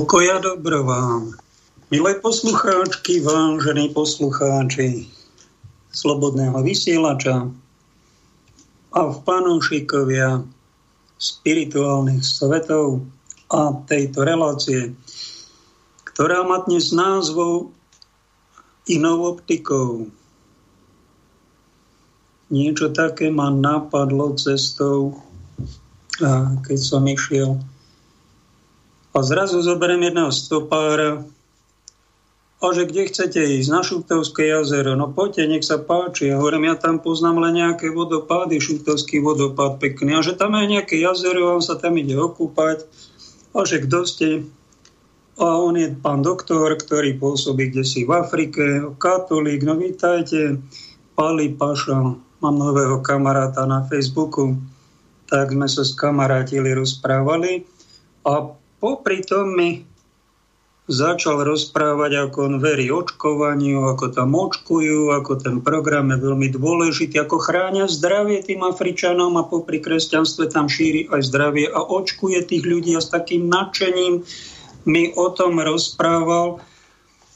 Pokoja dobro vám. Milé poslucháčky, vážení poslucháči Slobodného vysielača a v panúšikovia spirituálnych svetov a tejto relácie, ktorá má dnes názvou inou optikou. Niečo také ma napadlo cestou, keď som išiel a zrazu zoberiem jedného stopára. A že kde chcete ísť, na Šuptovské jazero, no poďte, nech sa páči. Ja hovorím, ja tam poznám len nejaké vodopády, Šuptovský vodopád pekný, a že tam je nejaké jazero, on sa tam ide okúpať, a že kto ste, a on je pán doktor, ktorý pôsobí kde si v Afrike, katolík, no vítajte, Pali Paša, mám nového kamaráta na Facebooku, tak sme sa s kamarátili, rozprávali. A popri tom mi začal rozprávať, ako on verí očkovaniu, ako tam očkujú, ako ten program je veľmi dôležitý, ako chránia zdravie tým Afričanom a popri kresťanstve tam šíri aj zdravie a očkuje tých ľudí a s takým nadšením mi o tom rozprával.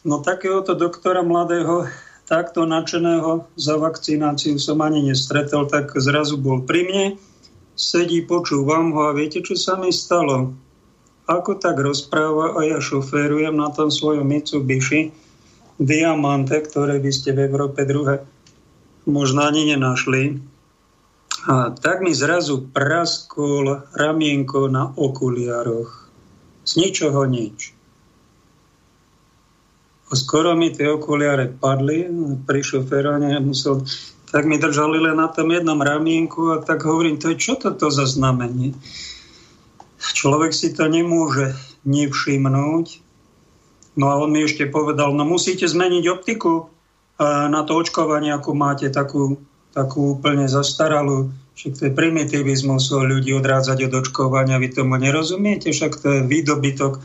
No takéhoto doktora mladého, takto nadšeného za vakcináciu som ani nestretol, tak zrazu bol pri mne, sedí, počúvam ho a viete, čo sa mi stalo? Ako tak rozpráva a ja šoférujem na tom svojom Mitsubishi Diamante, ktoré by ste v Európe druhé možno ani nenašli. A tak mi zrazu praskol ramienko na okuliároch. Z ničoho nič. A skoro mi tie okuliare padli, pri šoférane musel, tak mi držali len na tom jednom ramienku a tak hovorím, to je čo toto za znamenie? Človek si to nemôže nevšimnúť. No a on mi ešte povedal, no musíte zmeniť optiku na to očkovanie, ako máte takú, takú úplne zastaralú. Však to je primitivizmus ľudí odrádzať od očkovania. Vy tomu nerozumiete, však to je výdobytok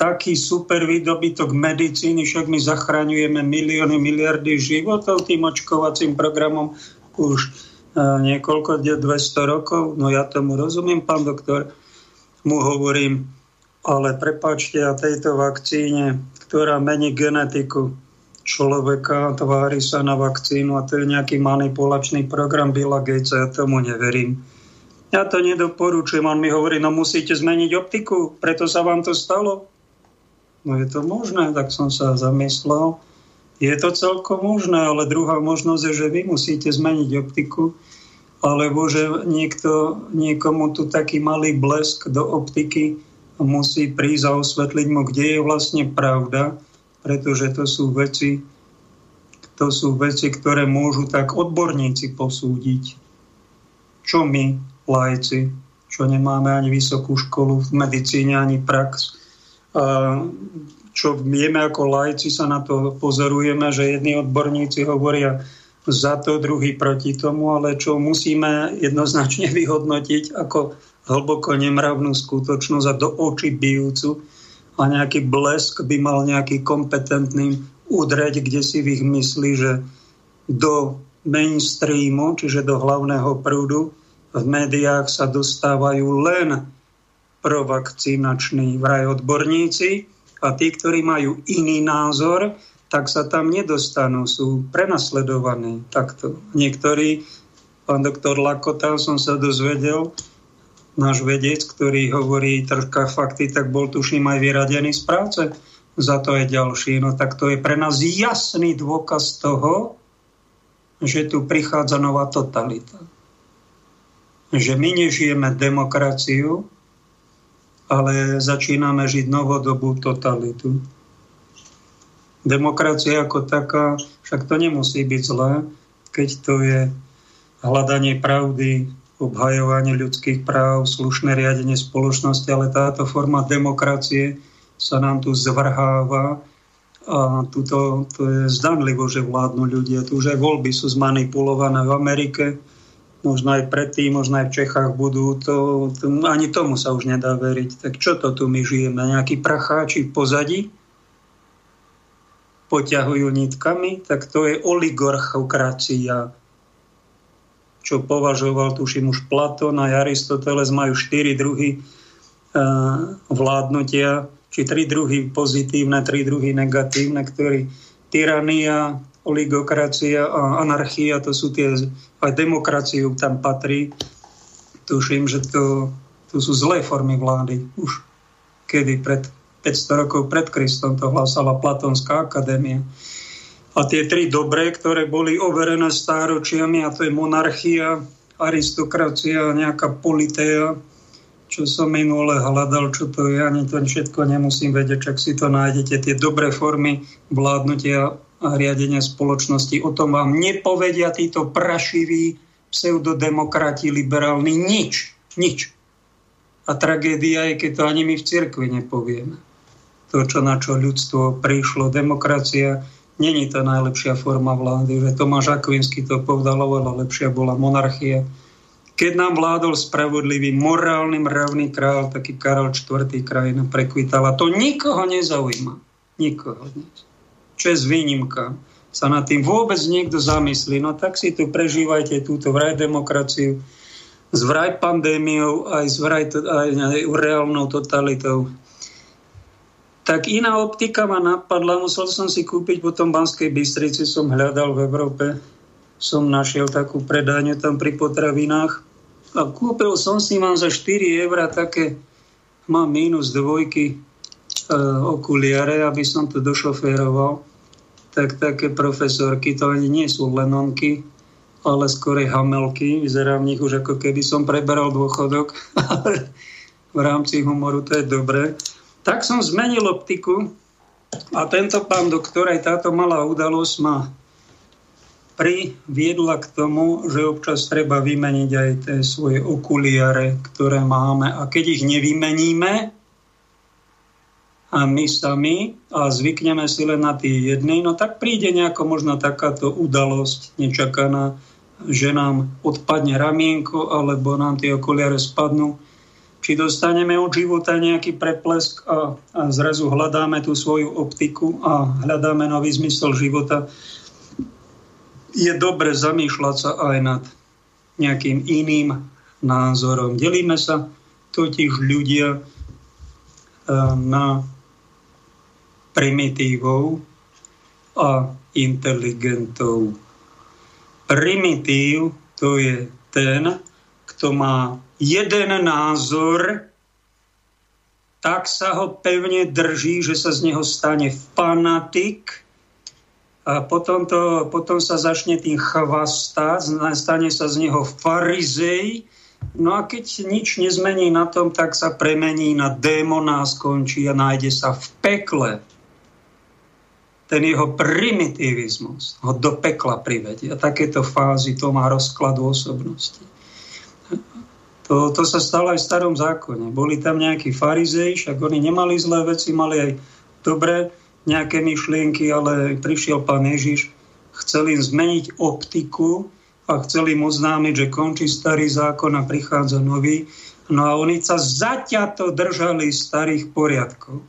taký super výdobytok medicíny, však my zachraňujeme milióny, miliardy životov tým očkovacím programom už niekoľko, 200 rokov. No ja tomu rozumiem, pán doktor mu hovorím, ale prepáčte, a tejto vakcíne, ktorá mení genetiku človeka, tvári sa na vakcínu a to je nejaký manipulačný program Billa Gatesa, ja tomu neverím. Ja to nedoporučujem, on mi hovorí, no musíte zmeniť optiku, preto sa vám to stalo. No je to možné, tak som sa zamyslel. Je to celkom možné, ale druhá možnosť je, že vy musíte zmeniť optiku alebo že niekto, niekomu tu taký malý blesk do optiky musí prísť a osvetliť mu, kde je vlastne pravda, pretože to sú veci, to sú veci, ktoré môžu tak odborníci posúdiť. Čo my, lajci, čo nemáme ani vysokú školu v medicíne, ani prax, a čo vieme ako lajci, sa na to pozorujeme, že jedni odborníci hovoria, za to, druhý proti tomu, ale čo musíme jednoznačne vyhodnotiť ako hlboko nemravnú skutočnosť a do očí bijúcu a nejaký blesk by mal nejaký kompetentný udreť, kde si v ich mysli, že do mainstreamu, čiže do hlavného prúdu, v médiách sa dostávajú len provakcinační vraj odborníci a tí, ktorí majú iný názor, tak sa tam nedostanú, sú prenasledovaní takto. Niektorí, pán doktor Lakota, som sa dozvedel, náš vedec, ktorý hovorí troška fakty, tak bol tuším aj vyradený z práce. Za to je ďalší. No tak to je pre nás jasný dôkaz toho, že tu prichádza nová totalita. Že my nežijeme demokraciu, ale začíname žiť novodobú totalitu. Demokracia ako taká, však to nemusí byť zlé, keď to je hľadanie pravdy, obhajovanie ľudských práv, slušné riadenie spoločnosti, ale táto forma demokracie sa nám tu zvrháva a tuto, to je zdanlivo, že vládnu ľudia. Tu už aj voľby sú zmanipulované v Amerike, možno aj predtým, možno aj v Čechách budú. To, to, ani tomu sa už nedá veriť. Tak čo to tu my žijeme? Nejakí pracháči v pozadí? Poťahujú nitkami, tak to je oligarchokracia, čo považoval, tuším, už Platón a Aristoteles majú štyri druhy uh, vládnutia. či tri druhy pozitívne, tri druhy negatívne, ktorí tyrania, oligokracia a anarchia, to sú tie, aj demokraciu tam patrí. Tuším, že to, to sú zlé formy vlády. Už kedy pred 500 rokov pred Kristom to hlásala Platonská akadémia. A tie tri dobré, ktoré boli overené stáročiami, a to je monarchia, aristokracia, nejaká politéa, čo som minule hľadal, čo to je, ani to všetko nemusím vedieť, čak si to nájdete, tie dobré formy vládnutia a riadenia spoločnosti. O tom vám nepovedia títo prašiví pseudodemokrati liberálni nič. Nič. A tragédia je, keď to ani my v cirkvi nepovieme. To, čo na čo ľudstvo prišlo, demokracia, není to najlepšia forma vlády. Že Tomáš Akvinsky to povedal, oveľa lepšia bola monarchia keď nám vládol spravodlivý, morálny, mravný král, taký Karol IV. krajina prekvitala. To nikoho nezaujíma. Nikoho dnes. Čo je s výnimka? Sa nad tým vôbec niekto zamyslí. No tak si tu prežívajte túto vraj demokraciu s vraj pandémiou, aj s vraj aj, aj reálnou totalitou. Tak iná optika ma napadla, musel som si kúpiť potom Banskej Bystrici, som hľadal v Európe, som našiel takú predajňu tam pri potravinách a kúpil som si mám za 4 eurá také, mám minus dvojky e, okuliare, aby som to došoféroval. Tak také profesorky, to ani nie sú lenonky, ale skorej hamelky. Vyzerá v nich už ako keby som preberal dôchodok. v rámci humoru to je dobré. Tak som zmenil optiku a tento pán doktor, aj táto malá udalosť ma priviedla k tomu, že občas treba vymeniť aj tie svoje okuliare, ktoré máme. A keď ich nevymeníme, a my sami a zvykneme si len na tie jedny, no tak príde nejako možno takáto udalosť nečakaná, že nám odpadne ramienko alebo nám tie okuliare spadnú. Či dostaneme od života nejaký preplesk a, a zrazu hľadáme tú svoju optiku a hľadáme nový zmysel života je dobre zamýšľať sa aj nad nejakým iným názorom. Delíme sa totiž ľudia e, na primitívov a inteligentov. Primitív to je ten, kto má jeden názor, tak sa ho pevne drží, že sa z neho stane fanatik a potom, to, potom sa začne tým chvastať, stane sa z neho farizej, no a keď nič nezmení na tom, tak sa premení na démona a skončí a nájde sa v pekle. Ten jeho primitivizmus ho do pekla privedie. A takéto fázy to má rozkladu osobnosti. To, to sa stalo aj v starom zákone. Boli tam nejakí farizei, však oni nemali zlé veci, mali aj dobré nejaké myšlienky, ale prišiel pán Ježiš, chcel im zmeniť optiku a chcel im oznámiť, že končí starý zákon a prichádza nový. No a oni sa zaťato držali starých poriadkov.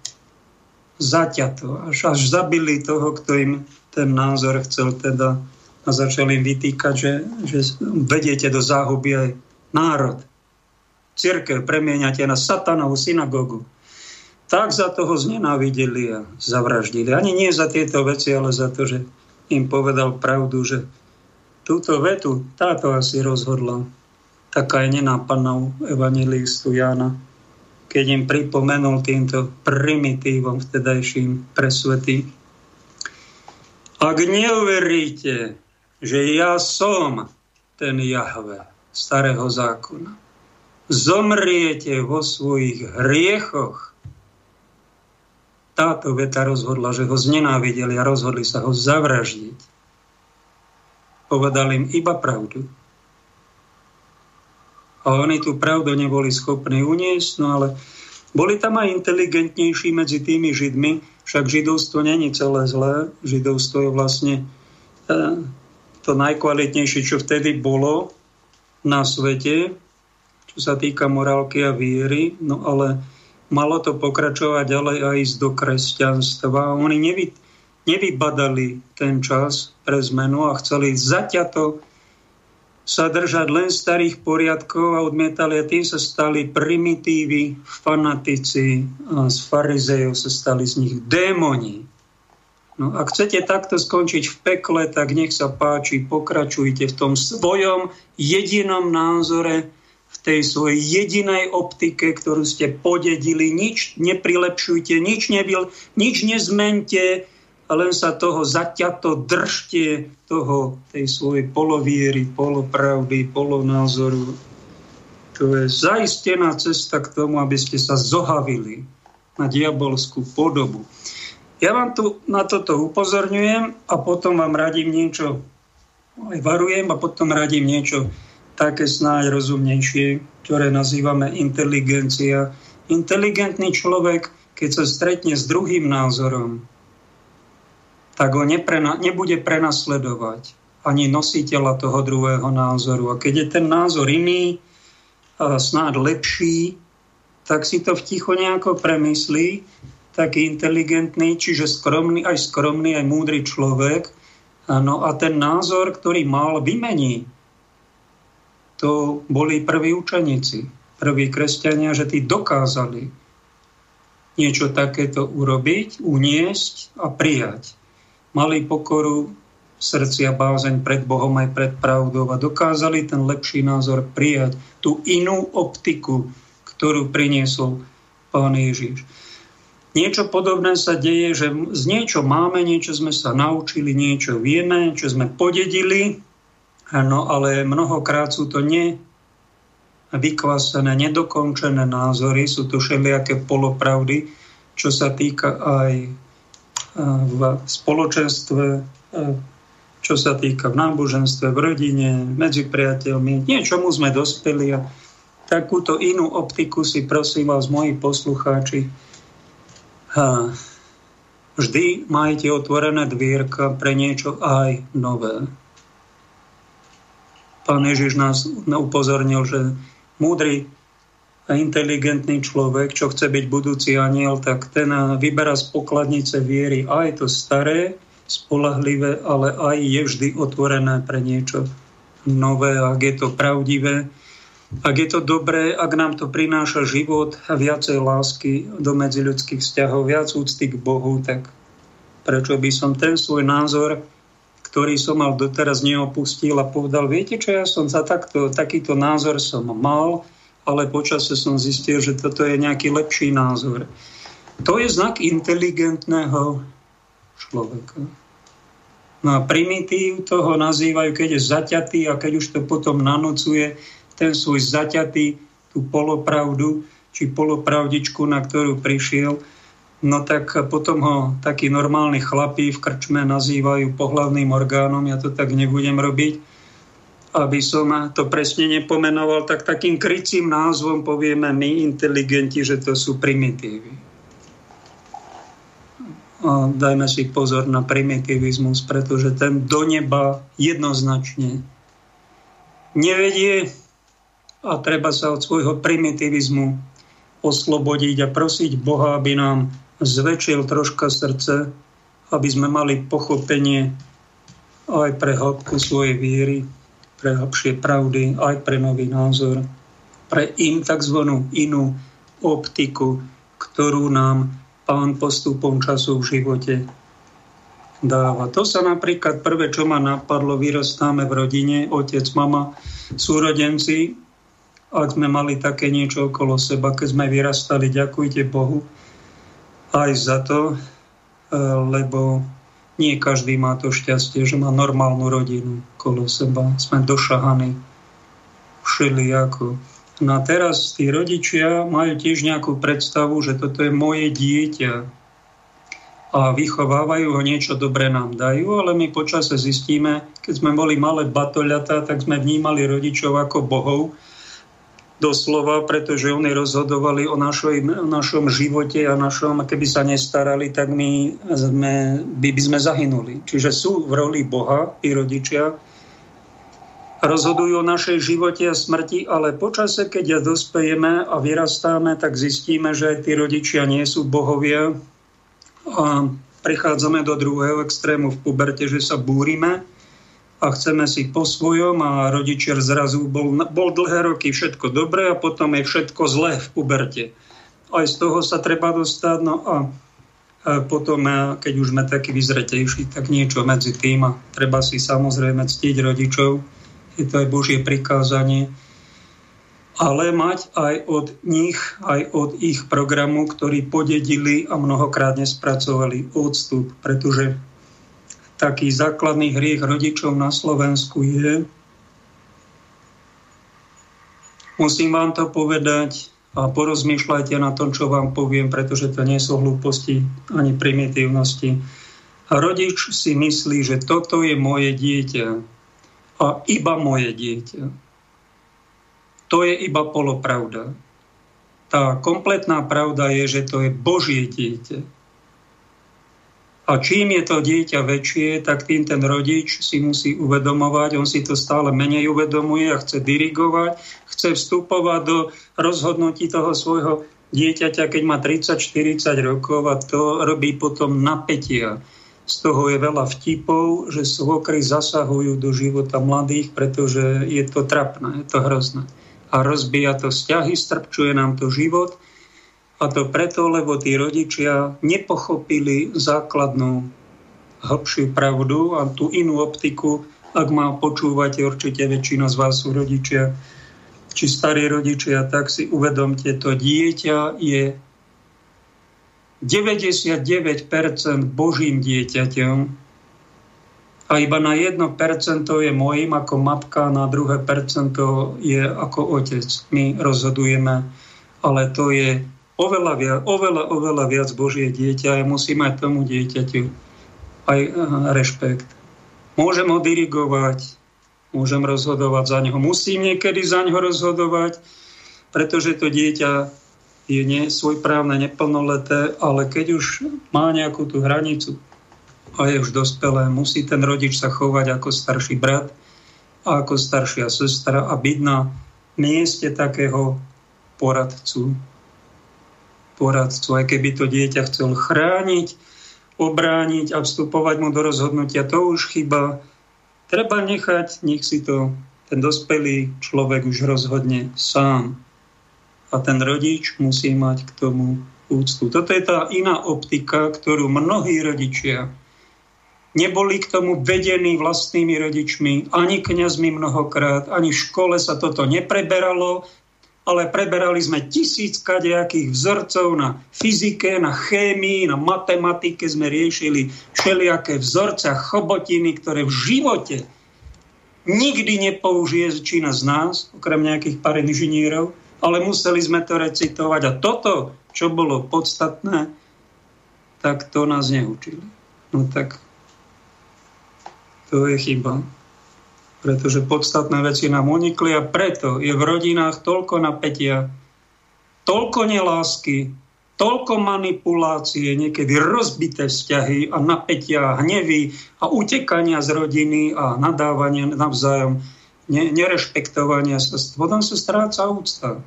Zaťato. Až, až zabili toho, kto im ten názor chcel teda a začali im vytýkať, že, že vediete do záhuby aj národ. Církev premieňate na satanovú synagogu tak za toho znenávideli a zavraždili. Ani nie za tieto veci, ale za to, že im povedal pravdu, že túto vetu táto asi rozhodla taká je nenápadnou evangelistu Jána, keď im pripomenul týmto primitívom vtedajším presvetý. Ak neuveríte, že ja som ten Jahve starého zákona, zomriete vo svojich hriechoch táto veta rozhodla, že ho znenávideli a rozhodli sa ho zavraždiť. Povedal im iba pravdu. A oni tú pravdu neboli schopní uniesť, no ale boli tam aj inteligentnejší medzi tými židmi, však židovstvo není celé zlé, židovstvo je vlastne e, to najkvalitnejšie, čo vtedy bolo na svete, čo sa týka morálky a viery, no ale malo to pokračovať ďalej a ísť do kresťanstva. Oni nevy, nevybadali ten čas pre zmenu a chceli zaťato sa držať len starých poriadkov a odmietali a tým sa stali primitívy, fanatici, a z farizejov sa stali z nich démoni. No, ak chcete takto skončiť v pekle, tak nech sa páči, pokračujte v tom svojom jedinom názore, v tej svojej jedinej optike, ktorú ste podedili. Nič neprilepšujte, nič, nebyl, nič nezmente, len sa toho zaťato držte, toho, tej svojej poloviery, polopravdy, polonázoru. To je zaistená cesta k tomu, aby ste sa zohavili na diabolskú podobu. Ja vám tu na toto upozorňujem a potom vám radím niečo, aj varujem a potom radím niečo také snáď rozumnejšie, ktoré nazývame inteligencia. Inteligentný človek, keď sa stretne s druhým názorom, tak ho neprena, nebude prenasledovať ani nositeľa toho druhého názoru. A keď je ten názor iný, snáď lepší, tak si to v ticho nejako premyslí, taký inteligentný, čiže skromný, aj skromný, aj múdry človek. No a ten názor, ktorý mal, vymení. To boli prví učeníci, prví kresťania, že tí dokázali niečo takéto urobiť, uniesť a prijať mali pokoru v srdci a bázeň pred Bohom aj pred pravdou a dokázali ten lepší názor prijať, tú inú optiku, ktorú priniesol Pán Ježiš. Niečo podobné sa deje, že z niečo máme, niečo sme sa naučili, niečo vieme, čo sme podedili, no ale mnohokrát sú to nie vykvasené, nedokončené názory, sú to všelijaké polopravdy, čo sa týka aj v spoločenstve, čo sa týka v náboženstve, v rodine, medzi priateľmi. Niečomu sme dospeli a takúto inú optiku si prosím vás, moji poslucháči, vždy majte otvorené dvierka pre niečo aj nové. Pán Ježiš nás upozornil, že múdry a inteligentný človek, čo chce byť budúci aniel, tak ten vyberá z pokladnice viery aj to staré, spolahlivé, ale aj je vždy otvorené pre niečo nové, ak je to pravdivé. Ak je to dobré, ak nám to prináša život a viacej lásky do medziľudských vzťahov, viac úcty k Bohu, tak prečo by som ten svoj názor, ktorý som mal doteraz neopustil a povedal, viete čo, ja som za takto, takýto názor som mal, ale počase som zistil, že toto je nejaký lepší názor. To je znak inteligentného človeka. No a primitív toho nazývajú, keď je zaťatý a keď už to potom nanocuje ten svoj zaťatý, tú polopravdu, či polopravdičku, na ktorú prišiel, no tak potom ho takí normálni chlapí v krčme nazývajú pohlavným orgánom, ja to tak nebudem robiť, aby som to presne nepomenoval, tak takým krycím názvom povieme my, inteligenti, že to sú primitívy. A dajme si pozor na primitivizmus, pretože ten do neba jednoznačne nevedie a treba sa od svojho primitivizmu oslobodiť a prosiť Boha, aby nám zväčšil troška srdce, aby sme mali pochopenie aj pre hĺbku svojej viery, pre lepšie pravdy, aj pre nový názor, pre im tzv. inú optiku, ktorú nám pán postupom času v živote dáva. To sa napríklad prvé, čo ma napadlo, vyrastáme v rodine, otec, mama, súrodenci, ak sme mali také niečo okolo seba, keď sme vyrastali, ďakujte Bohu aj za to, eh, lebo nie každý má to šťastie, že má normálnu rodinu kolo seba. Sme došahaní všelijako. No a teraz tí rodičia majú tiež nejakú predstavu, že toto je moje dieťa a vychovávajú ho, niečo dobré nám dajú, ale my počase zistíme, keď sme boli malé batoľatá, tak sme vnímali rodičov ako bohov, doslova, pretože oni rozhodovali o, našoj, o našom živote a našom, keby sa nestarali, tak my sme, by, by sme zahynuli. Čiže sú v roli Boha i rodičia, rozhodujú o našej živote a smrti, ale počase, keď ja dospejeme a vyrastáme, tak zistíme, že tí rodičia nie sú bohovia a prichádzame do druhého extrému v puberte, že sa búrime a chceme si po svojom a rodičiar zrazu bol, bol dlhé roky všetko dobré a potom je všetko zlé v puberte. Aj z toho sa treba dostať, no a potom, keď už sme takí vyzretejší, tak niečo medzi tým a treba si samozrejme ctiť rodičov, je to aj Božie prikázanie, ale mať aj od nich, aj od ich programu, ktorí podedili a mnohokrát nespracovali odstup, pretože taký základný hriech rodičov na Slovensku je, musím vám to povedať a porozmýšľajte na tom, čo vám poviem, pretože to nie sú hlúposti ani primitívnosti. Rodič si myslí, že toto je moje dieťa a iba moje dieťa. To je iba polopravda. Tá kompletná pravda je, že to je Božie dieťa a čím je to dieťa väčšie, tak tým ten rodič si musí uvedomovať, on si to stále menej uvedomuje a chce dirigovať, chce vstupovať do rozhodnutí toho svojho dieťaťa, keď má 30-40 rokov a to robí potom napätia. Z toho je veľa vtipov, že svokry zasahujú do života mladých, pretože je to trapné, je to hrozné. A rozbíja to vzťahy, strpčuje nám to život – a to preto, lebo tí rodičia nepochopili základnú hlbšiu pravdu a tú inú optiku, ak má počúvať, určite väčšina z vás sú rodičia, či starí rodičia, tak si uvedomte, to dieťa je 99% Božím dieťaťom a iba na 1% je mojím ako matka, na druhé percento je ako otec. My rozhodujeme, ale to je oveľa, viac, oveľa, oveľa viac Božie dieťa a musí mať tomu dieťaťu aj eh, rešpekt. Môžem ho dirigovať, môžem rozhodovať za neho. Musím niekedy za neho rozhodovať, pretože to dieťa je nie svojprávne, neplnoleté, ale keď už má nejakú tú hranicu a je už dospelé, musí ten rodič sa chovať ako starší brat a ako staršia sestra a byť na mieste takého poradcu, poradcu. Aj keby to dieťa chcel chrániť, obrániť a vstupovať mu do rozhodnutia, to už chyba. Treba nechať, nech si to ten dospelý človek už rozhodne sám. A ten rodič musí mať k tomu úctu. Toto je tá iná optika, ktorú mnohí rodičia neboli k tomu vedení vlastnými rodičmi, ani kňazmi mnohokrát, ani v škole sa toto nepreberalo, ale preberali sme tisíc kadejakých vzorcov na fyzike, na chémii, na matematike, sme riešili všelijaké vzorce a chobotiny, ktoré v živote nikdy nepoužije väčšina z nás, okrem nejakých pár inžinierov, ale museli sme to recitovať. A toto, čo bolo podstatné, tak to nás neučili. No tak to je chyba pretože podstatné veci nám unikli a preto je v rodinách toľko napätia, toľko nelásky, toľko manipulácie, niekedy rozbité vzťahy a napätia, hnevy a utekania z rodiny a nadávania navzájom, ne, nerešpektovania sa. Potom sa stráca úcta.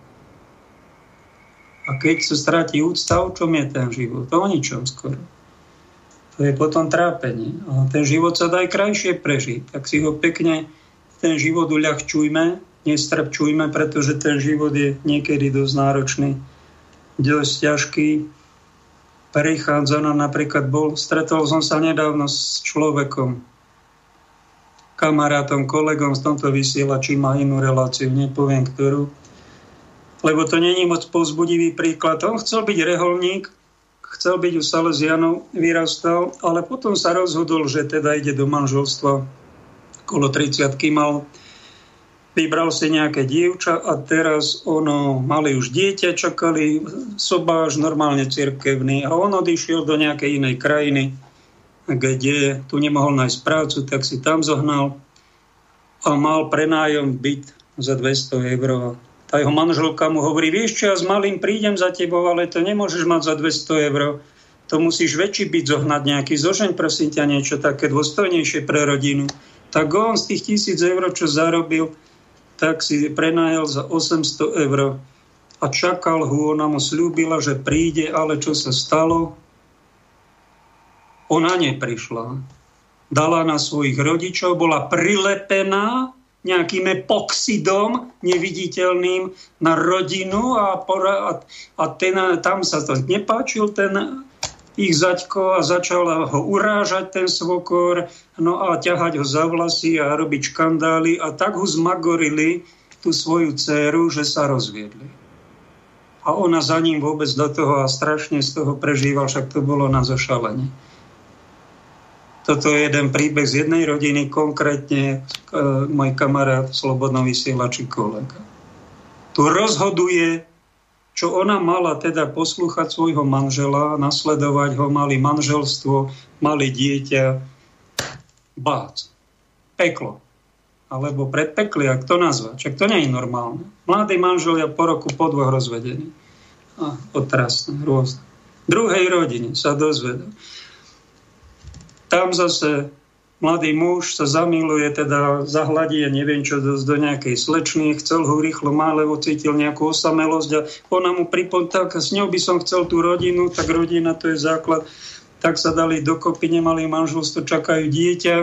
A keď sa stráti úcta, o čom je ten život? O ničom skoro. To je potom trápenie. A ten život sa dá aj krajšie prežiť. Tak si ho pekne ten život uľahčujme, nestrpčujme, pretože ten život je niekedy dosť náročný, dosť ťažký. Prechádza nám napríklad bol, stretol som sa nedávno s človekom, kamarátom, kolegom z tomto vysielači má inú reláciu, nepoviem ktorú, lebo to není moc povzbudivý príklad. On chcel byť reholník, chcel byť u Salesianov, vyrastal, ale potom sa rozhodol, že teda ide do manželstva okolo 30 mal, vybral si nejaké dievča a teraz ono, mali už dieťa, čakali sobáš normálne cirkevný a on odišiel do nejakej inej krajiny, kde tu nemohol nájsť prácu, tak si tam zohnal a mal prenájom byt za 200 eur. Tá jeho manželka mu hovorí, vieš čo, ja s malým prídem za tebou, ale to nemôžeš mať za 200 eur. To musíš väčší byť zohnať nejaký. Zožeň prosím ťa niečo také dôstojnejšie pre rodinu tak on z tých tisíc eur, čo zarobil, tak si prenajal za 800 eur a čakal ho, ona mu slúbila, že príde, ale čo sa stalo? Ona neprišla. dala na svojich rodičov, bola prilepená nejakým epoxidom neviditeľným na rodinu a, a, a ten, tam sa to nepáčil ten ich zaďko a začal ho urážať ten svokor, no a ťahať ho za vlasy a robiť škandály a tak ho zmagorili tú svoju dceru, že sa rozviedli. A ona za ním vôbec do toho a strašne z toho prežíval, však to bolo na zošalenie. Toto je jeden príbeh z jednej rodiny, konkrétne e, môj kamarát, slobodno vysielači kolega. Tu rozhoduje, čo ona mala teda poslúchať svojho manžela, nasledovať ho, mali manželstvo, mali dieťa, bác, peklo. Alebo predpekli, ak to nazva. Čak to nie je normálne. Mladí manželia po roku, po dvoch rozvedení. A otrasné, rôzne. Druhej rodine sa dozvedá tam zase mladý muž sa zamiluje, teda zahladí, ja neviem čo, do, do nejakej slečny, chcel ho rýchlo má, lebo cítil nejakú osamelosť a ona mu pripomína, tak s ňou by som chcel tú rodinu, tak rodina to je základ. Tak sa dali dokopy, nemali manželstvo, čakajú dieťa.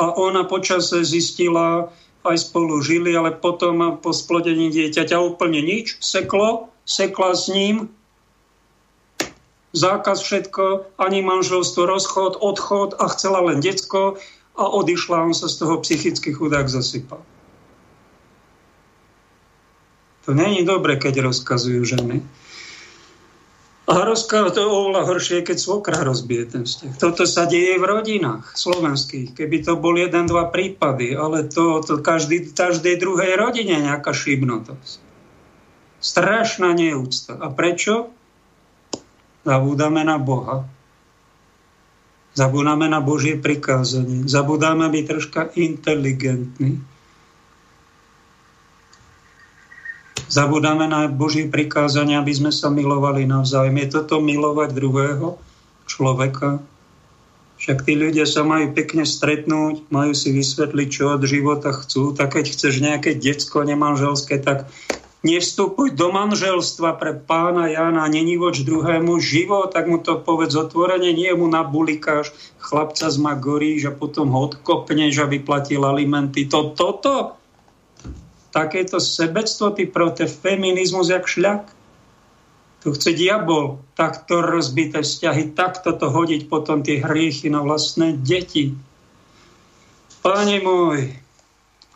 A ona počase zistila, aj spolu žili, ale potom po splodení dieťaťa úplne nič, seklo, sekla s ním, zákaz všetko, ani manželstvo, rozchod, odchod a chcela len decko a odišla, on sa z toho psychicky chudák zasypal. To není dobre, keď rozkazujú ženy. A rozkaz, to je oveľa horšie, keď svokra rozbije ten vzťah. Toto sa deje v rodinách slovenských. Keby to bol jeden, dva prípady, ale to, to každý, každej druhej rodine nejaká šibnotosť. Strašná neúcta. A prečo? Zabúdame na Boha. Zabúdame na Božie prikázanie. Zabúdame byť troška inteligentní. Zabúdame na Božie prikázanie, aby sme sa milovali navzájom. Je toto milovať druhého človeka? Však tí ľudia sa majú pekne stretnúť, majú si vysvetliť, čo od života chcú. Tak keď chceš nejaké decko nemanželské, tak nevstupuj do manželstva pre pána Jana, není voč druhému život, tak mu to povedz otvorene, nie mu nabulikáš, chlapca zmagoríš a potom ho odkopneš a vyplatil alimenty. To, toto, takéto sebectvo, ty prote feminizmus jak šľak. To chce diabol, takto rozbité vzťahy, takto to hodiť potom tie hriechy na vlastné deti. Páne môj,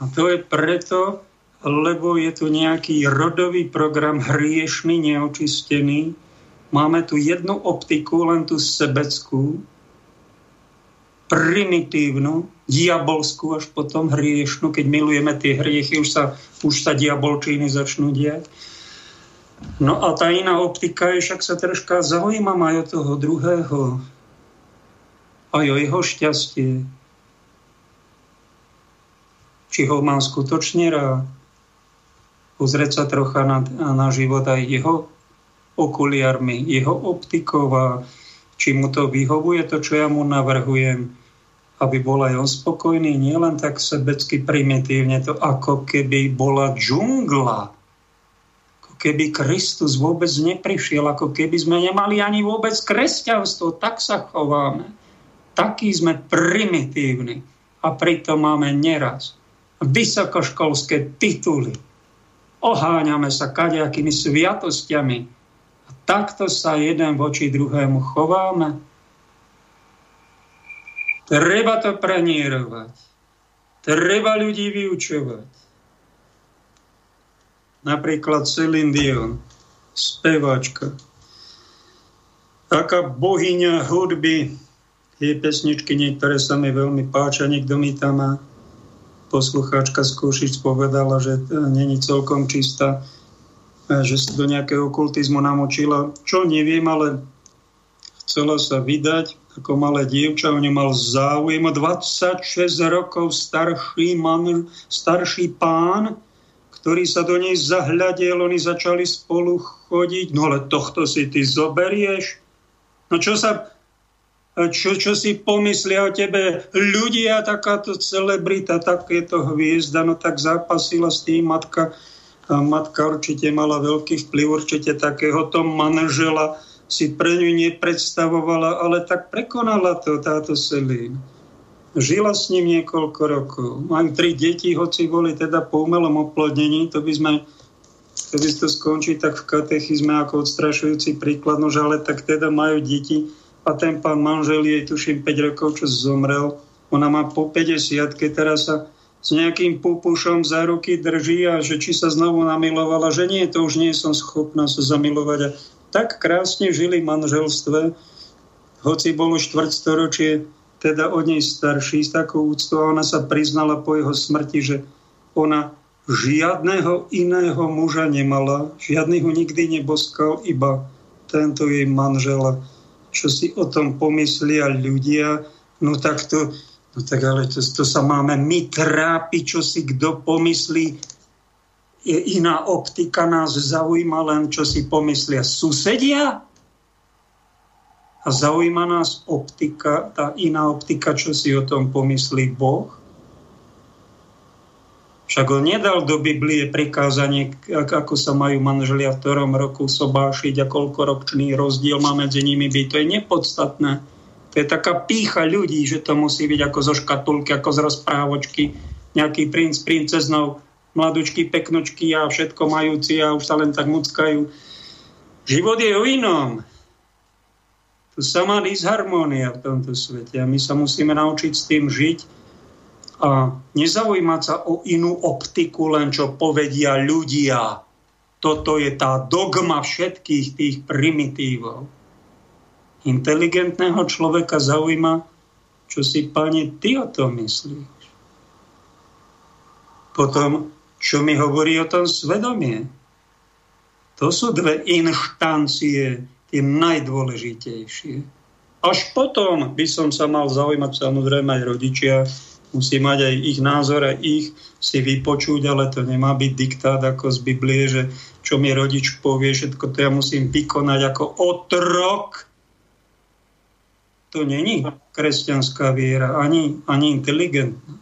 a to je preto, lebo je tu nejaký rodový program hriešný, neočistený. Máme tu jednu optiku, len tú sebeckú, primitívnu, diabolskú, až potom hriešnú. Keď milujeme tie hriechy, už sa, už sa diabolčiny začnú diať. No a tá iná optika je, však sa troška zaujímam aj od toho druhého. Aj o jeho šťastie. Či ho mám skutočne rád pozrieť sa trocha na, na život aj jeho okuliarmi, jeho optikov a či mu to vyhovuje, to, čo ja mu navrhujem, aby bol aj on spokojný, nielen tak sebecky primitívne, to ako keby bola džungla, ako keby Kristus vôbec neprišiel, ako keby sme nemali ani vôbec kresťanstvo, tak sa chováme. Takí sme primitívni a pritom máme neraz vysokoškolské tituly, oháňame sa kadejakými sviatostiami a takto sa jeden voči druhému chováme. Treba to prenierovať. Treba ľudí vyučovať. Napríklad Celine Dion, speváčka. Taká bohyňa hudby, jej pesničky niektoré sa mi veľmi páčia, niekto mi tam má poslucháčka z Košic povedala, že není celkom čistá, že sa do nejakého okultizmu namočila. Čo neviem, ale chcela sa vydať ako malé dievča, o ňu mal záujem. 26 rokov starší, man, starší pán, ktorý sa do nej zahľadil, oni začali spolu chodiť. No ale tohto si ty zoberieš? No čo sa čo, čo si pomyslia o tebe ľudia, takáto celebrita, takéto hviezda, no tak zápasila s tým matka. A matka určite mala veľký vplyv, určite takéhoto manžela si pre ňu nepredstavovala, ale tak prekonala to táto Selín. Žila s ním niekoľko rokov. Majú tri deti, hoci boli teda po umelom oplodnení, to by sme keby to skončí tak v katechizme ako odstrašujúci príklad, no ale tak teda majú deti a ten pán manžel jej tuším 5 rokov, čo zomrel. Ona má po 50 keď teraz sa s nejakým pupušom za ruky drží a že či sa znovu namilovala, že nie, to už nie som schopná sa zamilovať. A tak krásne žili manželstve, hoci bolo štvrtstoročie, teda od nej starší, s takou úctou a ona sa priznala po jeho smrti, že ona žiadného iného muža nemala, žiadny ho nikdy neboskal, iba tento jej manžel. Čo si o tom pomyslia ľudia, no tak to, no tak ale to, to sa máme my trápiť, čo si kto pomyslí, je iná optika nás zaujíma len, čo si pomyslia susedia? A zaujíma nás optika, tá iná optika, čo si o tom pomyslí Boh? Však on nedal do Biblie prikázanie, ako sa majú manželia v ktorom roku sobášiť a koľko ročný rozdiel má medzi nimi byť. To je nepodstatné. To je taká pícha ľudí, že to musí byť ako zo škatulky, ako z rozprávočky. Nejaký princ, princeznou mladučky, peknočky a všetko majúci a už sa len tak muckajú. Život je o inom. Tu sa má disharmónia v tomto svete a my sa musíme naučiť s tým žiť a nezaujímať sa o inú optiku, len čo povedia ľudia. Toto je tá dogma všetkých tých primitívov. Inteligentného človeka zaujíma, čo si, pane, ty o tom myslíš. Potom čo mi hovorí o tom svedomie. To sú dve inštancie, tie najdôležitejšie. Až potom by som sa mal zaujímať samozrejme aj rodičia, musí mať aj ich názor, aj ich si vypočuť, ale to nemá byť diktát ako z Biblie, že čo mi rodič povie, všetko to ja musím vykonať ako otrok. To není kresťanská viera, ani, ani inteligentná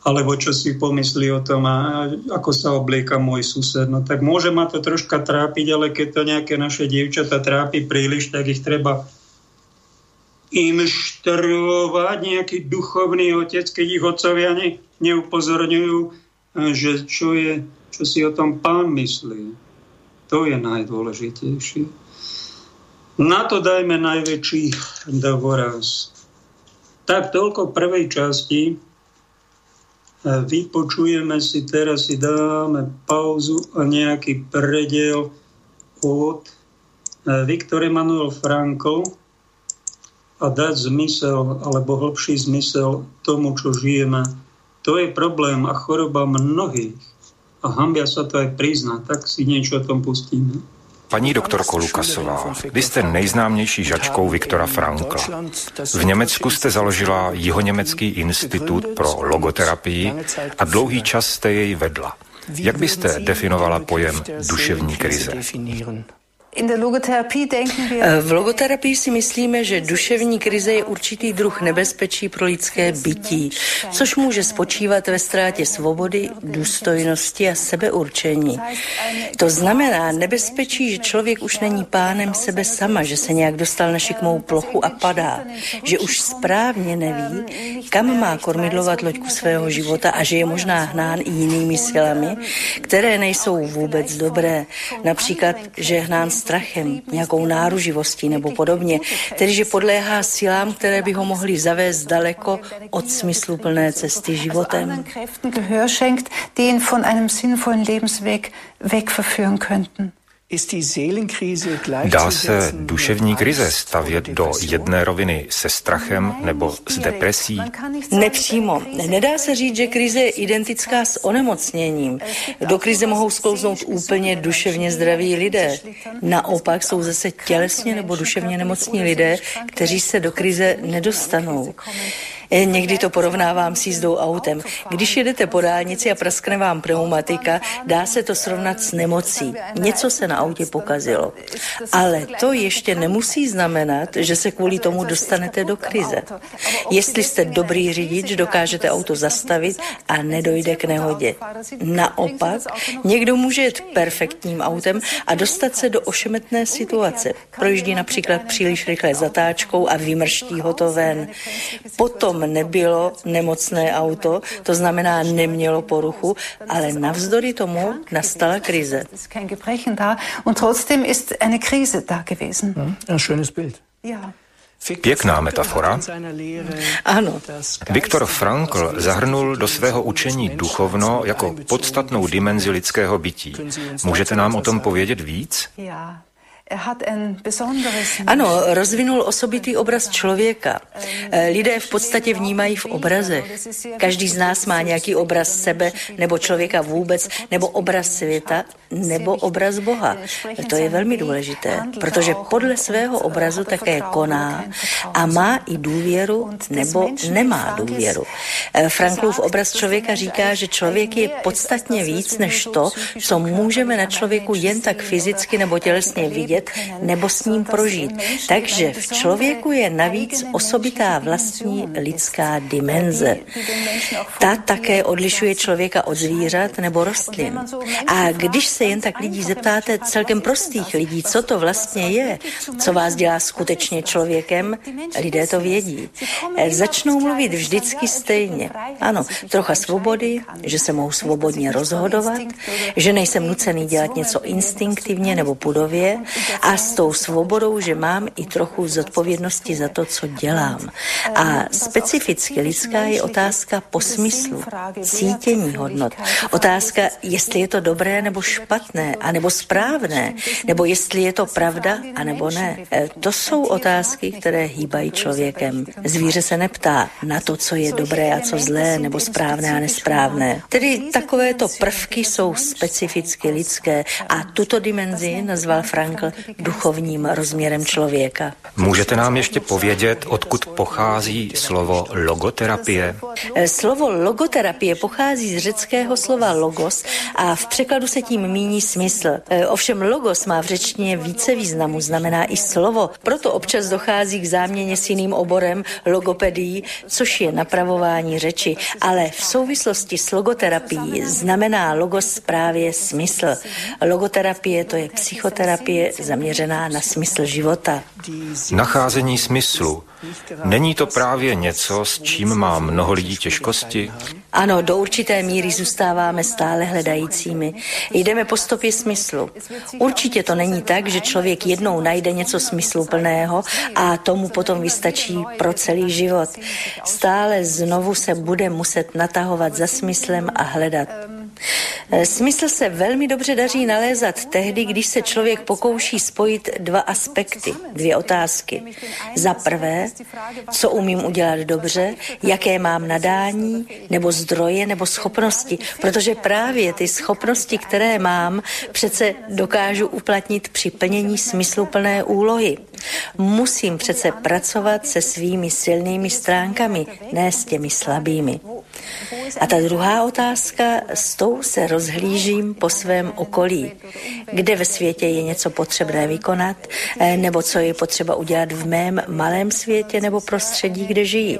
alebo čo si pomyslí o tom, a ako sa oblieka môj sused. No tak môže ma to troška trápiť, ale keď to nejaké naše dievčata trápi príliš, tak ich treba inštruovať nejaký duchovný otec, keď ich otcovia ne, neupozorňujú, že čo, je, čo si o tom pán myslí. To je najdôležitejšie. Na to dajme najväčší dôraz. Tak toľko prvej časti vypočujeme si, teraz si dáme pauzu a nejaký predel od e, Viktor Emanuel Frankl a dať zmysel alebo hlbší zmysel tomu, čo žijeme. To je problém a choroba mnohých. A hambia sa to aj priznať, tak si niečo o tom pustíme. Paní doktorko Lukasová, vy jste nejznámější žačkou Viktora Frankla. V Německu jste založila Jihoněmecký institut pro logoterapii a dlouhý čas jste jej vedla. Jak byste definovala pojem duševní krize? Eh, v logoterapii si myslíme, že duševní krize je určitý druh nebezpečí pro lidské bytí, což může spočívat ve ztrátě svobody, důstojnosti a sebeurčení. To znamená nebezpečí, že člověk už není pánem sebe sama, že se nějak dostal na šikmou plochu a padá, že už správně neví, kam má kormidlovat loďku svého života a že je možná hnán i jinými silami, které nejsou vůbec dobré. Například, že je hnán strachem, nějakou náruživostí nebo podobně, tedy že podléhá silám, které by ho mohly zavést daleko od smysluplné cesty životem. den von einem sinnvollen Lebensweg wegverführen könnten. Dá se duševní krize stavět do jedné roviny se strachem nebo s depresí? Nepřímo. Nedá se říct, že krize je identická s onemocněním. Do krize mohou sklouznout úplně duševně zdraví lidé. Naopak jsou zase tělesně nebo duševně nemocní lidé, kteří se do krize nedostanou. E, někdy to porovnávám s jízdou autem. Když jedete po dálnici a praskne vám pneumatika, dá se to srovnat s nemocí. Něco se na autě pokazilo. Ale to ještě nemusí znamenat, že se kvůli tomu dostanete do krize. Jestli jste dobrý řidič, dokážete auto zastavit a nedojde k nehodě. Naopak, někdo může jet perfektním autem a dostat se do ošemetné situace. Projíždí například příliš rychle zatáčkou a vymrští ho to ven. Potom nebylo nemocné auto, to znamená nemělo poruchu, ale navzdory tomu nastala krize. Ein schönes Bild. Ja. Pěkná metafora. Ano. Viktor Frankl zahrnul do svého učení duchovno jako podstatnou dimenzi lidského bytí. Můžete nám o tom povědět víc? Ano, rozvinul osobitý obraz člověka. Eh, lidé v podstatě vnímají v obrazech. Každý z nás má nějaký obraz sebe nebo člověka vůbec, nebo obraz světa, nebo obraz Boha. To je velmi důležité, protože podle svého obrazu také koná a má i důvěru nebo nemá důvěru. Eh, Franklův obraz člověka říká, že člověk je podstatně víc než to, co můžeme na člověku jen tak fyzicky nebo tělesně vidět, vidět nebo s ním prožít. Takže v člověku je navíc osobitá vlastní lidská dimenze. Ta také odlišuje člověka od zvířat nebo rostlin. A když se jen tak lidí zeptáte celkem prostých lidí, co to vlastně je, co vás dělá skutečně člověkem, lidé to vědí. Začnou mluvit vždycky stejně. Ano, trocha svobody, že se mohou svobodně rozhodovat, že nejsem nucený dělat něco instinktivně nebo pudově, a s tou svobodou, že mám i trochu zodpovědnosti za to, co dělám. A specificky lidská je otázka po smyslu, cítění hodnot. Otázka, jestli je to dobré nebo špatné, anebo správné, nebo jestli je to pravda, anebo ne. E, to jsou otázky, které hýbají člověkem. Zvíře se neptá na to, co je dobré a co zlé, nebo správné a nesprávné. Tedy takovéto prvky jsou specificky lidské a tuto dimenzi nazval Frankl duchovním rozměrem člověka. Můžete nám ještě povědět, odkud pochází slovo logoterapie? Eh, slovo logoterapie pochází z řeckého slova logos a v překladu se tím míní smysl. Eh, ovšem logos má v řečtině více významu, znamená i slovo. Proto občas dochází k záměně s jiným oborem logopedii, což je napravování řeči. Ale v souvislosti s logoterapií znamená logos právě smysl. Logoterapie to je psychoterapie zaměřená na smysl života. Nacházení smyslu. Není to právě něco, s čím má mnoho lidí těžkosti? Ano, do určité míry zůstáváme stále hledajícími. Jdeme po stopě smyslu. Určitě to není tak, že člověk jednou najde něco smysluplného a tomu potom vystačí pro celý život. Stále znovu se bude muset natahovat za smyslem a hledat. Eh, smysl se velmi dobře daří nalézat tehdy, když se člověk pokouší spojit dva aspekty, dvě otázky. Za prvé, co umím udělat dobře, jaké mám nadání, nebo zdroje, nebo schopnosti, protože právě ty schopnosti, které mám, přece dokážu uplatnit při plnění smysluplné úlohy. Musím přece pracovat se svými silnými stránkami, ne s těmi slabými. A ta druhá otázka, s tou se rozhlížím po svém okolí. Kde ve světě je něco potřebné vykonat, eh, nebo co je potřeba udělat v mém malém světě nebo prostředí, kde žijí.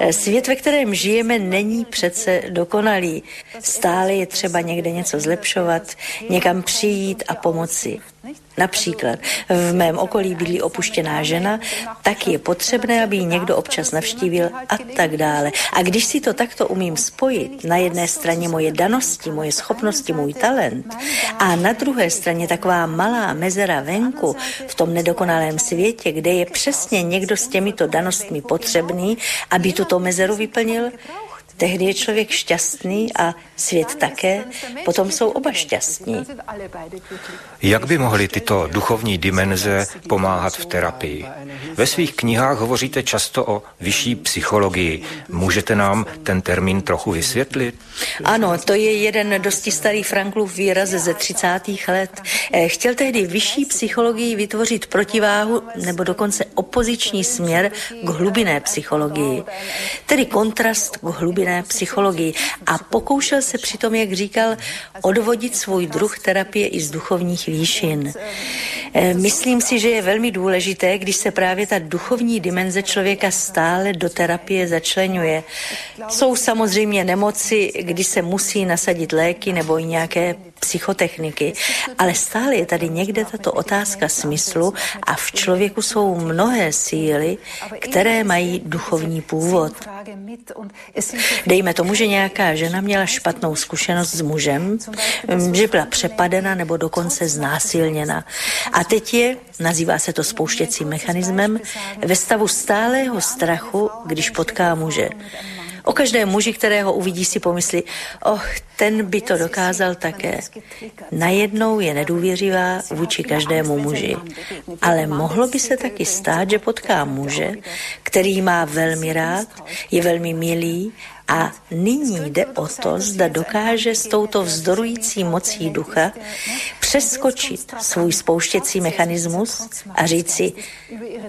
Eh, svět, ve kterém žijeme, není přece dokonalý. Stále je třeba někde něco zlepšovat, někam přijít a pomoci. Například v mém okolí bydlí opuštěná žena, tak je potřebné, aby ji někdo občas navštívil a tak dále. A když si to takto umím spojit, na jedné straně moje danosti, moje schopnosti, můj talent a na druhé straně taková malá mezera venku v tom nedokonalém světě, kde je přesně někdo s těmito danostmi potřebný, aby tuto mezeru vyplnil, Tehdy je člověk šťastný a svět také, potom jsou oba šťastní. Jak by mohly tyto duchovní dimenze pomáhat v terapii? Ve svých knihách hovoříte často o vyšší psychologii. Můžete nám ten termín trochu vysvětlit? Ano, to je jeden dosti starý Franklův výraz ze 30. let. Eh, chtěl tehdy vyšší psychologii vytvořit protiváhu nebo dokonce opoziční směr k hlubinné psychologii. Tedy kontrast k hlubinné psychologii. A pokoušel se přitom, jak říkal, odvodit svůj druh terapie i z duchovních výšin. Eh, myslím si, že je velmi důležité, když se právě ta duchovní dimenze člověka stále do terapie začlenuje. Jsou samozřejmě nemoci, kdy se musí nasadit léky nebo i nějaké psychotechniky, ale stále je tady někde tato otázka smyslu a v člověku jsou mnohé síly, které mají duchovní původ. Dejme tomu, že nějaká žena měla špatnou zkušenost s mužem, že byla přepadena nebo dokonce znásilněna. A teď je, nazývá se to spouštěcím mechanismem, ve stavu stálého strachu, když potká muže. O každém muži, kterého uvidí, si pomyslí, oh, ten by to dokázal také. Najednou je nedůvěřivá vůči každému muži. Ale mohlo by se taky stát, že potká muže, který má velmi rád, je velmi milý a nyní jde o to, zda dokáže s touto vzdorující mocí ducha přeskočit svůj spouštěcí mechanismus a říci,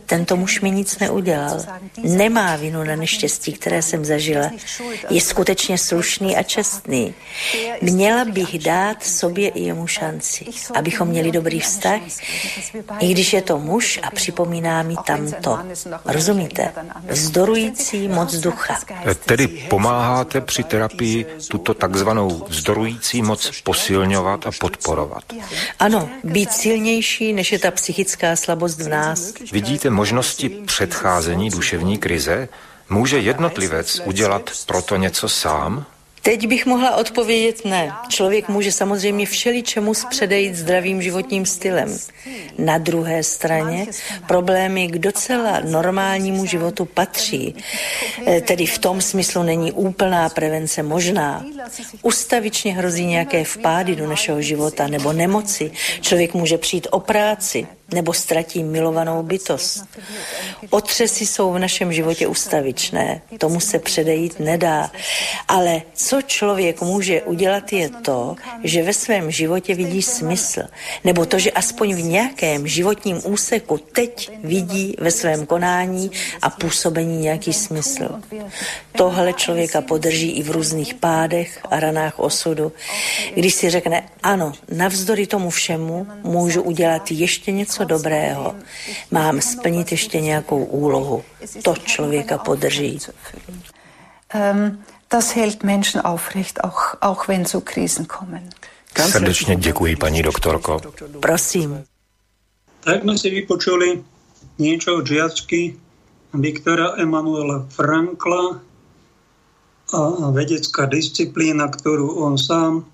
tento muž mi nic neudělal, nemá vinu na neštěstí, které jsem zažila, je skutečně slušný a čestný. Měla bych dát sobě i jemu šanci, abychom měli dobrý vztah, i když je to muž a připomíná mi tamto. Rozumíte? Vzdorující moc ducha. Tedy pomáháte při terapii tuto takzvanou vzdorující moc posilňovat a podporovat. Ano, být silnější, než je ta psychická slabost v nás. Vidíte možnosti předcházení duševní krize? Může jednotlivec udělat proto něco sám? Teď bych mohla odpovědět ne. Člověk může samozřejmě všeličemu zpředejít zdravým životním stylem. Na druhé straně problémy k docela normálnímu životu patří. E, tedy v tom smyslu není úplná prevence možná. Ustavičně hrozí nějaké vpády do našeho života nebo nemoci. Člověk může přijít o práci, nebo ztratí milovanou bytost. Otřesy jsou v našem životě ustavičné, tomu se předejít nedá. Ale co člověk může udělat je to, že ve svém životě vidí smysl, nebo to, že aspoň v nějakém životním úseku teď vidí ve svém konání a působení nějaký smysl. Tohle člověka podrží i v různých pádech a ranách osudu, když si řekne, ano, navzdory tomu všemu můžu udělat ještě něco něco dobrého, mám splnit ještě nějakou úlohu. To člověka podrží. Um, das hält Menschen aufrecht, auch, auch wenn so Krisen kommen. Srdečně děkuji, paní doktorko. Prosím. Tak jsme si vypočuli niečo od žiačky Viktora Emanuela Frankla a vedecká disciplína, ktorú on sám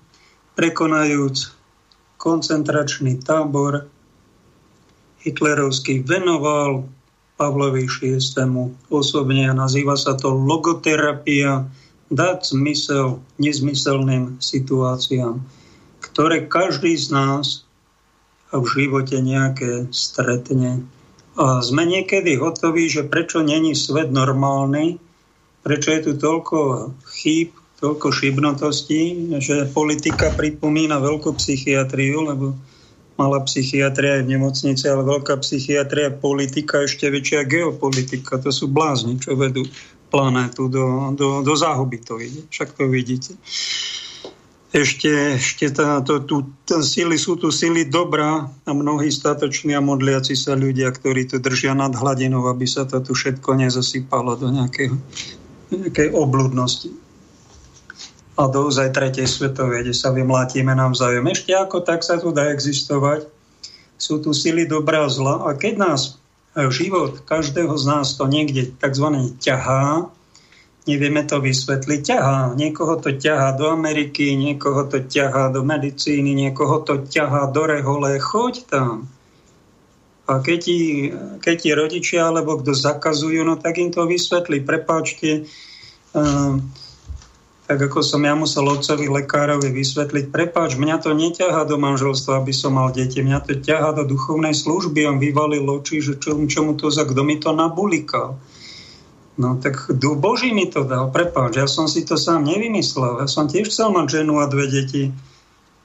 prekonajúc koncentračný tábor hitlerovský venoval Pavlovi VI. osobne a nazýva sa to logoterapia, dať zmysel nezmyselným situáciám, ktoré každý z nás v živote nejaké stretne. A sme niekedy hotoví, že prečo není svet normálny, prečo je tu toľko chýb, toľko šibnotostí, že politika pripomína veľkú psychiatriu, lebo malá psychiatria je v nemocnici, ale veľká psychiatria, politika, ešte väčšia geopolitika. To sú blázni, čo vedú planétu do, do, do záhuby. To ide. Však to vidíte. Ešte, ešte tá, to, tu, ten síly, sú tu síly dobrá a mnohí statoční a modliaci sa ľudia, ktorí to držia nad hladinou, aby sa to tu všetko nezasypalo do nejakej, nejakej obludnosti a do ozaj tretej svetovej, kde sa vymlátime navzájom. Ešte ako tak sa tu dá existovať. Sú tu sily dobrá a zla a keď nás život každého z nás to niekde tzv. ťahá, nevieme to vysvetliť, ťahá. Niekoho to ťahá do Ameriky, niekoho to ťahá do medicíny, niekoho to ťahá do rehole, choď tam. A keď ti, keď ti rodičia alebo kto zakazujú, no tak im to vysvetlí. Prepáčte, uh, tak ako som ja musel otcovi lekárovi vysvetliť, prepáč, mňa to neťahá do manželstva, aby som mal deti, mňa to ťahá do duchovnej služby. On vyvalil oči, že čo, čomu to za, kto mi to nabulikal. No tak duch Boží mi to dal, prepáč, ja som si to sám nevymyslel. Ja som tiež chcel mať ženu a dve deti,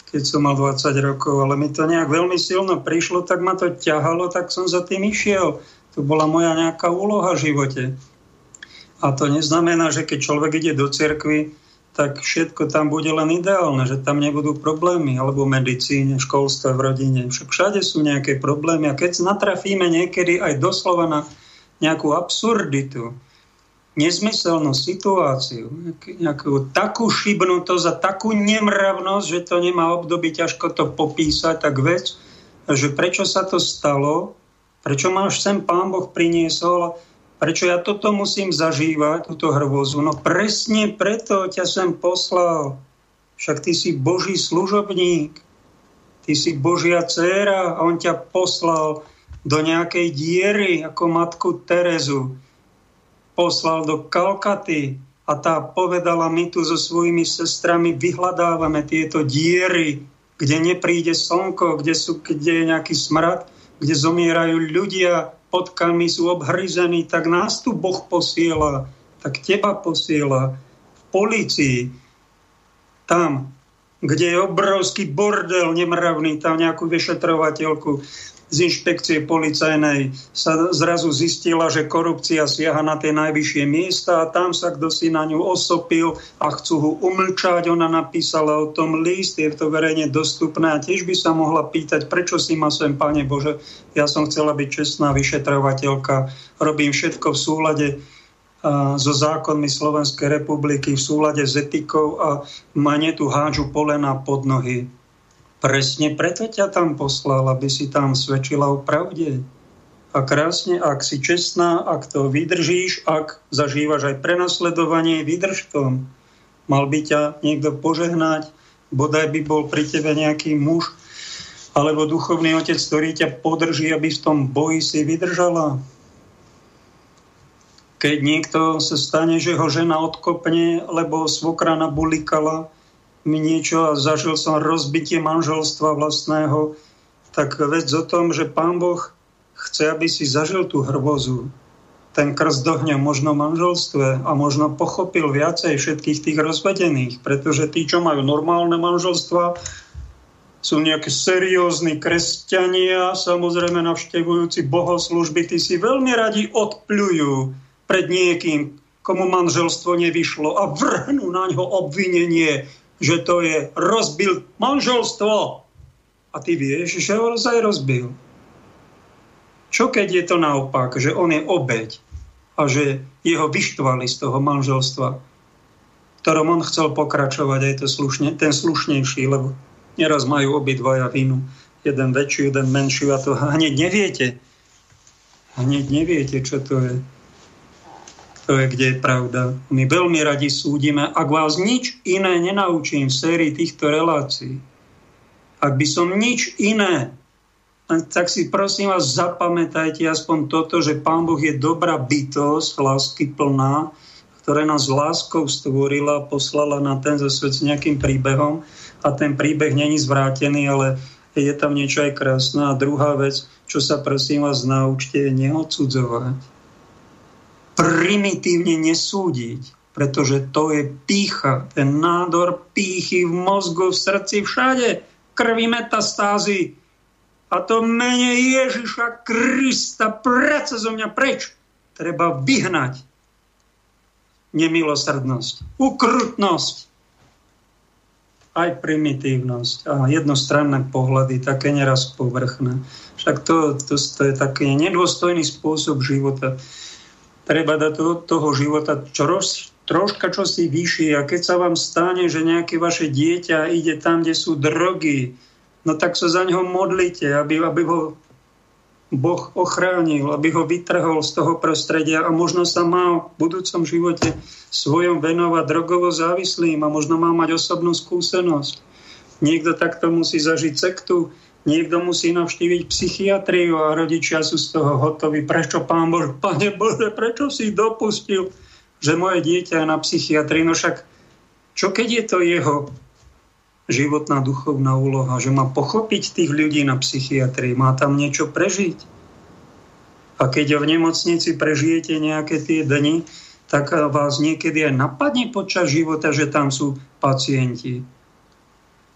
keď som mal 20 rokov, ale mi to nejak veľmi silno prišlo, tak ma to ťahalo, tak som za tým išiel. To bola moja nejaká úloha v živote. A to neznamená, že keď človek ide do cirkvi, tak všetko tam bude len ideálne, že tam nebudú problémy, alebo v medicíne, školstve, v rodine. Však všade sú nejaké problémy a keď natrafíme niekedy aj doslova na nejakú absurditu, nezmyselnú situáciu, nejakú takú šibnutosť a takú nemravnosť, že to nemá obdobie ťažko to popísať, tak vec, že prečo sa to stalo, prečo máš sem Pán Boh priniesol Prečo ja toto musím zažívať, túto hrvozu? No presne preto ťa sem poslal. Však ty si Boží služobník, ty si Božia dcéra a on ťa poslal do nejakej diery ako matku Terezu. Poslal do Kalkaty a tá povedala, my tu so svojimi sestrami vyhľadávame tieto diery, kde nepríde slnko, kde, sú, kde je nejaký smrad, kde zomierajú ľudia, potkami sú obhryzení, tak nás tu Boh posiela, tak teba posiela v policii, tam, kde je obrovský bordel nemravný, tam nejakú vyšetrovateľku z inšpekcie policajnej sa zrazu zistila, že korupcia siaha na tie najvyššie miesta a tam sa kto si na ňu osopil a chcú ho umlčať. Ona napísala o tom list, je to verejne dostupné a tiež by sa mohla pýtať, prečo si ma sem, Pane Bože, ja som chcela byť čestná vyšetrovateľka, robím všetko v súlade so zákonmi Slovenskej republiky v súlade s etikou a mane tu hádžu polena pod nohy. Presne preto ťa tam poslal, aby si tam svedčila o pravde. A krásne, ak si čestná, ak to vydržíš, ak zažívaš aj prenasledovanie, vydrž tom. Mal by ťa niekto požehnať, bodaj by bol pri tebe nejaký muž, alebo duchovný otec, ktorý ťa podrží, aby v tom boji si vydržala. Keď niekto sa stane, že ho žena odkopne, lebo svokra nabulikala, mi niečo a zažil som rozbitie manželstva vlastného, tak vec o tom, že Pán Boh chce, aby si zažil tú hrvozu, ten krst dohňa možno manželstve a možno pochopil viacej všetkých tých rozvedených, pretože tí, čo majú normálne manželstva, sú nejaké seriózni kresťania, samozrejme navštevujúci bohoslužby, tí si veľmi radi odpľujú pred niekým, komu manželstvo nevyšlo a vrhnú na ňo obvinenie, že to je rozbil manželstvo. A ty vieš, že ho aj rozbil. Čo keď je to naopak, že on je obeď a že jeho vyštvali z toho manželstva, ktorom on chcel pokračovať, aj to slušne, ten slušnejší, lebo neraz majú obidvaja vinu. Jeden väčší, jeden menší a to hneď neviete. Hneď neviete, čo to je to je, kde je pravda. My veľmi radi súdime, ak vás nič iné nenaučím v sérii týchto relácií, ak by som nič iné, tak si prosím vás zapamätajte aspoň toto, že Pán Boh je dobrá bytosť, lásky plná, ktorá nás láskou stvorila, poslala na ten svet s nejakým príbehom a ten príbeh není zvrátený, ale je tam niečo aj krásne. A druhá vec, čo sa prosím vás naučte, je neodsudzovať primitívne nesúdiť, pretože to je pícha, ten nádor pýchy v mozgu, v srdci, všade, krvi metastázy. A to mene Ježiša Krista preca zo mňa preč. Treba vyhnať nemilosrdnosť, ukrutnosť, aj primitívnosť a jednostranné pohľady, také neraz povrchné. Však to, to, to je taký nedôstojný spôsob života treba dať do toho života čož, troška čosi vyššie a keď sa vám stane, že nejaké vaše dieťa ide tam, kde sú drogy, no tak sa za neho modlite, aby, aby ho Boh ochránil, aby ho vytrhol z toho prostredia a možno sa má v budúcom živote svojom venovať drogovo závislým a možno má mať osobnú skúsenosť. Niekto takto musí zažiť sektu, Niekto musí navštíviť psychiatriu a rodičia sú z toho hotoví. Prečo, pán Bože, pane Bože, prečo si dopustil, že moje dieťa je na psychiatrii? No však Čo keď je to jeho životná duchovná úloha, že má pochopiť tých ľudí na psychiatrii, má tam niečo prežiť. A keď v nemocnici prežijete nejaké tie dni, tak vás niekedy aj napadne počas života, že tam sú pacienti.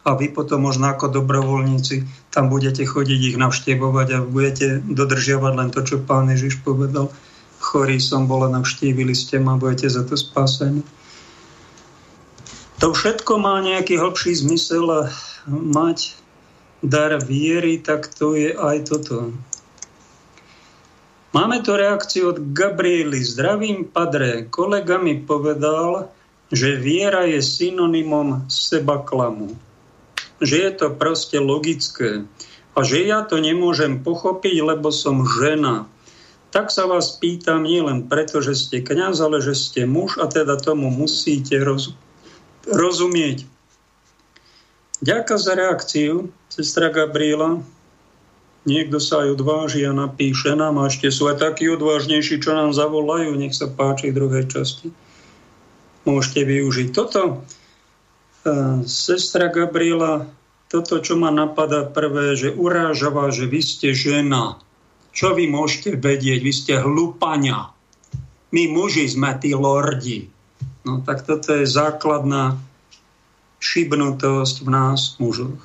A vy potom možno ako dobrovoľníci tam budete chodiť ich navštevovať a budete dodržiavať len to, čo pán Ježiš povedal. Chorý som bola, navštívili ste ma, budete za to spásení. To všetko má nejaký hlbší zmysel a mať dar viery, tak to je aj toto. Máme tu reakciu od Gabriely. Zdravím, padre. Kolega mi povedal, že viera je synonymom seba klamu. Že je to proste logické. A že ja to nemôžem pochopiť, lebo som žena. Tak sa vás pýtam nie len preto, že ste kňaz, ale že ste muž a teda tomu musíte rozumieť rozumieť. Ďakujem za reakciu, sestra Gabriela. Niekto sa aj odváži a napíše nám, a ešte sú aj takí odvážnejší, čo nám zavolajú. Nech sa páči v druhej časti. Môžete využiť toto. Sestra Gabriela, toto, čo ma napadá prvé, že uráža že vy ste žena. Čo vy môžete vedieť? Vy ste hlupania. My muži sme tí lordi. No tak toto je základná šibnutosť v nás, mužoch.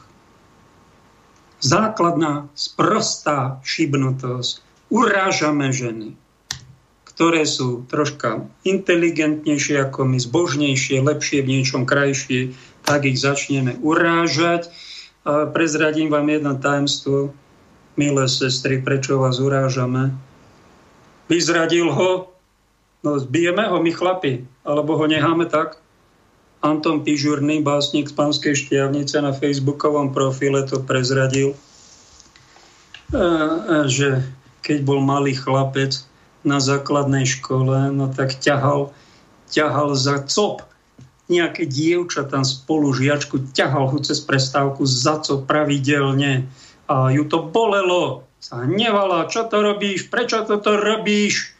Základná, sprostá šibnutosť. Urážame ženy, ktoré sú troška inteligentnejšie ako my, zbožnejšie, lepšie, v niečom krajšie, tak ich začneme urážať. A prezradím vám jedno tajemstvo, milé sestry, prečo vás urážame. Vyzradil ho No zbijeme ho my chlapi, alebo ho necháme tak. Anton Pižurný, básnik z Panskej šťavnice na facebookovom profile to prezradil, e, e, že keď bol malý chlapec na základnej škole, no tak ťahal, ťahal za cop nejaké dievča tam spolu žiačku, ťahal ho cez prestávku za cop pravidelne a ju to bolelo, sa hnevala, čo to robíš, prečo toto robíš?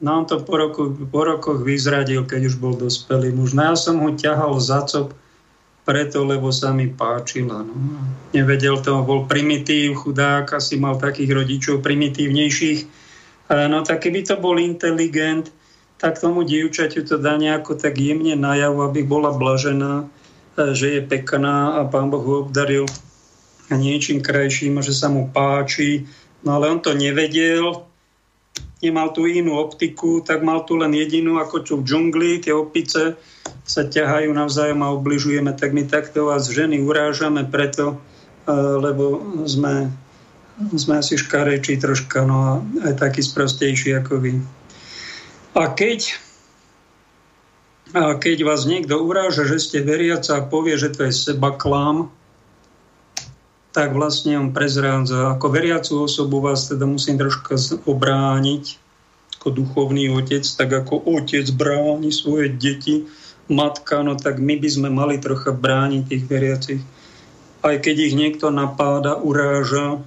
nám to po, roku, po rokoch vyzradil, keď už bol dospelý muž. No ja som ho ťahal za cop preto, lebo sa mi páčila. No. Nevedel to, bol primitív, chudák, asi mal takých rodičov primitívnejších. No tak keby to bol inteligent, tak tomu dievčaťu to dá nejako tak jemne najavu, aby bola blažená, e, že je pekná a pán Boh ho obdaril niečím krajším že sa mu páči. No ale on to nevedel, nemal tú inú optiku, tak mal tu len jedinú, ako čo v džungli, tie opice sa ťahajú navzájom a obližujeme, tak my takto vás ženy urážame preto, e, lebo sme, sme asi škarejší troška, no a aj taký sprostejší ako vy. A keď, a keď vás niekto uráža, že ste veriaca a povie, že to je seba klam, tak vlastne on prezrádza. Ako veriacu osobu vás teda musím troška obrániť ako duchovný otec, tak ako otec bráni svoje deti, matka, no tak my by sme mali trocha brániť tých veriacich. Aj keď ich niekto napáda, uráža.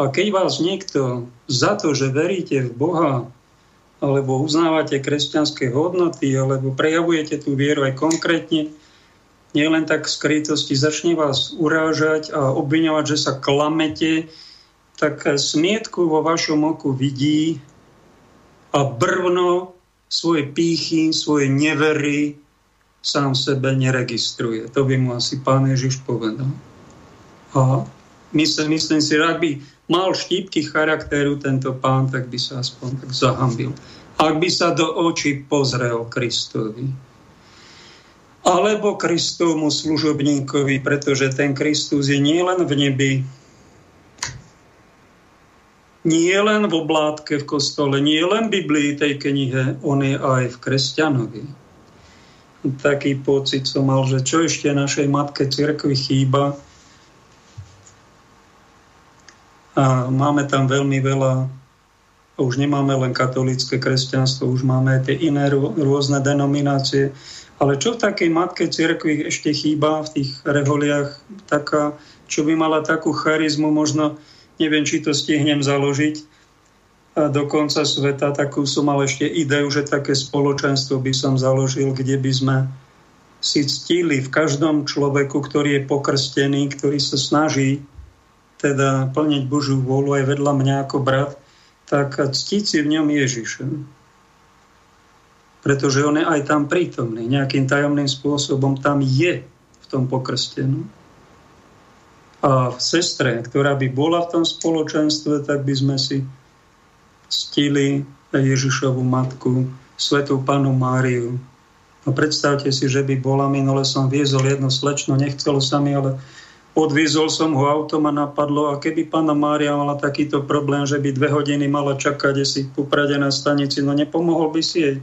A keď vás niekto za to, že veríte v Boha, alebo uznávate kresťanské hodnoty, alebo prejavujete tú vieru aj konkrétne, nielen tak v skrytosti, začne vás urážať a obviňovať, že sa klamete, tak smietku vo vašom oku vidí a brvno svoje pýchy, svoje nevery sám sebe neregistruje. To by mu asi pán Ježiš povedal. A myslím, myslím si, ak by mal štípky charakteru tento pán, tak by sa aspoň tak zahambil. Ak by sa do očí pozrel Kristovi, alebo Kristovmu služobníkovi, pretože ten Kristus je nielen v nebi, nie len v oblátke v kostole, nie len v Biblii tej knihe, on je aj v kresťanovi. Taký pocit som mal, že čo ešte našej matke cirkvi chýba. A máme tam veľmi veľa, už nemáme len katolické kresťanstvo, už máme aj tie iné rôzne denominácie, ale čo v takej matke cirkvi ešte chýba v tých reholiach, taká, čo by mala takú charizmu, možno, neviem, či to stihnem založiť, do konca sveta, takú som mal ešte ideu, že také spoločenstvo by som založil, kde by sme si ctili v každom človeku, ktorý je pokrstený, ktorý sa snaží teda plniť Božiu vôľu aj vedľa mňa ako brat, tak ctiť si v ňom Ježiša. Pretože on je aj tam prítomný. Nejakým tajomným spôsobom tam je v tom pokrstenom. A v sestre, ktorá by bola v tom spoločenstve, tak by sme si ctili Ježišovu matku, svetú panu Máriu. No predstavte si, že by bola, minule som viezol jednu slečnu, nechcelo sa mi, ale Odviezol som ho autom a napadlo, a keby pána Mária mala takýto problém, že by dve hodiny mala čakať si v na stanici, no nepomohol by si jej.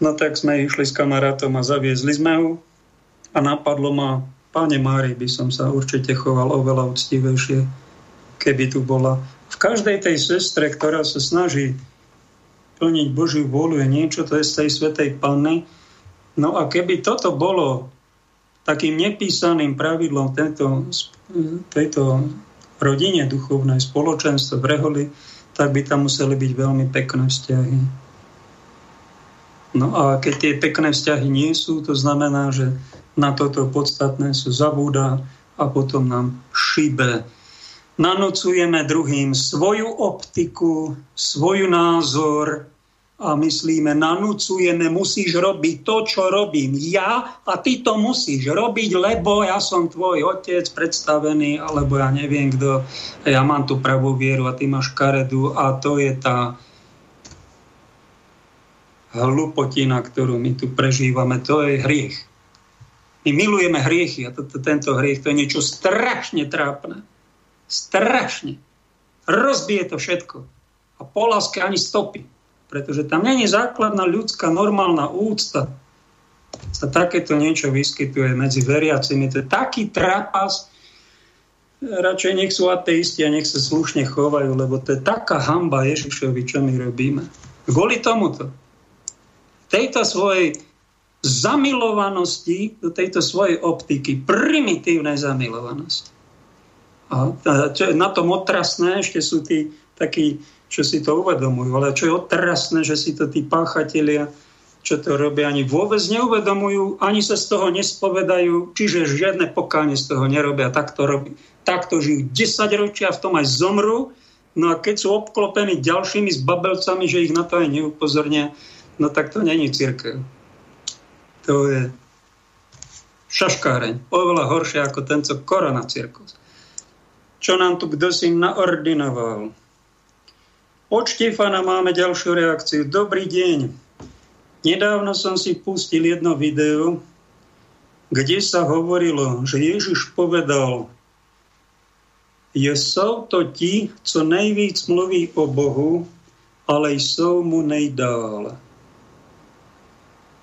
No tak sme išli s kamarátom a zaviezli sme ho a napadlo ma, páne Mári by som sa určite choval oveľa úctivejšie, keby tu bola. V každej tej sestre, ktorá sa snaží plniť Božiu vôľu, je niečo, to je z tej Svetej Panny. No a keby toto bolo takým nepísaným pravidlom tejto, tejto rodine duchovnej spoločenstva v Reholi, tak by tam museli byť veľmi pekné vzťahy. No a keď tie pekné vzťahy nie sú, to znamená, že na toto podstatné sú zabúda a potom nám šibe. Nanocujeme druhým svoju optiku, svoju názor, a myslíme, nanúcujeme, musíš robiť to, čo robím ja a ty to musíš robiť, lebo ja som tvoj otec predstavený, alebo ja neviem kto, ja mám tú pravú vieru a ty máš karedu a to je tá hlupotina, ktorú my tu prežívame, to je hriech. My milujeme hriechy a to, to, tento hriech to je niečo strašne trápne. Strašne. Rozbije to všetko. A po láske ani stopy pretože tam není základná ľudská normálna úcta. Sa takéto niečo vyskytuje medzi veriacimi. To je taký trapas, radšej nech sú ateisti a nech sa slušne chovajú, lebo to je taká hamba Ježišovi, čo my robíme. Kvôli tomuto. Tejto svojej zamilovanosti, do tejto svojej optiky, primitívnej zamilovanosti. A čo je na tom otrasné, ešte sú tí takí čo si to uvedomujú. Ale čo je otrasné, že si to tí páchatelia, čo to robia, ani vôbec neuvedomujú, ani sa z toho nespovedajú, čiže žiadne pokánie z toho nerobia. Tak to, robí. tak to žijú 10 ročia, v tom aj zomru. No a keď sú obklopení ďalšími babelcami, že ich na to aj neupozornia, no tak to není církev. To je šaškáreň. Oveľa horšie ako tento korona cirkus. Čo nám tu kdo si naordinoval? Od Štefana máme ďalšiu reakciu. Dobrý deň. Nedávno som si pustil jedno video, kde sa hovorilo, že Ježiš povedal, je jsou to ti, co nejvíc mluví o Bohu, ale jsou mu nejdál.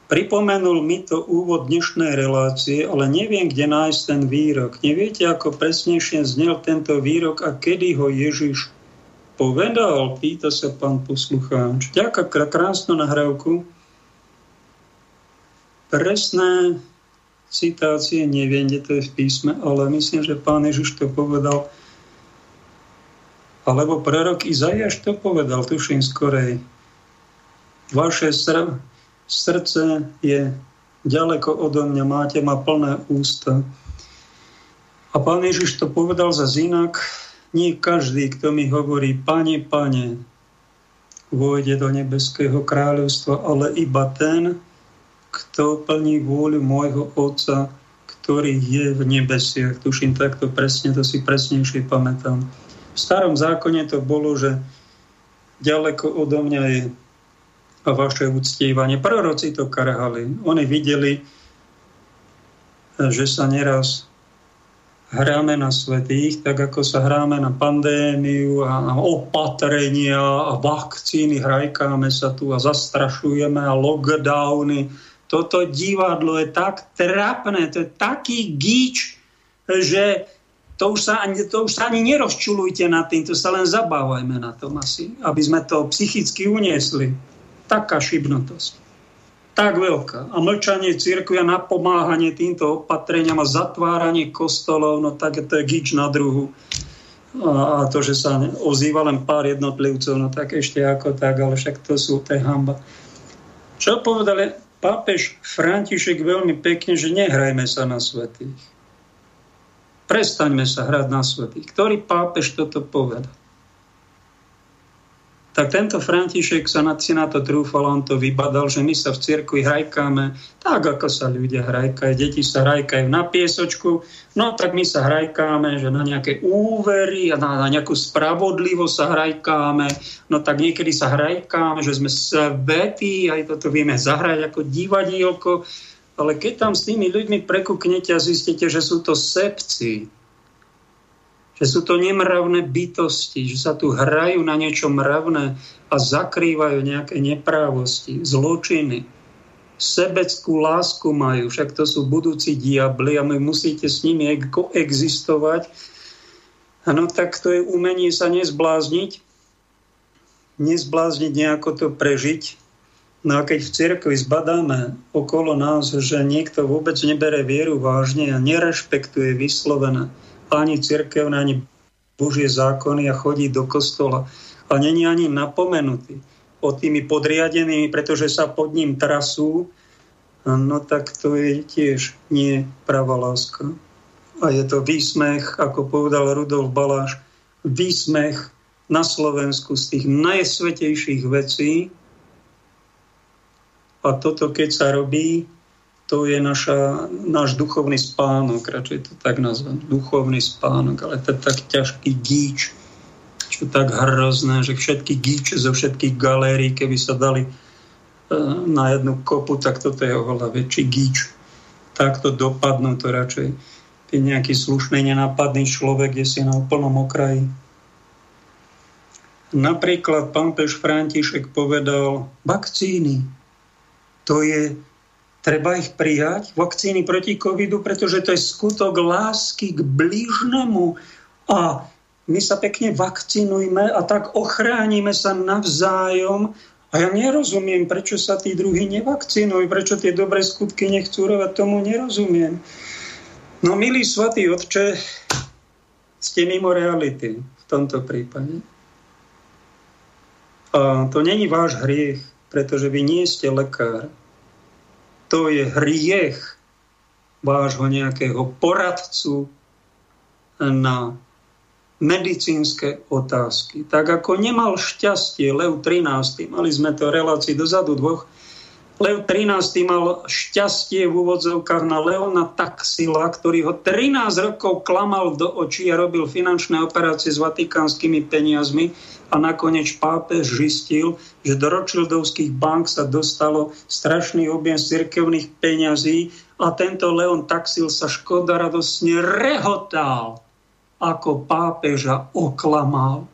Pripomenul mi to úvod dnešnej relácie, ale neviem, kde nájsť ten výrok. Neviete, ako presnejšie znel tento výrok a kedy ho Ježiš povedal, pýta sa pán poslucháč. Ďaká krásnu nahrávku. Presné citácie neviem, kde to je v písme, ale myslím, že pán Ježiš to povedal. Alebo prorok Izajaš to povedal, tuším skorej. Vaše sr- srdce je ďaleko odo mňa, máte ma plné ústa. A pán Ježiš to povedal za zinak, nie každý, kto mi hovorí, pane, pane, vôjde do nebeského kráľovstva, ale iba ten, kto plní vôľu môjho Otca, ktorý je v nebesiach. Tuším takto presne, to si presnejšie pamätám. V starom zákone to bolo, že ďaleko odo mňa je a vaše uctievanie. Proroci to karhali. Oni videli, že sa neraz hráme na svetých, tak ako sa hráme na pandémiu a opatrenia a vakcíny, hrajkáme sa tu a zastrašujeme a lockdowny. Toto divadlo je tak trapné, to je taký gíč, že to už, sa, to už sa ani nerozčulujte nad tým, to sa len zabávajme na tom asi, aby sme to psychicky uniesli. Taká šibnotosť tak veľká. A mlčanie církvy a napomáhanie týmto opatreniam a zatváranie kostolov, no tak to je gič na druhu. A, a to, že sa ozýva len pár jednotlivcov, no tak ešte ako tak, ale však to sú, to je hamba. Čo povedali pápež František veľmi pekne, že nehrajme sa na svetých. Prestaňme sa hrať na svetých. Ktorý pápež toto povedal? Tak tento František sa na, si na to trúfal, on to vybadal, že my sa v cirkvi hrajkáme tak, ako sa ľudia hrajkajú. Deti sa hrajkajú na piesočku, no tak my sa hrajkáme, že na nejaké úvery na, na nejakú spravodlivosť sa hrajkáme, no tak niekedy sa hrajkáme, že sme svetí, aj toto vieme zahrať ako divadielko, ale keď tam s tými ľuďmi prekúknete a zistíte, že sú to sepci, že sú to nemravné bytosti, že sa tu hrajú na niečo mravné a zakrývajú nejaké neprávosti, zločiny. Sebeckú lásku majú, však to sú budúci diabli a my musíte s nimi koexistovať. No tak to je umenie sa nezblázniť, nezblázniť nejako to prežiť. No a keď v cirkvi zbadáme okolo nás, že niekto vôbec nebere vieru vážne a nerešpektuje vyslovené ani cirkevné, ani Božie zákony a chodí do kostola. A není ani napomenutý o tými podriadenými, pretože sa pod ním trasú, no tak to je tiež nie pravá láska. A je to výsmech, ako povedal Rudolf Baláš, výsmech na Slovensku z tých najsvetejších vecí. A toto, keď sa robí, to je naša, náš duchovný spánok, radšej to tak nazvem, duchovný spánok, ale to je tak ťažký gíč, čo tak hrozné, že všetky gíče zo všetkých galérií, keby sa dali e, na jednu kopu, tak toto je oveľa väčší gíč. Takto dopadnú to radšej. Keď nejaký slušný, nenápadný človek je si na úplnom okraji. Napríklad pán Peš František povedal, vakcíny, to je Treba ich prijať, vakcíny proti covidu, pretože to je skutok lásky k blížnemu. A my sa pekne vakcinujme a tak ochránime sa navzájom. A ja nerozumiem, prečo sa tí druhí nevakcinujú, prečo tie dobré skutky nechcú rovať, tomu nerozumiem. No, milý svatý otče, ste mimo reality v tomto prípade. A to není váš hriech, pretože vy nie ste lekár to je hriech vášho nejakého poradcu na medicínske otázky. Tak ako nemal šťastie Lev 13, mali sme to relácii dozadu dvoch, Lev 13. mal šťastie v úvodzovkách na Leona Taxila, ktorý ho 13 rokov klamal do očí a robil finančné operácie s vatikánskymi peniazmi a nakoniec pápež zistil, že do ročildovských bank sa dostalo strašný objem cirkevných peňazí a tento Leon Taxil sa škoda radosne rehotal, ako pápeža oklamal,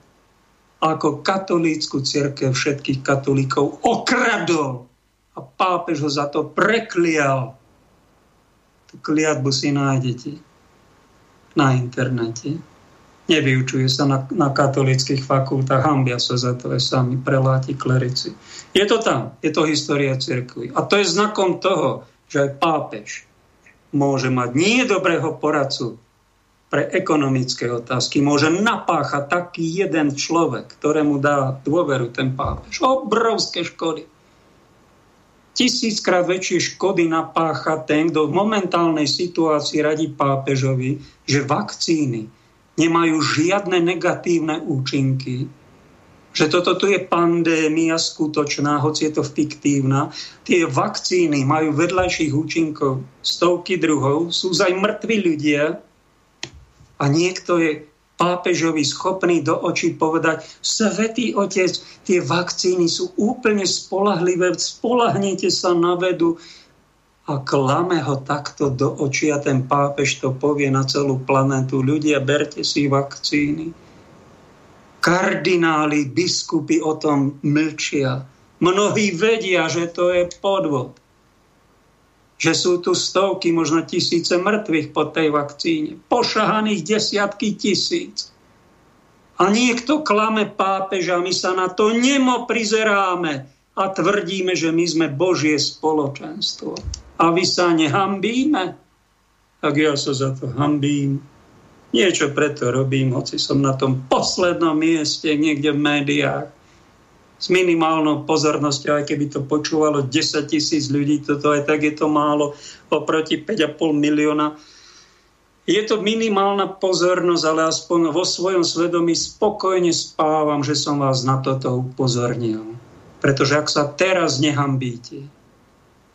ako katolícku cirkev všetkých katolíkov okradol a pápež ho za to preklial. Tu kliatbu si nájdete na internete. Nevyučuje sa na, na katolických fakultách, hambia sa za to aj sami preláti klerici. Je to tam, je to história cirkvi. A to je znakom toho, že aj pápež môže mať nie dobrého poradcu pre ekonomické otázky, môže napáchať taký jeden človek, ktorému dá dôveru ten pápež. Obrovské škody tisíckrát väčšie škody napácha ten, kto v momentálnej situácii radí pápežovi, že vakcíny nemajú žiadne negatívne účinky, že toto tu je pandémia skutočná, hoci je to fiktívna. Tie vakcíny majú vedľajších účinkov stovky druhov, sú aj mŕtvi ľudia a niekto je pápežovi schopný do očí povedať, Svetý Otec, tie vakcíny sú úplne spolahlivé, spolahnite sa na vedu a klame ho takto do očí a ten pápež to povie na celú planetu. Ľudia, berte si vakcíny. Kardináli, biskupy o tom mlčia. Mnohí vedia, že to je podvod že sú tu stovky, možno tisíce mŕtvych po tej vakcíne. Pošahaných desiatky tisíc. A niekto klame pápeža, my sa na to nemo prizeráme a tvrdíme, že my sme Božie spoločenstvo. A vy sa nehambíme? Tak ja sa za to hambím. Niečo preto robím, hoci som na tom poslednom mieste niekde v médiách. S minimálnou pozornosťou, aj keby to počúvalo 10 tisíc ľudí, toto aj tak je to málo oproti 5,5 milióna. Je to minimálna pozornosť, ale aspoň vo svojom svedomí spokojne spávam, že som vás na toto upozornil. Pretože ak sa teraz nehambíte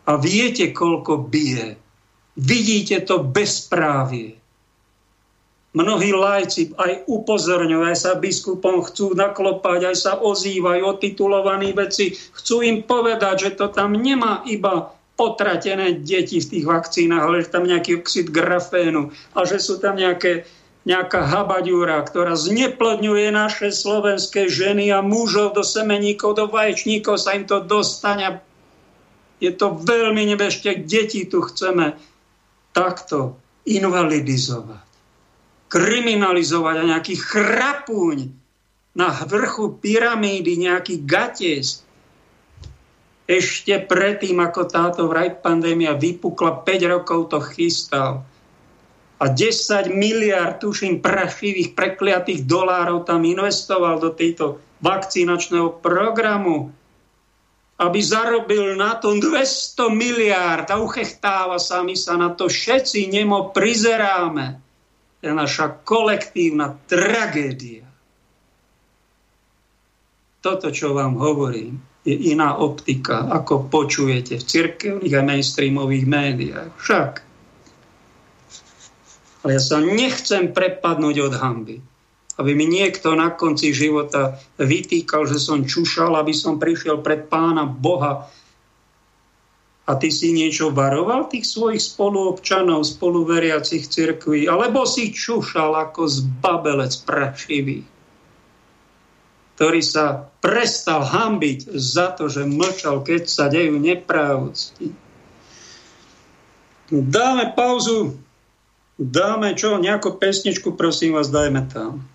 a viete, koľko bije, vidíte to bezprávie, Mnohí lajci aj upozorňujú, aj sa biskupom chcú naklopať, aj sa ozývajú otitulovaní veci. Chcú im povedať, že to tam nemá iba potratené deti v tých vakcínach, ale že tam nejaký oxid grafénu a že sú tam nejaké, nejaká habaďúra, ktorá zneplodňuje naše slovenské ženy a mužov do semeníkov, do vaječníkov sa im to dostane. Je to veľmi nebešte, deti tu chceme takto invalidizovať kriminalizovať a nejaký chrapúň na vrchu pyramídy, nejaký gates, ešte predtým, ako táto vraj pandémia vypukla, 5 rokov to chystal. A 10 miliard, tuším, prašivých, prekliatých dolárov tam investoval do tejto vakcinačného programu, aby zarobil na tom 200 miliárd a uchechtáva sa, my sa na to. Všetci nemo prizeráme je naša kolektívna tragédia. Toto, čo vám hovorím, je iná optika, ako počujete v cirkevných a mainstreamových médiách. Však. Ale ja sa nechcem prepadnúť od hamby. Aby mi niekto na konci života vytýkal, že som čušal, aby som prišiel pred pána Boha a ty si niečo varoval tých svojich spoluobčanov, spoluveriacich cirkví, alebo si čušal ako zbabelec prašivý, ktorý sa prestal hambiť za to, že mlčal, keď sa dejú neprávosti. Dáme pauzu, dáme čo, nejakú pesničku, prosím vás, dajme tam.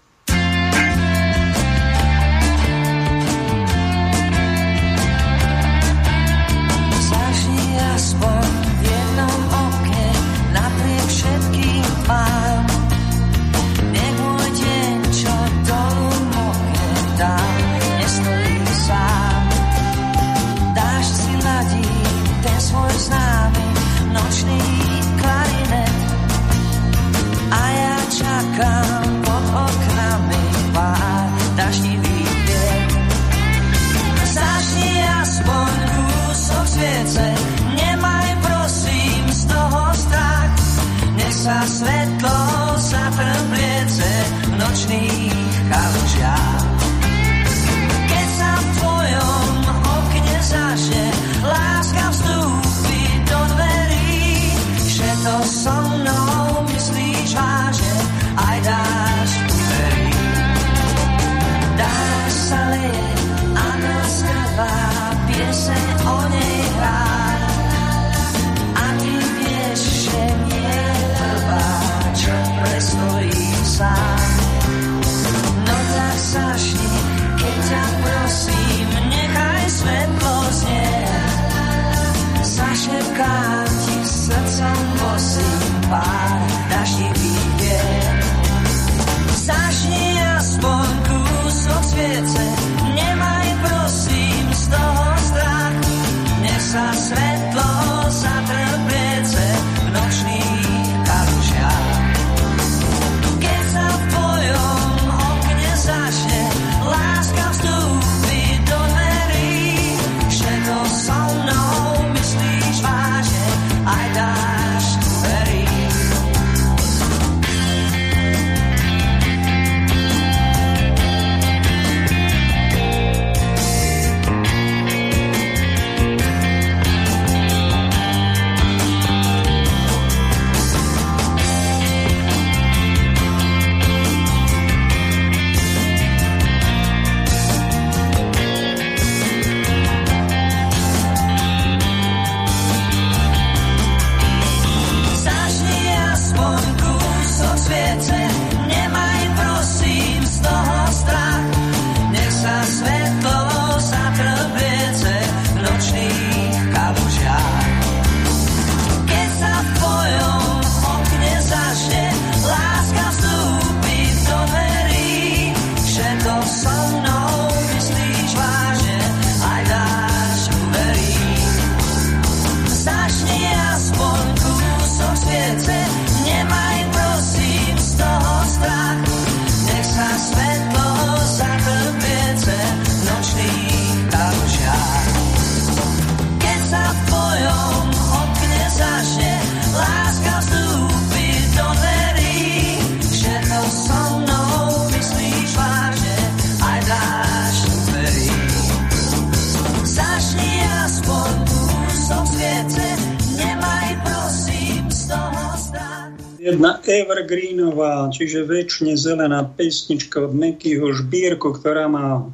Evergreenová, čiže väčšine zelená pesnička od Mekyho Žbírku, ktorá má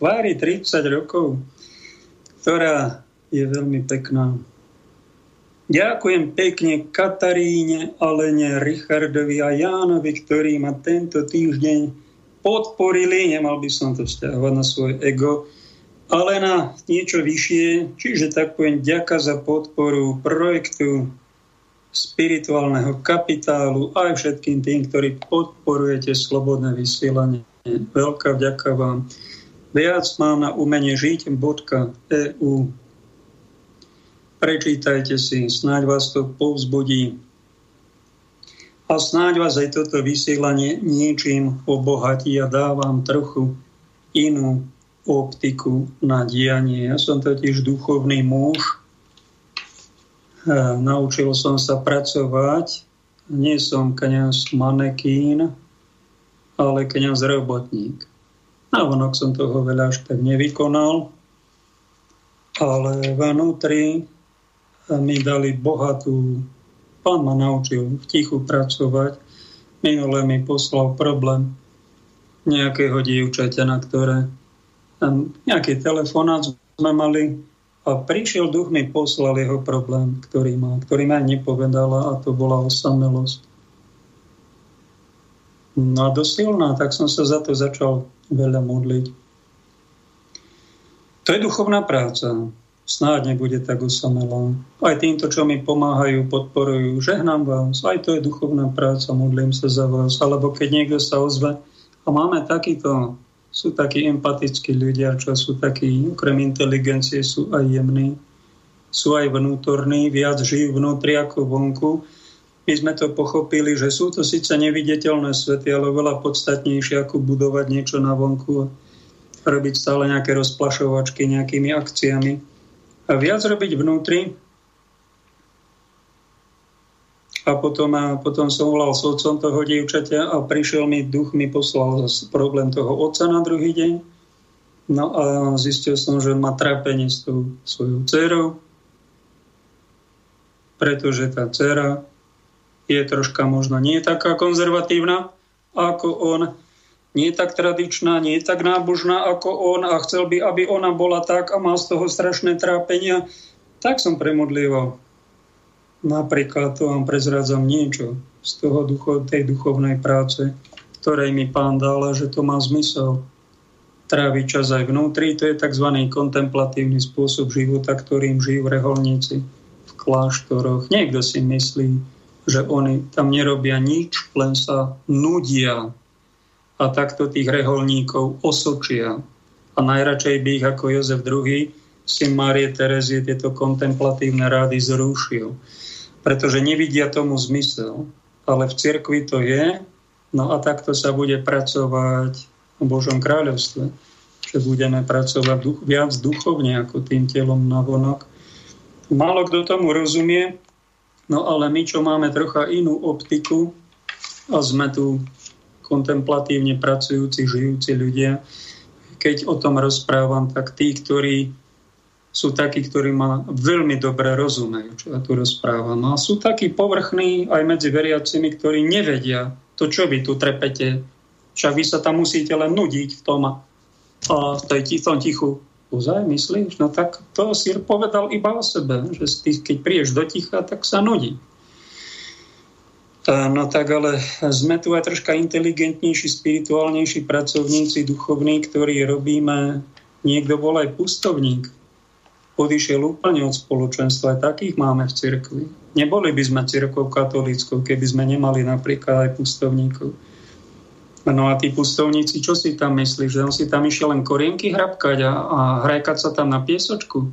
vári 30 rokov, ktorá je veľmi pekná. Ďakujem pekne Kataríne, Alene, Richardovi a Jánovi, ktorí ma tento týždeň podporili. Nemal by som to vzťahovať na svoj ego, ale na niečo vyššie. Čiže tak poviem, ďaka za podporu projektu spirituálneho kapitálu aj všetkým tým, ktorí podporujete slobodné vysielanie. Veľká vďaka vám. Viac mám na umenie žiť.eu Prečítajte si, snáď vás to povzbudí. A snáď vás aj toto vysielanie niečím obohatí a dá vám trochu inú optiku na dianie. Ja som totiž duchovný muž, naučil som sa pracovať, nie som kniaz manekín, ale kniaz robotník. Navonok som toho veľa až tak nevykonal, ale vnútri mi dali bohatú... Pán ma naučil v tichu pracovať. Minule mi poslal problém nejakého dievčaťa, na ktoré nejaký telefonát sme mali a prišiel duch mi poslal jeho problém, ktorý má, ktorý ma nepovedala a to bola osamelosť. No a dosilná, tak som sa za to začal veľa modliť. To je duchovná práca snáď nebude tak osamelá. Aj týmto, čo mi pomáhajú, podporujú, žehnám vás, aj to je duchovná práca, modlím sa za vás. Alebo keď niekto sa ozve a máme takýto, sú takí empatickí ľudia, čo sú takí, okrem inteligencie, sú aj jemní, sú aj vnútorní, viac žijú vnútri ako vonku. My sme to pochopili, že sú to síce neviditeľné svety, ale veľa podstatnejšie ako budovať niečo na vonku a robiť stále nejaké rozplašovačky nejakými akciami viac robiť vnútri. A potom, a potom som volal s otcom toho dievčaťa a prišiel mi duch, mi poslal problém toho otca na druhý deň. No a zistil som, že má trápenie s tou svojou dcerou, pretože tá dcera je troška možno nie taká konzervatívna ako on nie tak tradičná, nie tak nábožná ako on a chcel by, aby ona bola tak a má z toho strašné trápenia, tak som premodlieval. Napríklad to vám prezrádzam niečo z toho ducho, tej duchovnej práce, ktorej mi pán dal, že to má zmysel tráviť čas aj vnútri. To je tzv. kontemplatívny spôsob života, ktorým žijú reholníci v kláštoroch. Niekto si myslí, že oni tam nerobia nič, len sa nudia a takto tých reholníkov osočia. A najradšej by ich ako Jozef II, syn Márie Terezie, tieto kontemplatívne rády zrušil. Pretože nevidia tomu zmysel. Ale v cirkvi to je, no a takto sa bude pracovať v Božom kráľovstve. Že budeme pracovať duch, viac duchovne ako tým telom na vonok. Málo kto tomu rozumie, no ale my, čo máme trocha inú optiku a sme tu kontemplatívne pracujúci, žijúci ľudia, keď o tom rozprávam, tak tí, ktorí sú takí, ktorí ma veľmi dobre rozumejú, čo ja tu rozprávam. A sú takí povrchní aj medzi veriacimi, ktorí nevedia to, čo vy tu trepete. Však vy sa tam musíte len nudiť v tom a v tej tom tichu. Ozaj, myslíš? No tak to si povedal iba o sebe, že ty, keď prídeš do ticha, tak sa nudí. No tak ale sme tu aj troška inteligentnejší, spirituálnejší pracovníci, duchovní, ktorí robíme, niekto bol aj pustovník, odišiel úplne od spoločenstva, aj takých máme v cirkvi. Neboli by sme cirkov katolíckou, keby sme nemali napríklad aj pustovníkov. No a tí pustovníci, čo si tam myslíš? Že on si tam išiel len korienky hrabkať a, a hrajkať sa tam na piesočku?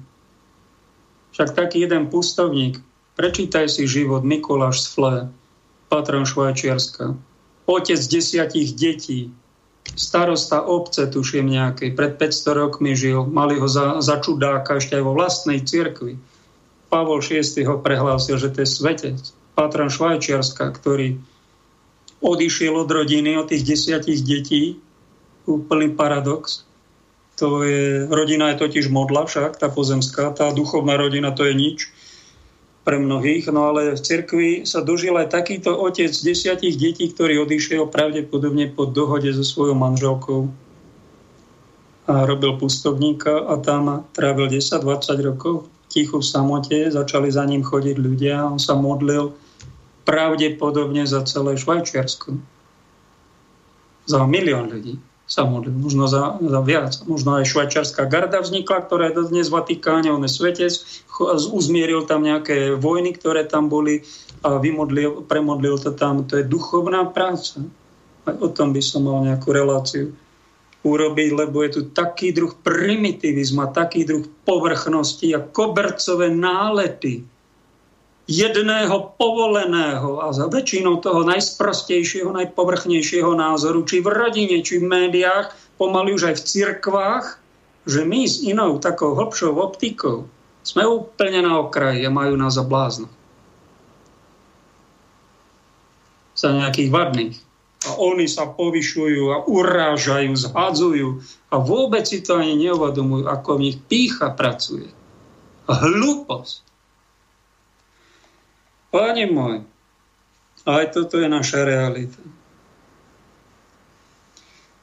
Však taký jeden pustovník, prečítaj si život Mikuláš z Fle, patron Švajčiarska. Otec desiatich detí, starosta obce, tuším nejakej, pred 500 rokmi žil, mali ho za, za čudáka ešte aj vo vlastnej cirkvi. Pavol VI ho prehlásil, že to je svetec, patron Švajčiarska, ktorý odišiel od rodiny, od tých desiatich detí, úplný paradox. to je, rodina je totiž modla však, tá pozemská, tá duchovná rodina to je nič pre mnohých, no ale v cirkvi sa dožil aj takýto otec desiatich detí, ktorý odišiel pravdepodobne po dohode so svojou manželkou a robil pustovníka a tam trávil 10-20 rokov tichu v samote, začali za ním chodiť ľudia, on sa modlil pravdepodobne za celé Švajčiarsko. Za milión ľudí sa modlil, možno za, za viac. Možno aj švajčiarská garda vznikla, ktorá je dnes v Vatikáne, on je svetec, uzmieril tam nejaké vojny, ktoré tam boli a vymodlil, premodlil to tam. To je duchovná práca. Aj o tom by som mal nejakú reláciu urobiť, lebo je tu taký druh primitivizma, taký druh povrchnosti a kobercové nálety jedného povoleného a za väčšinou toho najsprostejšieho, najpovrchnejšieho názoru, či v rodine, či v médiách, pomaly už aj v cirkvách, že my s inou takou hlbšou optikou sme úplne na okraji a majú nás za blázno. Za nejakých vadných. A oni sa povyšujú a urážajú, zhadzujú a vôbec si to ani neuvedomujú, ako v nich pícha pracuje. A hlúposť Pane môj, aj toto je naša realita.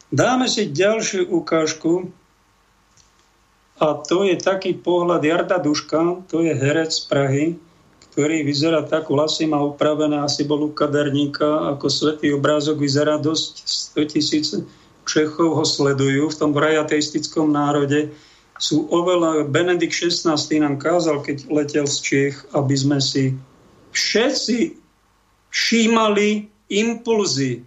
Dáme si ďalšiu ukážku a to je taký pohľad Jarda Duška, to je herec z Prahy, ktorý vyzerá tak, vlasy má upravené, asi bol u kaderníka, ako svetý obrázok vyzerá dosť 100 tisíc Čechov ho sledujú v tom rajateistickom národe. Sú oveľa, Benedikt XVI nám kázal, keď letel z Čech, aby sme si všetci všímali impulzy,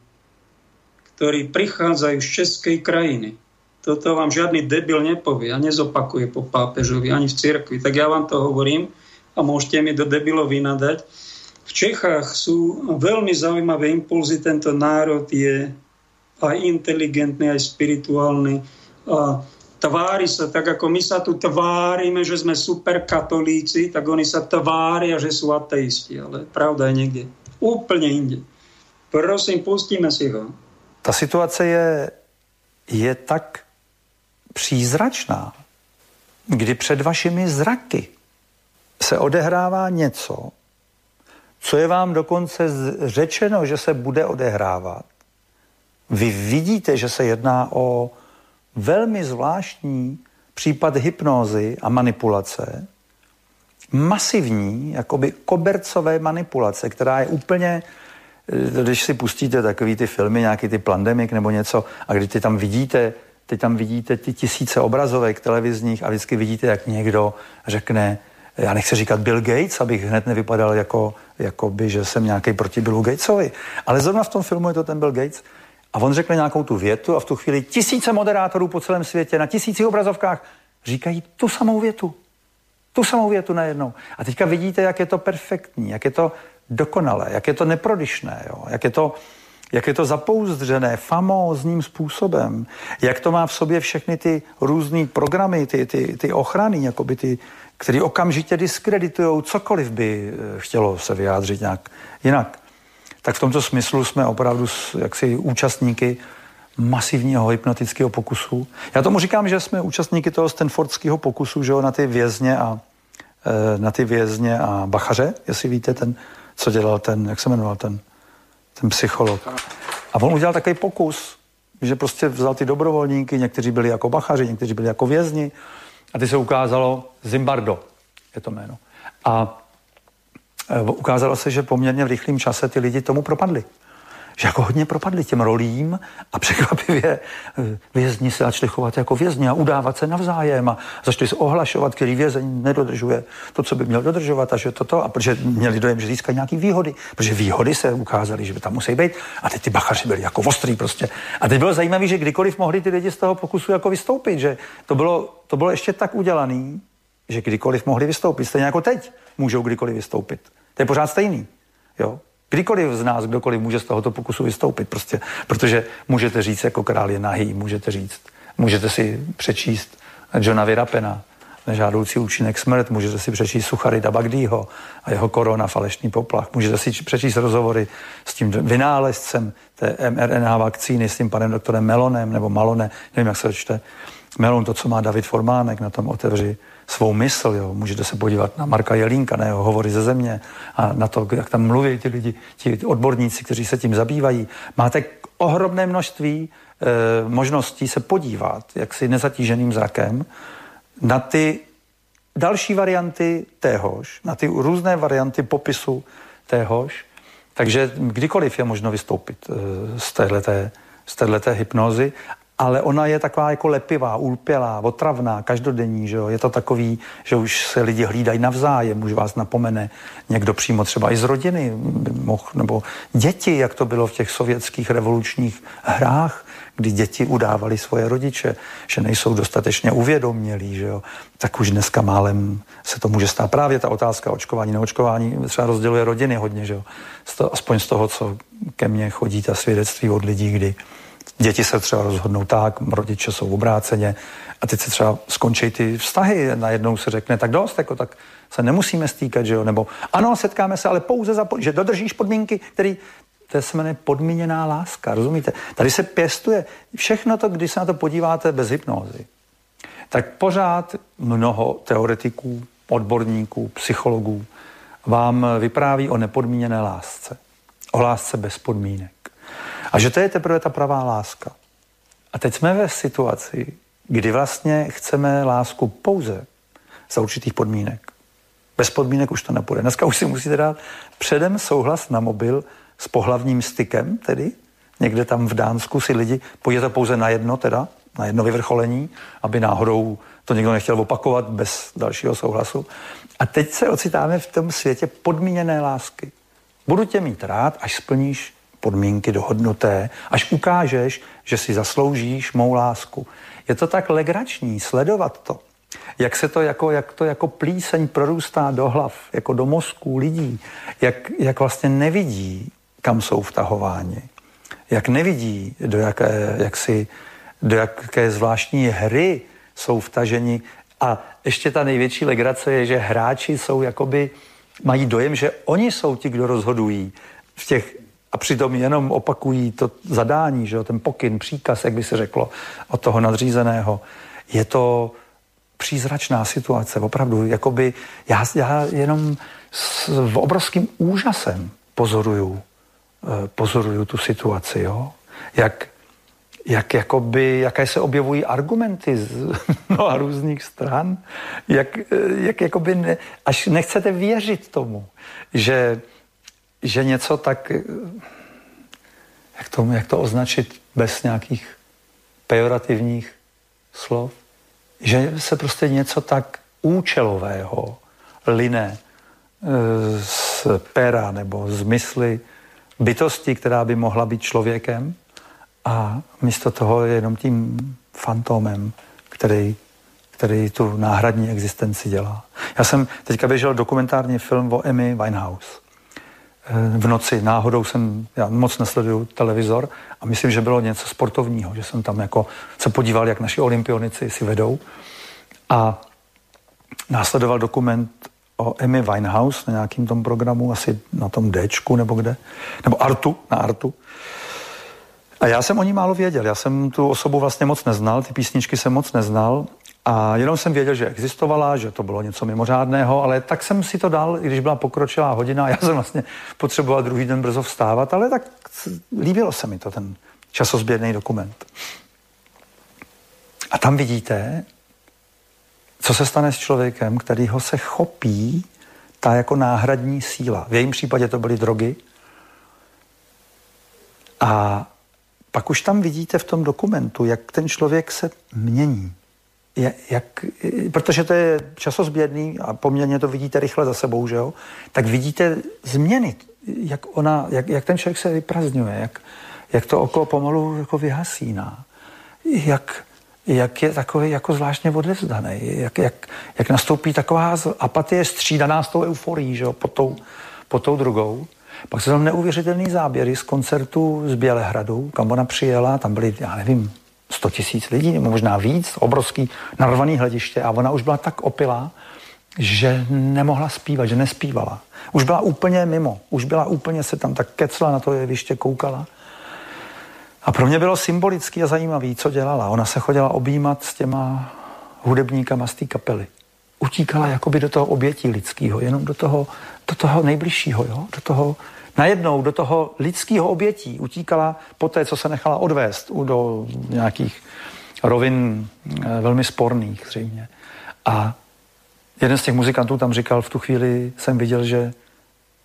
ktorí prichádzajú z českej krajiny. Toto vám žiadny debil nepovie a nezopakuje po pápežovi ani v cirkvi. Tak ja vám to hovorím a môžete mi do debilov vynadať. V Čechách sú veľmi zaujímavé impulzy. Tento národ je aj inteligentný, aj spirituálny. A tvári sa tak, ako my sa tu tvárime, že sme super katolíci, tak oni sa tvária, že sú ateisti. Ale pravda je niekde. Úplne inde. Prosím, pustíme si ho. Ta situace je, je tak přízračná, kdy před vašimi zraky se odehrává něco, co je vám dokonce řečeno, že se bude odehrávat. Vy vidíte, že se jedná o velmi zvláštní případ hypnózy a manipulace, masivní, jakoby kobercové manipulace, která je úplně, eh, když si pustíte takový ty filmy, nějaký ty plandemik nebo něco, a když ty tam vidíte, ty tam vidíte ty tisíce obrazovek televizních a vždycky vidíte, jak někdo řekne, já nechci říkat Bill Gates, abych hned nevypadal jako, jako že jsem nějaký proti Billu Gatesovi. Ale zrovna v tom filmu je to ten Bill Gates, a on řekne nějakou tu větu a v tu chvíli tisíce moderátorů po celém světě na tisících obrazovkách říkají tu samou větu. Tu samou větu najednou. A teďka vidíte, jak je to perfektní, jak je to dokonalé, jak je to neprodyšné, jo? Jak, je to, jak je to zapouzdřené famózním způsobem, jak to má v sobě všechny ty různé programy, ty, ty, ty ochrany, jakoby ty, které okamžitě diskreditují cokoliv by eh, chtělo se vyjádřit nějak jinak tak v tomto smyslu jsme opravdu jaksi účastníky masivního hypnotického pokusu. Já tomu říkám, že jsme účastníky toho Stanfordského pokusu, že jo, na ty vězně a e, na ty vězně a bachaře, jestli víte, ten, co dělal ten, jak se jmenoval ten, ten psycholog. A on udělal takový pokus, že prostě vzal ty dobrovolníky, někteří byli jako bachaři, někteří byli jako vězni a ty se ukázalo Zimbardo, je to jméno. A ukázalo se, že poměrně v rychlém čase ty lidi tomu propadli. Že jako hodně propadli těm rolím a překvapivě eh, vězni se začali chovat jako vězni a udávat se navzájem a začali se ohlašovat, který vězeň nedodržuje to, co by měl dodržovat a že toto, a protože měli dojem, že získají nějaké výhody, protože výhody se ukázaly, že by tam musí být a teď ty bachaři byli jako ostrý prostě. A teď bylo zajímavé, že kdykoliv mohli ty lidi z toho pokusu jako vystoupit, že to bylo, to bylo ještě tak udělaný, že kdykoliv mohli vystoupit, stejně jako teď můžou kdykoliv vystoupit. To je pořád stejný. Jo? Kdykoliv z nás, kdokoliv může z tohoto pokusu vystoupit, prostě, protože můžete říct, jako král je nahý, můžete říct, můžete si přečíst Johna Virapena, nežádoucí účinek smrt, můžete si přečíst Suchary Dabagdýho a jeho korona, falešný poplach, můžete si přečíst rozhovory s tím vynálezcem té mRNA vakcíny, s tím panem doktorem Melonem nebo Malone, nevím, jak se to čte, Melon, to, co má David Formánek, na tom otevři svou mysl. Jo. Můžete se podívat na Marka Jelínka, na jeho hovory ze země a na to, jak tam mluví ti lidi, ti odborníci, kteří se tím zabývají. Máte ohromné množství e, možností se podívat, jak si nezatíženým zrakem, na ty další varianty téhož, na ty různé varianty popisu téhož. Takže kdykoliv je možno vystoupit e, z téhleté, z téhleté hypnozy ale ona je taková jako lepivá, úlpělá, otravná, každodenní, že jo? Je to takový, že už se lidi hlídají navzájem, už vás napomene někdo přímo třeba i z rodiny, moh, nebo děti, jak to bylo v těch sovětských revolučních hrách, kdy děti udávali svoje rodiče, že nejsou dostatečně uvědomělí, že jo? tak už dneska málem se to může stát. Právě ta otázka očkování, neočkování třeba rozděluje rodiny hodně, že jo? aspoň z toho, co ke mně chodí ta svědectví od lidí, kdy Děti se třeba rozhodnou tak, rodiče jsou obráceně a teď se třeba skončí ty vztahy. Najednou se řekne, tak dost, jako tak se nemusíme stýkat, že jo? Nebo ano, setkáme se, ale pouze za, že dodržíš podmínky, které to se jmenuje podmíněná láska, rozumíte? Tady se pěstuje všechno to, když se na to podíváte bez hypnózy, tak pořád mnoho teoretiků, odborníků, psychologů vám vypráví o nepodmíněné lásce. O lásce bez podmínek. A že to je teprve ta pravá láska. A teď jsme ve situaci, kdy vlastně chceme lásku pouze za určitých podmínek. Bez podmínek už to nepůjde. Dneska už si musíte dát předem souhlas na mobil s pohlavním stykem, tedy někde tam v Dánsku si lidi, pojďte pouze na jedno teda, na jedno vyvrcholení, aby náhodou to někdo nechtěl opakovat bez dalšího souhlasu. A teď se ocitáme v tom světě podmíněné lásky. Budu tě mít rád, až splníš podmínky dohodnuté, až ukážeš, že si zasloužíš mou lásku. Je to tak legrační sledovat to, jak se to jako, jak to jako plíseň prorůstá do hlav, jako do mozků lidí, jak, jak vlastně nevidí, kam jsou vtahováni, jak nevidí, do jaké, jak si, do jaké zvláštní hry jsou vtaženi. A ještě ta největší legrace je, že hráči jsou jakoby, mají dojem, že oni jsou ti, kdo rozhodují v těch a přitom jenom opakují to zadání, že jo, ten pokyn, příkaz, jak by se řeklo, od toho nadřízeného. Je to přízračná situace, opravdu, jakoby já, já jenom s v obrovským úžasem pozoruju, eh, pozoruju tu situaci, jo? Jak, jak jakoby, jaké se objevují argumenty z mnoha různých stran, jak, eh, jak jakoby ne, až nechcete věřit tomu, že že něco tak, jak to, jak to označit bez nějakých pejorativních slov, že se prostě něco tak účelového line e, z pera nebo z mysli bytosti, která by mohla být člověkem a místo toho je jenom tím fantomem, který, který tu náhradní existenci dělá. Já jsem teďka běžel dokumentární film o Emmy Winehouse v noci náhodou jsem, já moc nesleduju televizor a myslím, že bylo něco sportovního, že jsem tam jako se podíval, jak naši olympionici si vedou a následoval dokument o Emmy Winehouse na nějakým tom programu, asi na tom Dčku nebo kde, nebo Artu, na Artu. A já jsem o ní málo věděl, já jsem tu osobu vlastně moc neznal, ty písničky jsem moc neznal a jenom jsem věděl, že existovala, že to bylo něco mimořádného, ale tak jsem si to dal, i když byla pokročilá hodina, já jsem vlastně potřeboval druhý den brzo vstávat, ale tak líbilo se mi to, ten časozběrný dokument. A tam vidíte, co se stane s člověkem, který ho se chopí ta jako náhradní síla. V jejím případě to byly drogy. A pak už tam vidíte v tom dokumentu, jak ten člověk se mění jak, protože to je časozběrný a poměrně to vidíte rychle za sebou, že jo, tak vidíte změny, jak, ona, jak, jak ten člověk se vyprazňuje, jak, jak to oko pomalu jako vyhasíná, jak, jak je takový jako zvláštně odevzdaný, jak, jak, jak nastoupí taková apatie střídaná s tou euforií, že jo, pod tou, pod tou drugou. Pak se tam neuvěřitelný záběry z koncertu z Bělehradu, kam ona přijela, tam byly, já nevím, 100 tisíc lidí, nebo možná víc, obrovský narvaný hlediště a ona už byla tak opilá, že nemohla zpívat, že nespívala. Už byla úplně mimo, už byla úplně se tam tak kecla na to jeviště, koukala. A pro mě bylo symbolický a zajímavý, co dělala. Ona se chodila objímat s těma hudebníkama z té kapely. Utíkala jakoby do toho obětí lidského, jenom do toho, do toho nejbližšího, jo? do toho, najednou do toho lidského obětí utíkala po té, co se nechala odvést do nějakých rovin eh, velmi sporných zřejmě. A jeden z těch muzikantů tam říkal, v tu chvíli jsem viděl, že,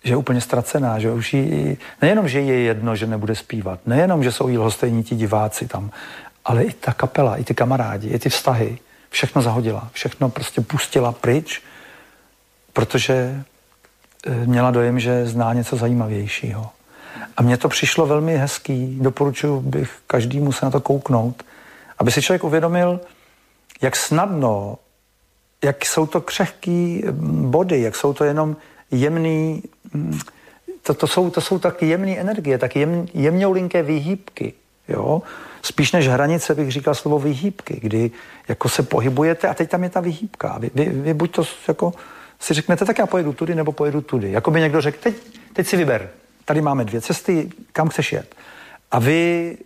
že je úplně ztracená, že už jí, nejenom, že je jedno, že nebude zpívat, nejenom, že jsou jí lhostejní ti diváci tam, ale i ta kapela, i ty kamarádi, i ty vztahy, všechno zahodila, všechno prostě pustila pryč, protože měla dojem, že zná něco zajímavějšího. A mně to přišlo velmi hezký, doporučuji bych každému se na to kouknout, aby si člověk uvědomil, jak snadno, jak jsou to křehký mm, body, jak jsou to jenom jemný, mm, to, to, jsou, to jsou taky jemné energie, tak jem, jemňoulinké výhýbky, jo. Spíš než hranice bych říkal slovo výhýbky, kdy jako se pohybujete a teď tam je ta výhýbka. Vy, vy, vy buď to jako si řeknete, tak já pojedu tudy nebo pojedu tudy. Jako by někdo řekl, teď, teď si vyber, tady máme dvě cesty, kam chceš jet. A vy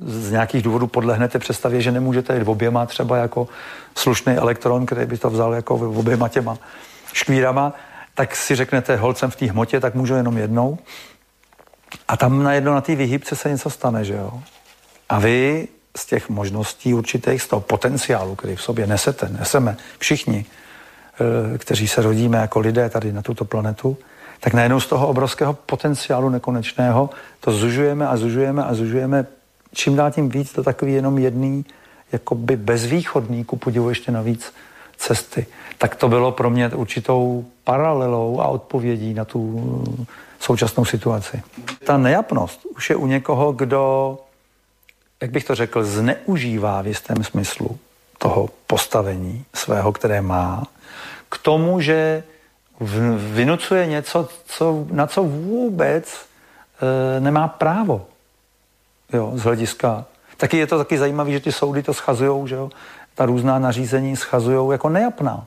z nějakých důvodů podlehnete představě, že nemůžete jít oběma, třeba jako slušný elektron, který by to vzal jako oběma těma škvírama, tak si řeknete, holcem v té hmotě, tak můžu jenom jednou. A tam najednou na té vyhybce se něco stane, že jo? A vy z těch možností určitých, z toho potenciálu, který v sobě nesete, neseme všichni, kteří se rodíme jako lidé tady na tuto planetu, tak najednou z toho obrovského potenciálu nekonečného to zužujeme a zužujeme a zužujeme čím dál tím víc do takový jenom jedný, jakoby bezvýchodný, ku podivu ještě navíc, cesty. Tak to bylo pro mě určitou paralelou a odpovědí na tu eh, současnou situaci. Ta nejapnost už je u někoho, kdo, jak bych to řekl, zneužívá v jistém smyslu toho postavení svého, které má, k tomu, že vynucuje něco, co, na co vůbec e, nemá právo jo, z hlediska. Taky je to taky zajímavé, že ty soudy to schazují, že jo, ta různá nařízení schazují jako nejapná.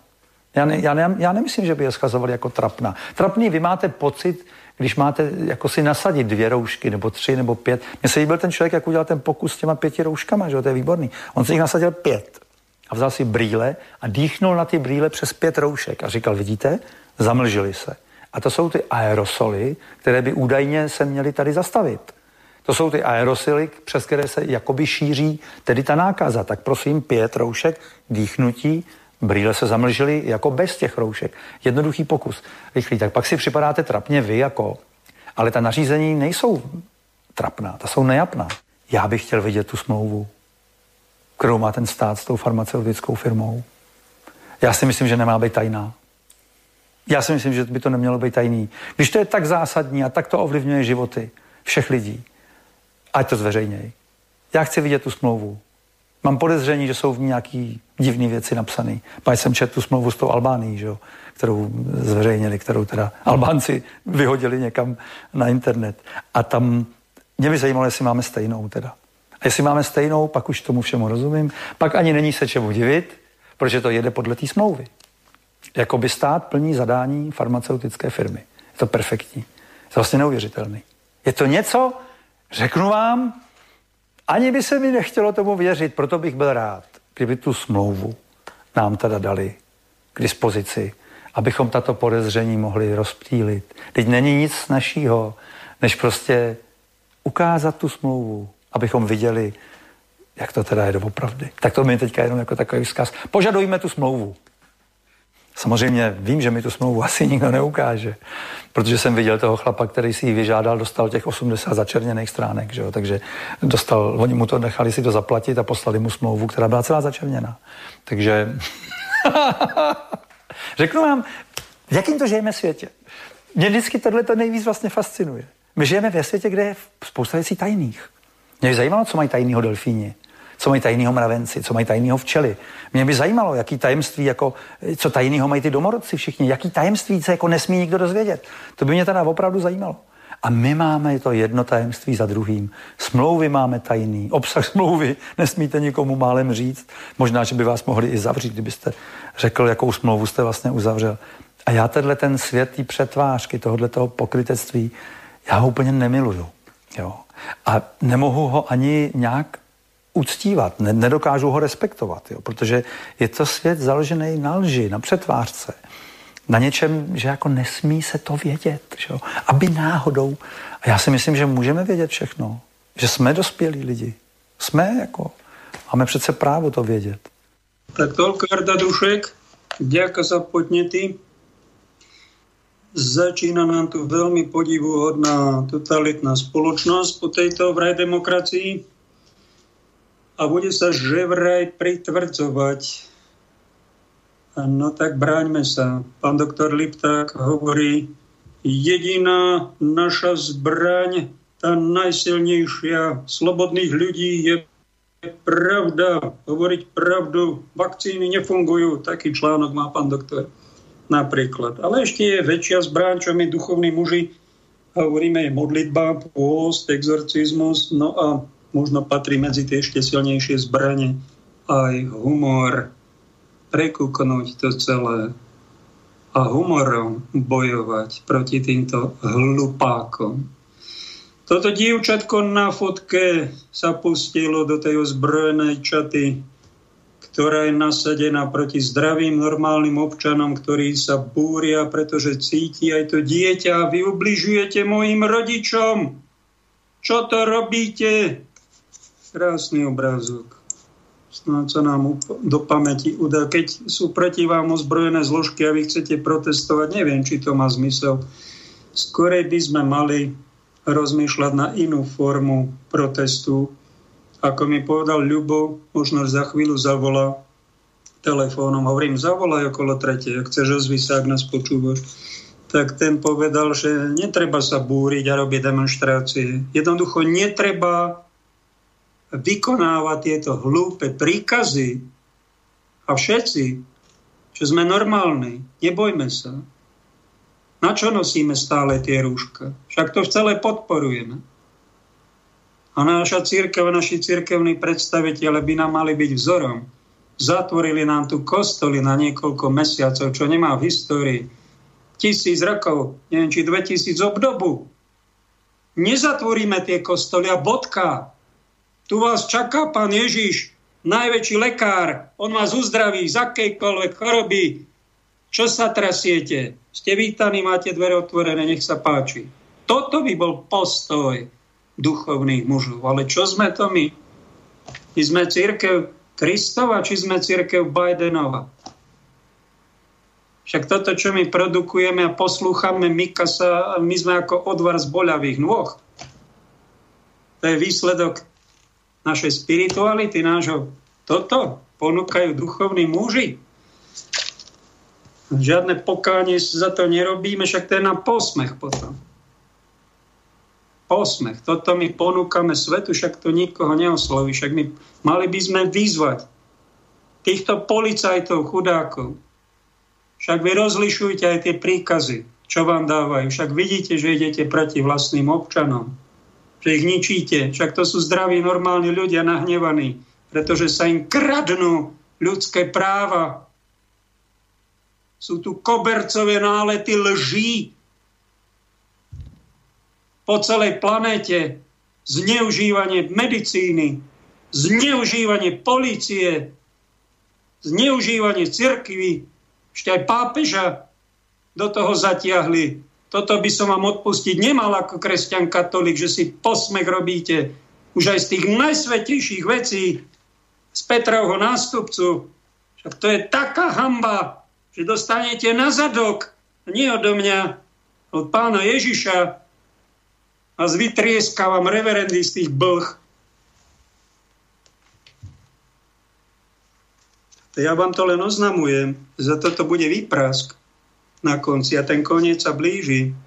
Já, ne, já, ne, já nemyslím, že by je schazovali jako trapná. Trapný, vy máte pocit, když máte jako si nasadit dvě roušky, nebo tři, nebo pět. Mně se líbil ten člověk, jak udělal ten pokus s těma pěti rouškama, že jo, to je výborný. On si jich nasadil pět a vzal si brýle a dýchnul na ty brýle přes pět roušek a říkal, vidíte, zamlžili se. A to jsou ty aerosoly, které by údajně se měly tady zastavit. To jsou ty aerosily, přes které se jakoby šíří tedy ta nákaza. Tak prosím, pět roušek, dýchnutí, brýle se zamlžily jako bez těch roušek. Jednoduchý pokus, rychlý. Tak pak si připadáte trapně vy jako, ale ta nařízení nejsou trapná, ta jsou nejapná. Já bych chtěl vidět tu smlouvu, kterou má ten stát s tou farmaceutickou firmou. Já si myslím, že nemá být tajná. Já si myslím, že by to nemělo být tajný. Když to je tak zásadní a tak to ovlivňuje životy všech lidí, ať to zveřejněj. Já chci vidět tu smlouvu. Mám podezření, že jsou v ní nějaký divné věci napsané. Pak jsem četl tu smlouvu s tou Albánií, že jo, kterou zveřejnili, kterou teda Albánci vyhodili někam na internet. A tam mě by zajímalo, jestli máme stejnou teda. A jestli máme stejnou, pak už tomu všemu rozumím. Pak ani není se čemu divit, protože to jede podle té smlouvy. Jakoby stát plní zadání farmaceutické firmy. Je to perfektní. Je to vlastně neuvěřitelný. Je to něco, Řeknu vám, ani by se mi nechtělo tomu věřit, proto bych byl rád, kdyby tu smlouvu nám teda dali k dispozici, abychom tato podezření mohli rozptýlit. Teď není nic našího, než prostě ukázat tu smlouvu, abychom viděli, jak to teda je doopravdy. Tak to mi teďka jenom jako takový vzkaz. Požadujme tu smlouvu. Samozřejmě vím, že mi tu smlouvu asi nikdo neukáže, protože jsem viděl toho chlapa, který si ji vyžádal, dostal těch 80 začerněných stránek, že jo? takže dostal, oni mu to nechali si to zaplatit a poslali mu smlouvu, která byla celá začerněná. Takže řeknu vám, v jakým to žijeme světě? Mě vždycky tohle to nejvíc vlastně fascinuje. My žijeme ve světě, kde je spousta věcí tajných. Mě by zajímalo, co mají tajného delfíni co mají tajného mravenci, co mají tajného včely. Mě by zajímalo, jaký tajemství, jako, co tajného mají ty domorodci všichni, jaký tajemství se jako nesmí nikdo dozvědět. To by mě teda opravdu zajímalo. A my máme to jedno tajemství za druhým. Smlouvy máme tajný, obsah smlouvy nesmíte nikomu málem říct. Možná, že by vás mohli i zavřít, kdybyste řekl, jakou smlouvu jste vlastně uzavřel. A já tenhle ten svět té přetvářky, tohohle toho pokrytectví, já ho úplně nemiluju. Jo. A nemohu ho ani nějak uctívat, nedokážu ho respektovat, jo, protože je to svět založený na lži, na přetvářce, na něčem, že jako nesmí se to vědět, že aby náhodou. A já si myslím, že můžeme vědět všechno, že jsme dospělí lidi. Jsme jako, máme přece právo to vědět. Tak toľko, Arda Dušek. Ďakujem za podnety. Začína nám tu veľmi podivuhodná totalitná spoločnosť po tejto vraj demokracii a bude sa že vraj pritvrdzovať. No tak bráňme sa. Pán doktor Lipták hovorí, jediná naša zbraň, tá najsilnejšia slobodných ľudí je pravda, hovoriť pravdu. Vakcíny nefungujú. Taký článok má pán doktor napríklad. Ale ešte je väčšia zbraň, čo my duchovní muži hovoríme, je modlitba, pôst, exorcizmus, no a možno patrí medzi tie ešte silnejšie zbranie aj humor, prekúknuť to celé a humorom bojovať proti týmto hlupákom. Toto dievčatko na fotke sa pustilo do tej ozbrojenej čaty ktorá je nasadená proti zdravým, normálnym občanom, ktorí sa búria, pretože cíti aj to dieťa a vy ubližujete mojim rodičom. Čo to robíte? Krásny obrázok. Snáď sa nám do pamäti udá. Keď sú proti vám ozbrojené zložky a vy chcete protestovať, neviem, či to má zmysel. Skorej by sme mali rozmýšľať na inú formu protestu, ako mi povedal Ľubo, možno za chvíľu zavolá telefónom. Hovorím, zavolaj okolo tretie, ak chceš ozvi sa, ak nás počúvaš. Tak ten povedal, že netreba sa búriť a robiť demonstrácie. Jednoducho netreba vykonávať tieto hlúpe príkazy a všetci, že sme normálni, nebojme sa. Na čo nosíme stále tie rúška? Však to celé podporujeme. A naša církev, naši církevní predstaviteľe by nám mali byť vzorom. Zatvorili nám tu kostoly na niekoľko mesiacov, čo nemá v histórii. Tisíc rokov, neviem, či 2000 obdobu. Nezatvoríme tie kostoly a bodka. Tu vás čaká pán Ježiš, najväčší lekár. On vás uzdraví z akejkoľvek choroby. Čo sa trasiete? Ste vítaní, máte dvere otvorené, nech sa páči. Toto by bol postoj duchovných mužov. Ale čo sme to my? My sme církev Kristova, či sme církev Bidenova? Však toto, čo my produkujeme a poslúchame Mikasa, my sme ako odvar z boľavých nôh. To je výsledok našej spirituality, nášho toto ponúkajú duchovní muži. Žiadne pokánie za to nerobíme, však to je na posmech potom posmech. Toto my ponúkame svetu, však to nikoho neosloví. Však my mali by sme vyzvať týchto policajtov, chudákov. Však vy rozlišujte aj tie príkazy, čo vám dávajú. Však vidíte, že idete proti vlastným občanom. Že ich ničíte. Však to sú zdraví, normálni ľudia nahnevaní, pretože sa im kradnú ľudské práva. Sú tu kobercové nálety lží, po celej planéte, zneužívanie medicíny, zneužívanie policie, zneužívanie cirkvy, ešte aj pápeža do toho zatiahli. Toto by som vám odpustiť nemal ako kresťan katolík, že si posmech robíte už aj z tých najsvetejších vecí z Petrovho nástupcu. Však to je taká hamba, že dostanete na zadok, nie odo mňa, od pána Ježiša, a zvytrieskávam reverendy z tých blh. Ja vám to len oznamujem, za toto bude výprask na konci a ten koniec sa blíži.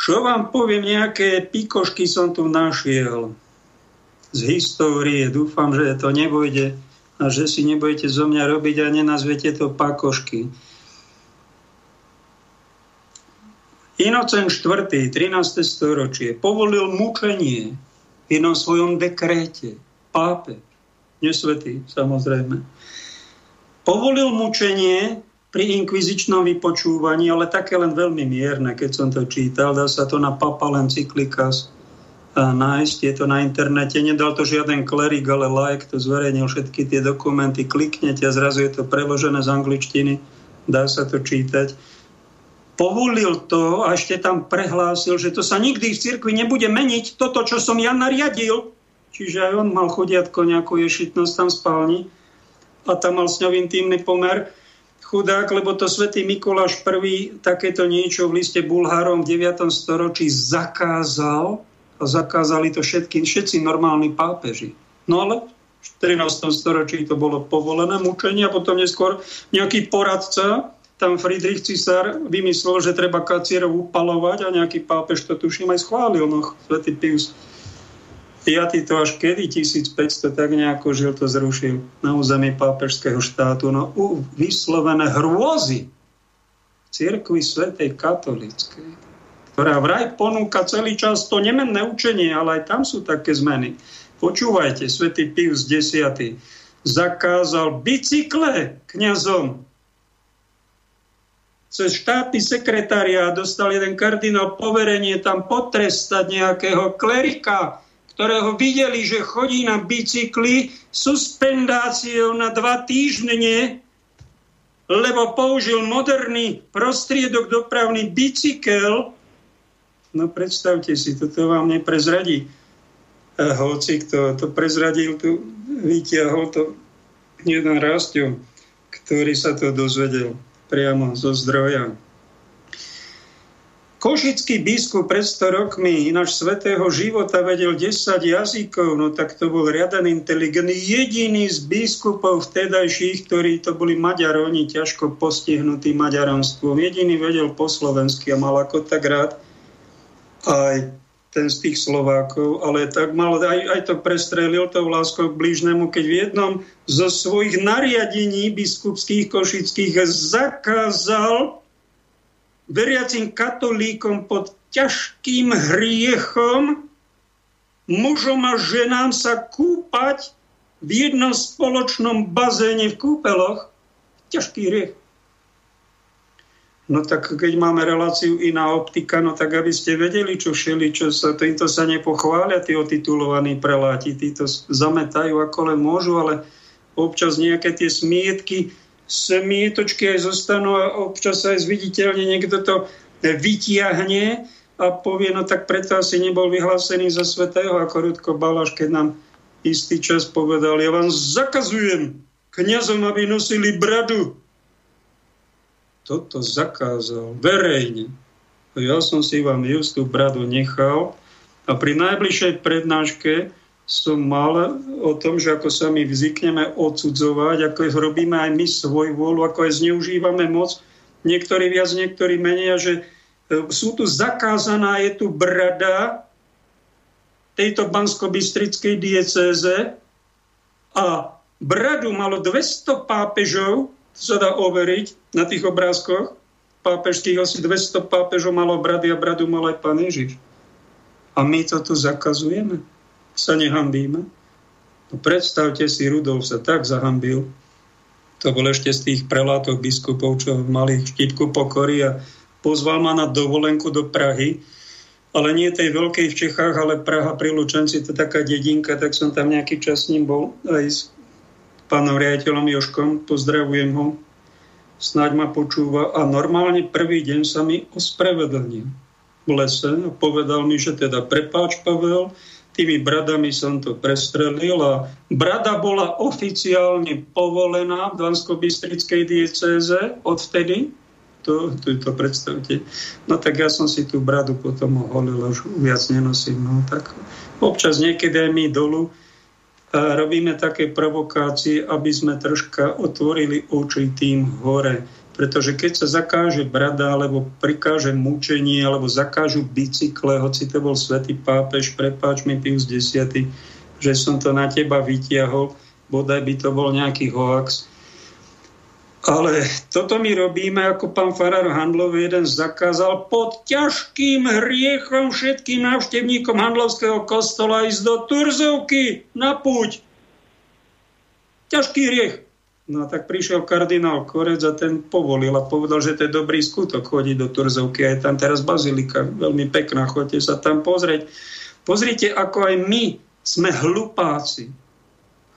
Čo vám poviem, nejaké pikošky som tu našiel z histórie. Dúfam, že to nebojde a že si nebudete zo mňa robiť a nenazvete to pakošky. Inocent IV. 13. storočie povolil mučenie v jednom svojom dekréte. Pápe, nesvetý samozrejme. Povolil mučenie pri inkvizičnom vypočúvaní, ale také len veľmi mierne, keď som to čítal. Dá sa to na papal encyklikas nájsť. Je to na internete. Nedal to žiaden klerik, ale like, to zverejnil všetky tie dokumenty. Kliknete a zrazu je to preložené z angličtiny. Dá sa to čítať. Povolil to a ešte tam prehlásil, že to sa nikdy v cirkvi nebude meniť. Toto, čo som ja nariadil. Čiže aj on mal chodiatko nejakú ješitnosť tam spálni a tam mal s ňou intimný pomer chudák, lebo to svätý Mikuláš I takéto niečo v liste Bulhárom v 9. storočí zakázal a zakázali to všetky, všetci normálni pápeži. No ale v 14. storočí to bolo povolené mučenie a potom neskôr nejaký poradca, tam Friedrich Cisár vymyslel, že treba kacierov upalovať a nejaký pápež to tuším aj schválil, no, svätý Pius 5. to až kedy 1500 tak nejako žil to zrušil na území pápežského štátu. No u, vyslovené hrôzy cirkvi svetej katolíckej, ktorá vraj ponúka celý čas to nemenné učenie, ale aj tam sú také zmeny. Počúvajte, svätý Pius X zakázal bicykle kňazom. Cez štátny sekretariát dostal jeden kardinál poverenie tam potrestať nejakého klerika, ktorého videli, že chodí na bicykli suspendáciou na dva týždne, lebo použil moderný prostriedok dopravný bicykel. No predstavte si, toto vám neprezradí. A hoci, kto to prezradil, tu vytiahol to jeden rastio, ktorý sa to dozvedel priamo zo zdroja. Košický biskup pred 100 rokmi ináč svetého života vedel 10 jazykov, no tak to bol riaden inteligentný. Jediný z biskupov vtedajších, ktorí to boli Maďari, oni ťažko postihnutí maďaronstvom. Jediný vedel po slovensky a mal ako tak rád aj ten z tých Slovákov, ale tak mal, aj, aj to prestrelil tou láskou k blížnemu, keď v jednom zo svojich nariadení biskupských košických zakázal veriacim katolíkom pod ťažkým hriechom mužom a ženám sa kúpať v jednom spoločnom bazéne v kúpeloch. Ťažký hriech. No tak keď máme reláciu iná optika, no tak aby ste vedeli, čo všeli, čo sa, týmto sa nepochvália, tí otitulovaní preláti, títo zametajú ako len môžu, ale občas nejaké tie smietky smietočky aj zostanú a občas aj zviditeľne niekto to vytiahne a povie, no tak preto asi nebol vyhlásený za svetého, ako Rudko Balaš, keď nám istý čas povedal, ja vám zakazujem kniazom, aby nosili bradu. Toto zakázal verejne. Ja som si vám just tú bradu nechal a pri najbližšej prednáške som mal o tom, že ako sa my vzykneme odsudzovať, ako robíme aj my svoj vôľu, ako aj zneužívame moc. Niektorí viac, niektorí menej, že e, sú tu zakázaná, je tu brada tejto bansko-bystrickej diecéze a bradu malo 200 pápežov, to sa dá overiť na tých obrázkoch, pápežských asi 200 pápežov malo brady a bradu mal aj pán Ježiš. A my to tu zakazujeme sa nehambíme? No predstavte si, Rudolf sa tak zahambil, to bol ešte z tých prelátov biskupov, čo mali štítku pokory a pozval ma na dovolenku do Prahy, ale nie tej veľkej v Čechách, ale Praha pri Lučenci, to je taká dedinka, tak som tam nejaký čas s ním bol aj s pánom riaditeľom Joškom, pozdravujem ho, snáď ma počúva a normálne prvý deň sa mi ospravedlnil v lese a povedal mi, že teda prepáč Pavel, tými bradami som to prestrelil a brada bola oficiálne povolená v Dansko-Bystrickej diecéze odvtedy. To, to, to predstavte. No tak ja som si tú bradu potom oholil, už viac nenosím. No tak občas niekedy aj my dolu robíme také provokácie, aby sme troška otvorili oči tým hore pretože keď sa zakáže brada, alebo prikáže mučenie, alebo zakážu bicykle, hoci to bol svätý pápež, prepáč mi Pius X, že som to na teba vytiahol, bodaj by to bol nejaký hoax. Ale toto my robíme, ako pán Farar Handlov jeden zakázal, pod ťažkým hriechom všetkým návštevníkom Handlovského kostola ísť do Turzovky na púť. Ťažký hriech. No tak prišiel kardinál Korec a ten povolil a povedal, že to je dobrý skutok chodiť do Turzovky. A je tam teraz bazilika, veľmi pekná, chodite sa tam pozrieť. Pozrite, ako aj my sme hlupáci.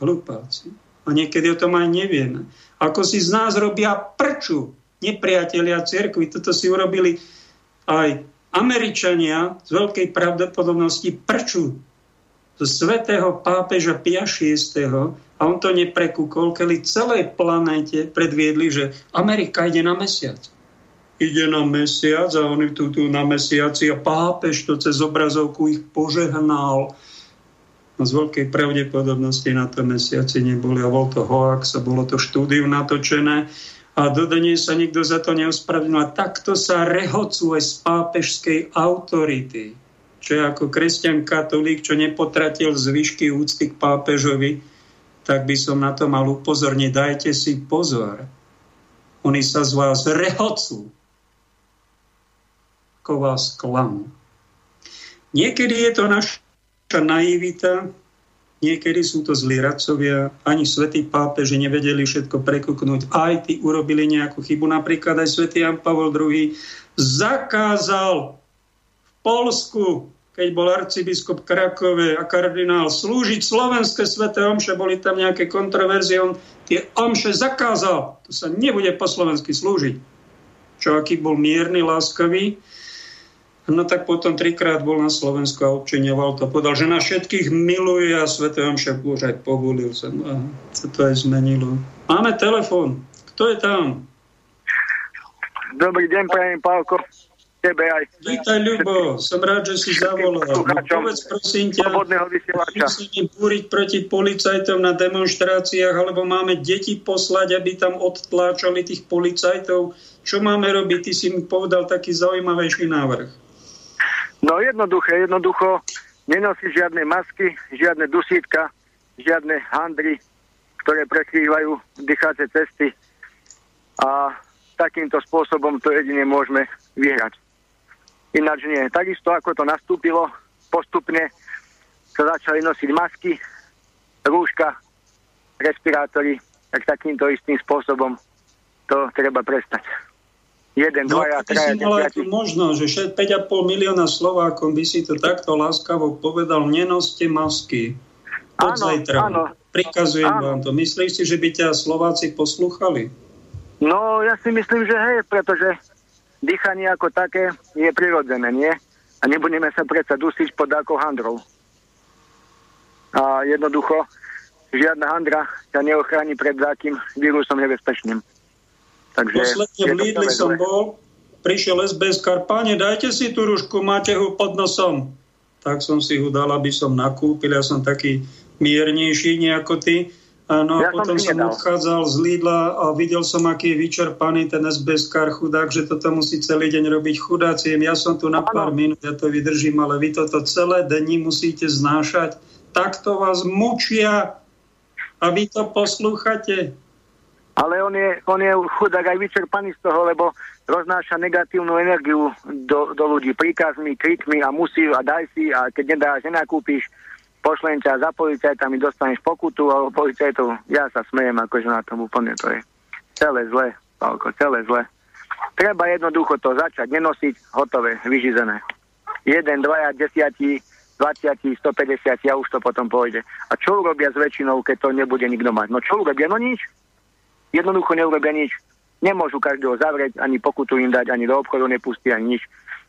Hlupáci. A niekedy o tom aj nevieme. Ako si z nás robia prču nepriatelia cirkvi. Toto si urobili aj Američania z veľkej pravdepodobnosti prču zo svetého pápeža Pia VI. A on to neprekúkol, keď celej planéte predviedli, že Amerika ide na mesiac. Ide na mesiac a oni tu, tu na mesiaci a pápež to cez obrazovku ich požehnal. Z veľkej pravdepodobnosti na tom mesiaci neboli a bol to hoax a bolo to štúdiu natočené a dodnes sa nikto za to neospravedlnil. A takto sa rehocuje z pápežskej autority. Čo je ako kresťan katolík, čo nepotratil zvyšky úcty k pápežovi, tak by som na to mal upozorniť. Dajte si pozor. Oni sa z vás rehocú. Ako vás klamú. Niekedy je to naša naivita, Niekedy sú to zlí radcovia, ani svätý pápeži nevedeli všetko prekuknúť. Aj tí urobili nejakú chybu. Napríklad aj svätý Jan Pavel II zakázal v Polsku, keď bol arcibiskup Krakove a kardinál, slúžiť slovenské sveté omše. Boli tam nejaké kontroverzie. On tie omše zakázal. To sa nebude po slovensky slúžiť. Čo aký bol mierny, láskavý No tak potom trikrát bol na Slovensku a občiňoval to. Povedal, že na všetkých miluje a Sv. Omša už aj povolil. No a sa to aj zmenilo. Máme telefon. Kto je tam? Dobrý deň, prajem Pálko. Tebe aj. Vítaj, Ľubo. Som rád, že si zavolal. No, povedz, prosím ťa, musíme búriť proti policajtom na demonstráciách, alebo máme deti poslať, aby tam odtláčali tých policajtov. Čo máme robiť? Ty si mi povedal taký zaujímavejší návrh. No jednoduché, jednoducho nenosí žiadne masky, žiadne dusítka, žiadne handry, ktoré prekrývajú dýchacie cesty a takýmto spôsobom to jedine môžeme vyhrať. Ináč nie. Takisto ako to nastúpilo, postupne sa začali nosiť masky, rúška, respirátory, tak takýmto istým spôsobom to treba prestať. Jeden, no, dvaja, traja, mala tú možnosť, že 5,5 milióna Slovákom by si to takto láskavo povedal, nenoste masky. Od áno, zajtra. Áno. Prikazujem áno. vám to. Myslíš si, že by ťa Slováci posluchali? No, ja si myslím, že hej, pretože dýchanie ako také je prirodzené, nie? A nebudeme sa predsa dusiť pod ako handrou. A jednoducho, žiadna handra ťa neochráni pred takým vírusom nebezpečným. Takže Posledne v Lidli som bol, prišiel SBS Karpáne, dajte si tú rušku, máte ho pod nosom. Tak som si ho dal, aby som nakúpil, ja som taký miernejší nejako ty. No a ja potom som, som odchádzal z Lidla a videl som, aký je vyčerpaný ten SBS kar chudák, že toto musí celý deň robiť chudáci. Ja som tu na pár minút, ja to vydržím, ale vy toto celé dni musíte znášať. Takto vás mučia a vy to poslúchate. Ale on je, on je chudák aj vyčerpaný z toho, lebo roznáša negatívnu energiu do, do ľudí príkazmi, krikmi a musí a daj si a keď nedáš, nenakúpiš, pošlem ťa za policajtami, dostaneš pokutu alebo policajtov. Ja sa smejem akože na tom úplne to je celé zle, Pálko, celé zle. Treba jednoducho to začať nenosiť, hotové, vyžizené. Jeden, dvaja, desiatí, 20, 150 a už to potom pôjde. A čo urobia s väčšinou, keď to nebude nikto mať? No čo urobia? No nič jednoducho neurobia nič. Nemôžu každého zavrieť, ani pokutu im dať, ani do obchodu nepustia, ani nič.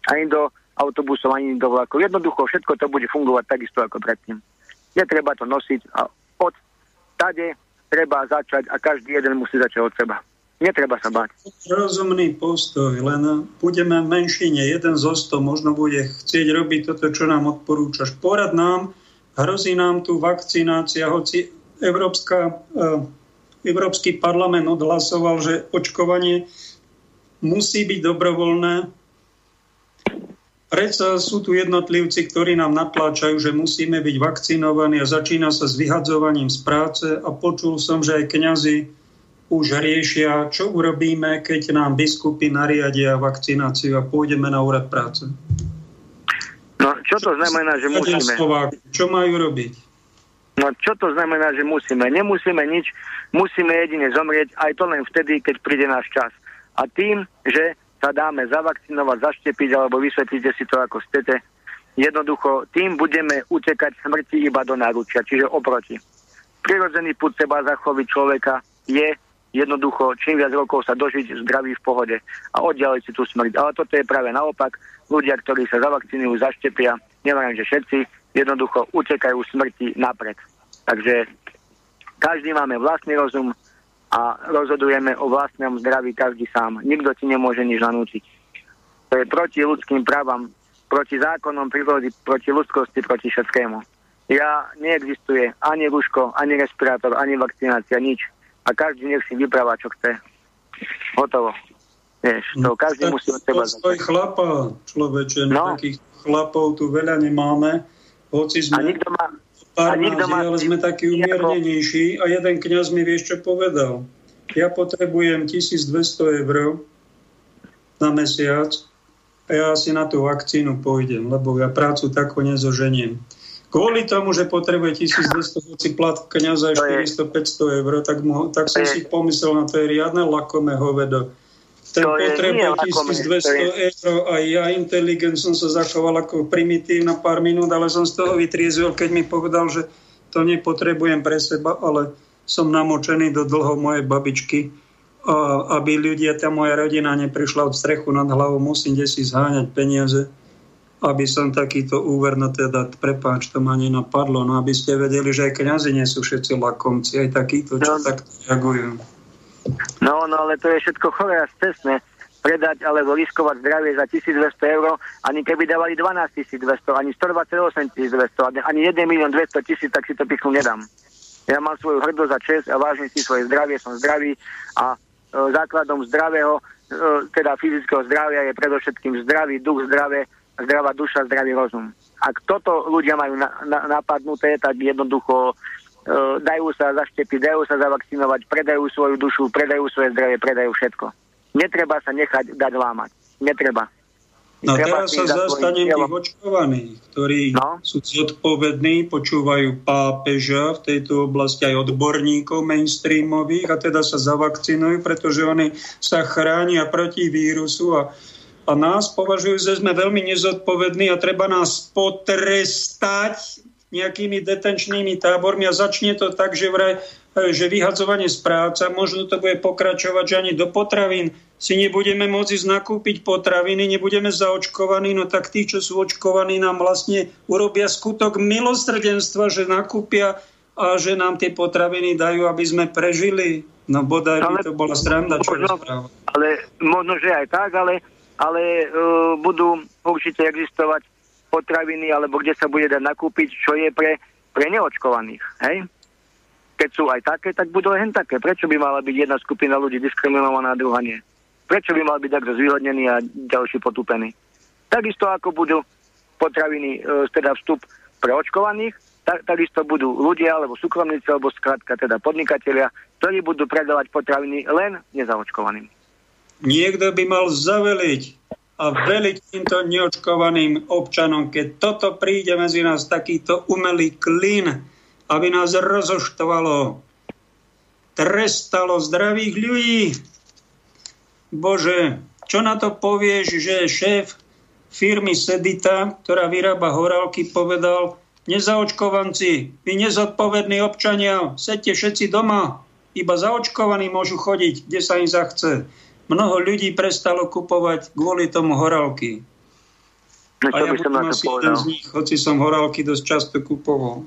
Ani do autobusov, ani do vlakov. Jednoducho všetko to bude fungovať takisto ako predtým. Je treba to nosiť a od tade treba začať a každý jeden musí začať od seba. Netreba sa báť. Rozumný postoj, len budeme menšine. Jeden zo sto možno bude chcieť robiť toto, čo nám odporúčaš. Porad nám, hrozí nám tu vakcinácia, hoci Európska eh, Európsky parlament odhlasoval, že očkovanie musí byť dobrovoľné. Predsa sú tu jednotlivci, ktorí nám natláčajú, že musíme byť vakcinovaní a začína sa s vyhadzovaním z práce a počul som, že aj kňazi už riešia, čo urobíme, keď nám biskupy nariadia vakcináciu a pôjdeme na úrad práce. No, čo to znamená, že musíme? Čo majú robiť? No čo to znamená, že musíme? Nemusíme nič, musíme jedine zomrieť, aj to len vtedy, keď príde náš čas. A tým, že sa dáme zavakcinovať, zaštepiť, alebo vysvetlíte si to ako chcete, jednoducho tým budeme utekať smrti iba do náručia, čiže oproti. Prirodzený put seba zachoviť človeka je jednoducho čím viac rokov sa dožiť zdravý v pohode a oddialiť si tú smrť. Ale toto je práve naopak. Ľudia, ktorí sa zavakcinujú, zaštepia, neviem, že všetci, jednoducho utekajú smrti napred. Takže každý máme vlastný rozum a rozhodujeme o vlastnom zdraví každý sám. Nikto ti nemôže nič nanútiť. To je proti ľudským právam, proti zákonom prírody, proti ľudskosti, proti všetkému. Ja neexistuje ani ruško, ani respirátor, ani vakcinácia, nič. A každý nech si vypráva, čo chce. Hotovo. Vieš, to no, každý musí od teba začať. chlapa, človeče, no. takých chlapov tu veľa nemáme hoci sme a nikto má, a nikto má ale sme takí umiernenejší a jeden kňaz mi vieš, čo povedal. Ja potrebujem 1200 eur na mesiac a ja si na tú vakcínu pôjdem, lebo ja prácu takú nezoženiem. Kvôli tomu, že potrebuje 1200 hoci plat kniaza 400-500 eur, tak, mu, tak som si pomyslel na to je riadne lakomé hovedo ten potrebuje 1200 eur a ja inteligent som sa zachoval ako primitív na pár minút, ale som z toho vytriezol, keď mi povedal, že to nepotrebujem pre seba, ale som namočený do dlho mojej babičky, a aby ľudia, tá moja rodina neprišla od strechu nad hlavou, musím si zháňať peniaze, aby som takýto úver, no teda, prepáč, to ma nenapadlo, no aby ste vedeli, že aj kniazy nie sú všetci lakomci, aj takýto, čo no. takto reagujú. No, no, ale to je všetko choré a stresné predať alebo riskovať zdravie za 1200 eur, ani keby dávali 12 200, ani 128 200, ani 1 milión 200 tisíc, tak si to pichnú nedám. Ja mám svoju hrdosť a čest a vážim si svoje zdravie, som zdravý a e, základom zdravého, e, teda fyzického zdravia je predovšetkým zdravý duch, zdravé, zdravá duša, zdravý rozum. Ak toto ľudia majú na, na, napadnuté, tak jednoducho dajú sa zaštepiť, dajú sa zavakcinovať, predajú svoju dušu, predajú svoje zdravie, predajú všetko. Netreba sa nechať dať lámať. Netreba. No Treba teraz sa zastanem tých očkovaných, ktorí no? sú zodpovední, počúvajú pápeža v tejto oblasti aj odborníkov mainstreamových a teda sa zavakcinujú, pretože oni sa chránia proti vírusu a, a nás považujú, že sme veľmi nezodpovední a treba nás potrestať nejakými detenčnými tábormi a začne to tak, že vraj že vyhadzovanie z práca, možno to bude pokračovať, že ani do potravín si nebudeme môcť nakúpiť potraviny, nebudeme zaočkovaní, no tak tí, čo sú očkovaní, nám vlastne urobia skutok milosrdenstva, že nakúpia a že nám tie potraviny dajú, aby sme prežili. No bodaj by to bola stranda, čo možno, Ale možno, že aj tak, ale, ale uh, budú určite existovať potraviny, alebo kde sa bude dať nakúpiť, čo je pre, pre neočkovaných. Hej? Keď sú aj také, tak budú aj také. Prečo by mala byť jedna skupina ľudí diskriminovaná a druhá nie? Prečo by mal byť takto zvýhodnený a ďalší potúpený? Takisto ako budú potraviny, e, teda vstup pre očkovaných, tak, takisto budú ľudia, alebo súkromníci, alebo skrátka teda podnikatelia, ktorí budú predávať potraviny len nezaočkovaným. Niekto by mal zaveliť a veliť týmto neočkovaným občanom, keď toto príde medzi nás takýto umelý klin, aby nás rozoštvalo, trestalo zdravých ľudí. Bože, čo na to povieš, že šéf firmy Sedita, ktorá vyrába horálky, povedal, nezaočkovanci, vy nezodpovední občania, sedte všetci doma, iba zaočkovaní môžu chodiť, kde sa im zachce mnoho ľudí prestalo kupovať kvôli tomu horálky. No, čo a ja by som na to povedal? z nich, hoci som horálky dosť často kupoval.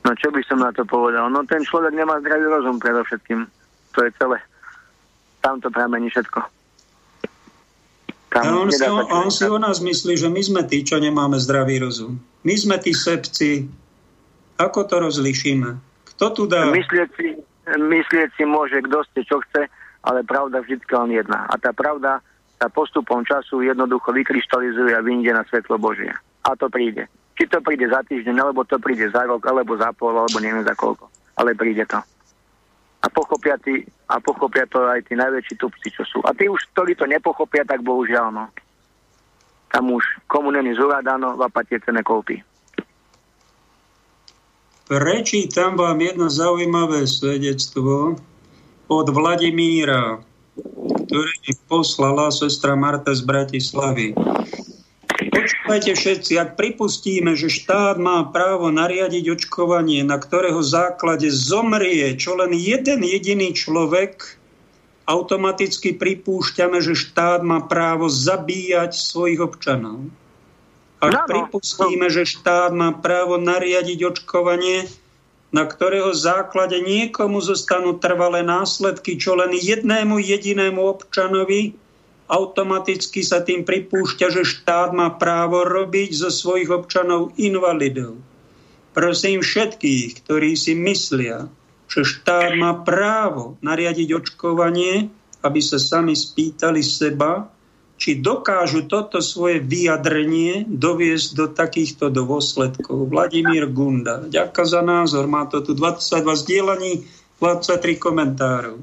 No čo by som na to povedal? No ten človek nemá zdravý rozum predovšetkým. To je celé. Tam to pramení všetko. Tam a on, si, on, on si o nás myslí, že my sme tí, čo nemáme zdravý rozum. My sme tí sebci. Ako to rozlišíme? Kto tu dá? Myslieť si, myslieť si môže, kto ste, čo chce, ale pravda vždy len jedna. A tá pravda sa postupom času jednoducho vykryštalizuje a vyjde na svetlo Božie. A to príde. Či to príde za týždeň, alebo to príde za rok, alebo za pol, alebo neviem za koľko. Ale príde to. A pochopia, tí, a pochopia to aj tí najväčší tupci, čo sú. A tí už, ktorí to nepochopia, tak bohužiaľ, no. Tam už komu není zúradano, vapať cene koupí. Prečítam vám jedno zaujímavé svedectvo od Vladimíra, ktoré mi poslala sestra Marta z Bratislavy. Počúvajte všetci, ak pripustíme, že štát má právo nariadiť očkovanie, na ktorého základe zomrie čo len jeden jediný človek, automaticky pripúšťame, že štát má právo zabíjať svojich občanov. Ak no, pripustíme, že štát má právo nariadiť očkovanie, na ktorého základe niekomu zostanú trvalé následky, čo len jednému jedinému občanovi, automaticky sa tým pripúšťa, že štát má právo robiť zo svojich občanov invalidov. Prosím všetkých, ktorí si myslia, že štát má právo nariadiť očkovanie, aby sa sami spýtali seba, či dokážu toto svoje vyjadrenie doviesť do takýchto dôsledkov. Vladimír Gunda. Ďakujem za názor. Má to tu 22 zdieľaní, 23 komentárov.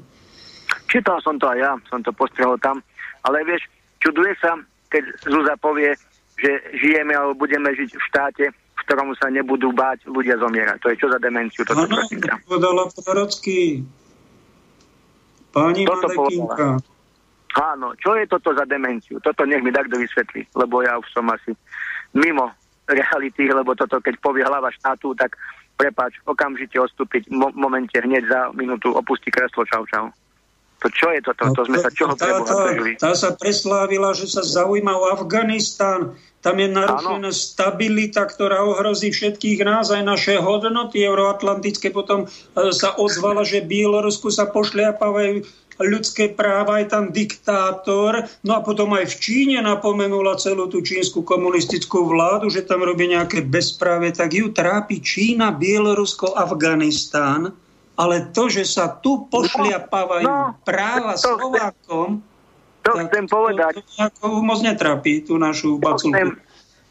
Čítal som to aj ja, som to postrehol tam. Ale vieš, čuduje sa, keď Zúza povie, že žijeme alebo budeme žiť v štáte, v ktorom sa nebudú báť ľudia zomierať. To je čo za demenciu? Toto ano, to povedala prorocky. Pani Madekinka. Povedala. Áno, čo je toto za demenciu? Toto nech mi takto vysvetlí, lebo ja už som asi mimo reality, lebo toto, keď povie hlava štátu, tak prepáč, okamžite odstúpiť, mo- momente hneď za minútu opustí kreslo, čau, čau. To čo je toto? To, to sme sa čoho tá, tá, tá sa preslávila, že sa zaujíma o Afganistán. Tam je narušená stabilita, ktorá ohrozí všetkých nás, aj naše hodnoty euroatlantické. Potom e, sa ozvala, že Bielorusku sa pošliapavajú ľudské práva, je tam diktátor. No a potom aj v Číne napomenula celú tú čínsku komunistickú vládu, že tam robí nejaké bezpráve, tak ju trápi Čína, Bielorusko, Afganistán. Ale to, že sa tu pošliapávajú no, no, práva to Slovákom, to chcem povedať. To, to moc netrápi tú našu baculku.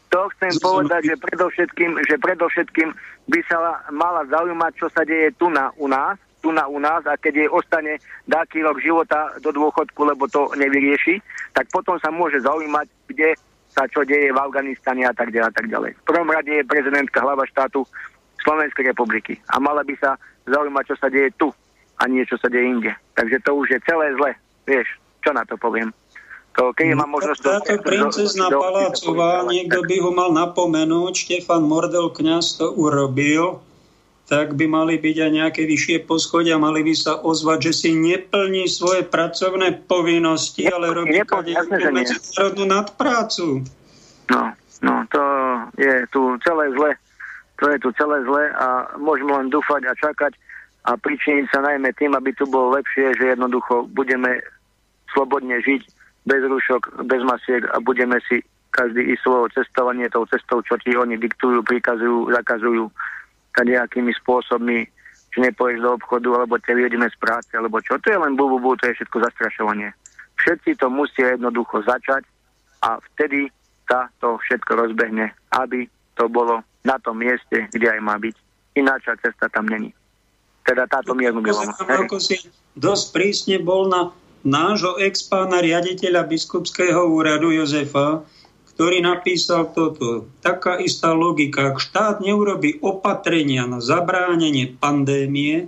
To chcem povedať, že predovšetkým, že predovšetkým by sa mala zaujímať, čo sa deje tu na, u nás, tu na u nás a keď jej ostane dáky rok života do dôchodku, lebo to nevyrieši, tak potom sa môže zaujímať, kde sa čo deje v Afganistane a tak ďalej a tak ďalej. V prvom rade je prezidentka hlava štátu Slovenskej republiky a mala by sa zaujímať, čo sa deje tu a nie čo sa deje inde. Takže to už je celé zle. Vieš, čo na to poviem? To, keď no, mám možnosť... Táto princezna Palácová, niekto by ho mal napomenúť, Štefan Mordel kňaz to urobil, tak by mali byť aj nejaké vyššie poschodia, mali by sa ozvať, že si neplní svoje pracovné povinnosti, ale robí medzinárodnú nadprácu. No, no, to je tu celé zle. To je tu celé zle a môžeme len dúfať a čakať a pričiniť sa najmä tým, aby tu bolo lepšie, že jednoducho budeme slobodne žiť bez rúšok, bez masiek a budeme si každý i svojho cestovanie tou cestou, čo ti oni diktujú, prikazujú, zakazujú nejakými spôsobmi, že nepoješ do obchodu, alebo te vyhodíme z práce, alebo čo. To je len bu, bu, bu, to je všetko zastrašovanie. Všetci to musia jednoducho začať a vtedy sa to všetko rozbehne, aby to bolo na tom mieste, kde aj má byť. Ináča cesta tam není. Teda táto Ako si dosť prísne bol na nášho ex-pána riaditeľa biskupského úradu Jozefa, ktorý napísal toto. Taká istá logika. Ak štát neurobi opatrenia na zabránenie pandémie,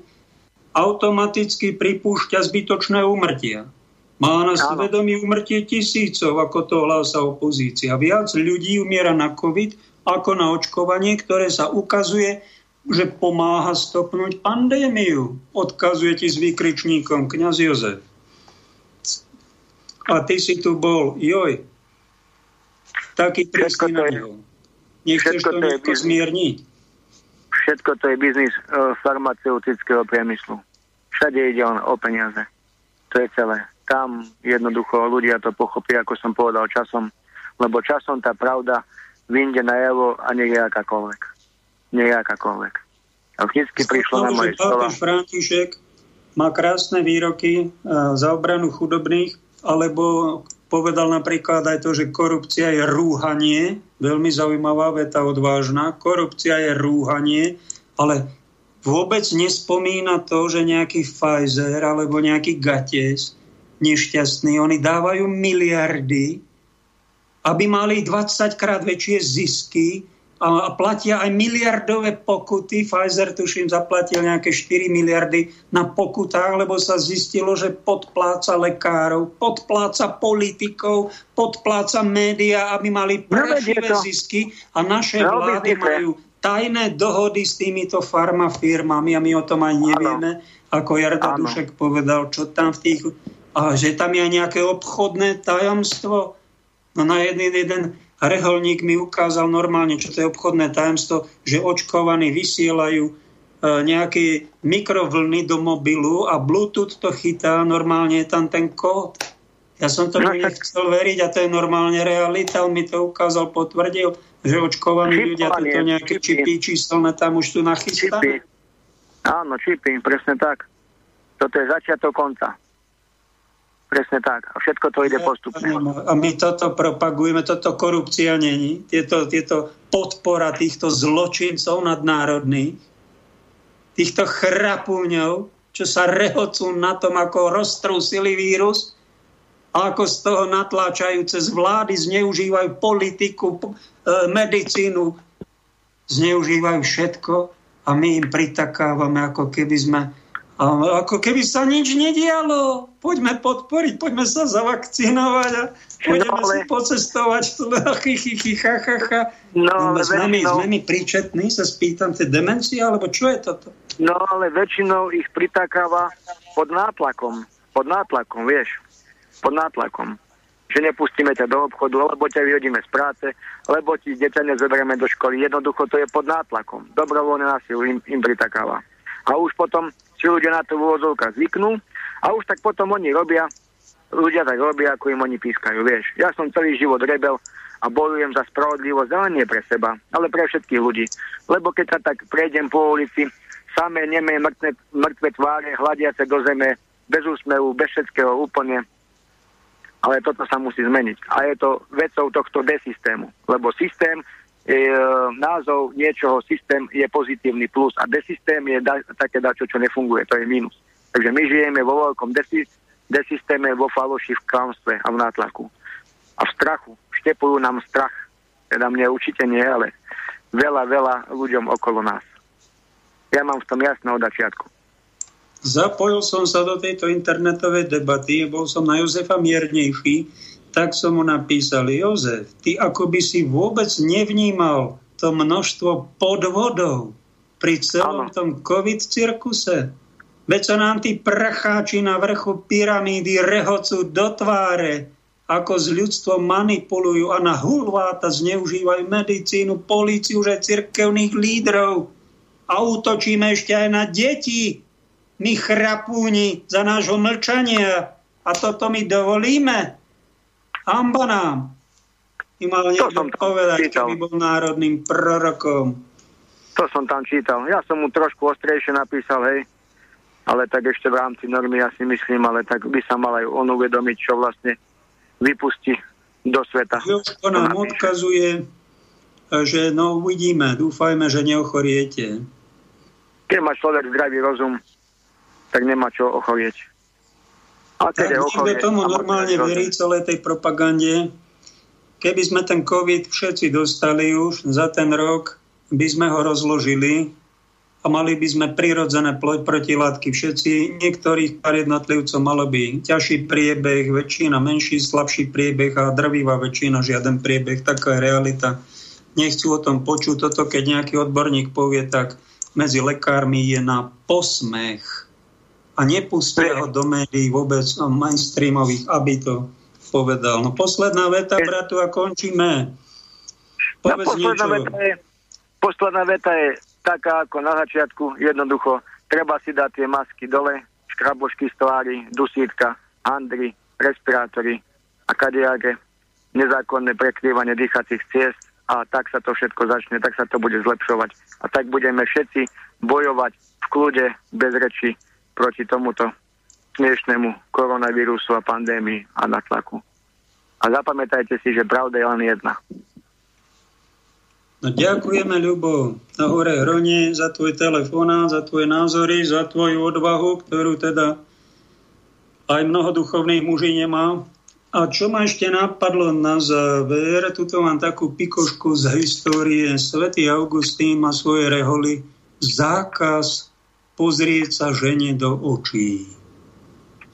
automaticky pripúšťa zbytočné umrtia. Má na svedomí umrtie tisícov, ako to hlása opozícia. Viac ľudí umiera na COVID ako na očkovanie, ktoré sa ukazuje, že pomáha stopnúť pandémiu. Odkazuje ti s výkričníkom kňaz Jozef. A ty si tu bol, joj, taký prísny na neho. Nechceš to nejako zmierniť? Všetko to je biznis uh, farmaceutického priemyslu. Všade ide on o peniaze. To je celé. Tam jednoducho ľudia to pochopia, ako som povedal, časom. Lebo časom tá pravda vyjde na javo a nie je akákoľvek. Nie je akákoľvek. A vždycky prišlo na moje slova. František má krásne výroky uh, za obranu chudobných, alebo Povedal napríklad aj to, že korupcia je rúhanie, veľmi zaujímavá veta, odvážna. Korupcia je rúhanie, ale vôbec nespomína to, že nejaký Pfizer alebo nejaký Gates nešťastný, oni dávajú miliardy, aby mali 20 krát väčšie zisky a platia aj miliardové pokuty. Pfizer, tuším, zaplatil nejaké 4 miliardy na pokutách, lebo sa zistilo, že podpláca lekárov, podpláca politikov, podpláca média, aby mali prašivé zisky a naše vlády majú tajné dohody s týmito farmafirmami a my o tom aj nevieme, ako Jarda Dušek povedal, čo tam v tých... A že tam je nejaké obchodné tajomstvo. No na jeden, jeden reholník mi ukázal normálne, čo to je obchodné tajemstvo, že očkovaní vysielajú e, nejaké mikrovlny do mobilu a Bluetooth to chytá, normálne je tam ten kód. Ja som to no, nechcel veriť a to je normálne realita. On mi to ukázal, potvrdil, že očkovaní ľudia, toto nejaké čipy číselné tam už tu nachystané. Áno, čipy, presne tak. Toto je začiatok konca. Presne tak. A všetko to ide postupne. A my toto propagujeme, toto korupcia není. Tieto, tieto podpora týchto zločincov nadnárodných, týchto chrapúňov, čo sa rehocú na tom, ako roztrúsili vírus a ako z toho natláčajú cez vlády, zneužívajú politiku, e, medicínu, zneužívajú všetko a my im pritakávame, ako keby sme a ako keby sa nič nedialo. Poďme podporiť, poďme sa zavakcinovať a poďme no, ale... si pocestovať. No, no, sme, my, sme my príčetní, sa spýtam, tie demencie, alebo čo je toto? No, ale väčšinou ich pritakáva pod nátlakom. Pod nátlakom, vieš. Pod nátlakom. Že nepustíme ťa do obchodu, lebo ťa vyhodíme z práce, lebo ti dieťa nezoberieme do školy. Jednoducho to je pod nátlakom. Dobrovoľné násilu im, im pritakáva. A už potom si ľudia na to v úvodzovkách zvyknú a už tak potom oni robia, ľudia tak robia, ako im oni pískajú, vieš. Ja som celý život rebel a bojujem za spravodlivosť, ale nie pre seba, ale pre všetkých ľudí. Lebo keď sa tak prejdem po ulici, samé nemé mŕtve, mŕtve tváre, hľadiace do zeme, bez úsmevu, bez všetkého úplne. Ale toto sa musí zmeniť. A je to vecou tohto desystému. Lebo systém e, názov niečoho systém je pozitívny plus a desystém je da, také dačo, čo nefunguje, to je minus. Takže my žijeme vo veľkom desi, desystéme, vo faloši, v klamstve a v nátlaku. A v strachu. Štepujú nám strach. Teda mne určite nie, ale veľa, veľa ľuďom okolo nás. Ja mám v tom jasné od začiatku. Zapojil som sa do tejto internetovej debaty, bol som na Jozefa miernejší, tak som mu napísal, Jozef, ty ako by si vôbec nevnímal to množstvo podvodov pri celom tom covid cirkuse. Veď sa nám tí prcháči na vrchu pyramídy rehocú do tváre, ako s ľudstvom manipulujú a na hulváta zneužívajú medicínu, políciu, že cirkevných lídrov. A útočíme ešte aj na deti. My chrapúni za nášho mlčania. A toto my dovolíme. Hamba nám. I mal niekto povedať, čítal. keby bol národným prorokom. To som tam čítal. Ja som mu trošku ostrejšie napísal, hej. Ale tak ešte v rámci normy ja si myslím, ale tak by sa mal aj on uvedomiť, čo vlastne vypustí do sveta. Jožko nám odkazuje, že no uvidíme, dúfajme, že neochoriete. Keď má človek zdravý rozum, tak nemá čo ochorieť. A tak niekto tomu normálne verí celej tej propagande. Keby sme ten COVID všetci dostali už za ten rok, by sme ho rozložili a mali by sme prirodzené protilátky všetci. Niektorých pár jednotlivcov malo by ťažší priebeh, väčšina menší, slabší priebeh a drvivá väčšina žiaden priebeh. Taká je realita. Nechcú o tom počuť. Toto, keď nejaký odborník povie, tak medzi lekármi je na posmech a nepustia ho do médií vôbec mainstreamových, aby to povedal. No posledná veta, bratu, a končíme. Povedz no, posledná, veta je, posledná veta je taká ako na začiatku, jednoducho, treba si dať tie masky dole, škrabošky z tvári, dusítka, handry, respirátory a kadejáge, nezákonné prekrývanie dýchacích ciest a tak sa to všetko začne, tak sa to bude zlepšovať. A tak budeme všetci bojovať v kľude, bez reči, proti tomuto smiešnému koronavírusu a pandémii a natlaku. A zapamätajte si, že pravda je len jedna. No ďakujeme, Ľubo, na hore Hrone, za tvoj telefón, za tvoje názory, za tvoju odvahu, ktorú teda aj mnoho duchovných muží nemá. A čo ma ešte napadlo na záver, tuto mám takú pikošku z histórie. Svetý Augustín má svoje reholy zákaz pozrieť sa žene do očí.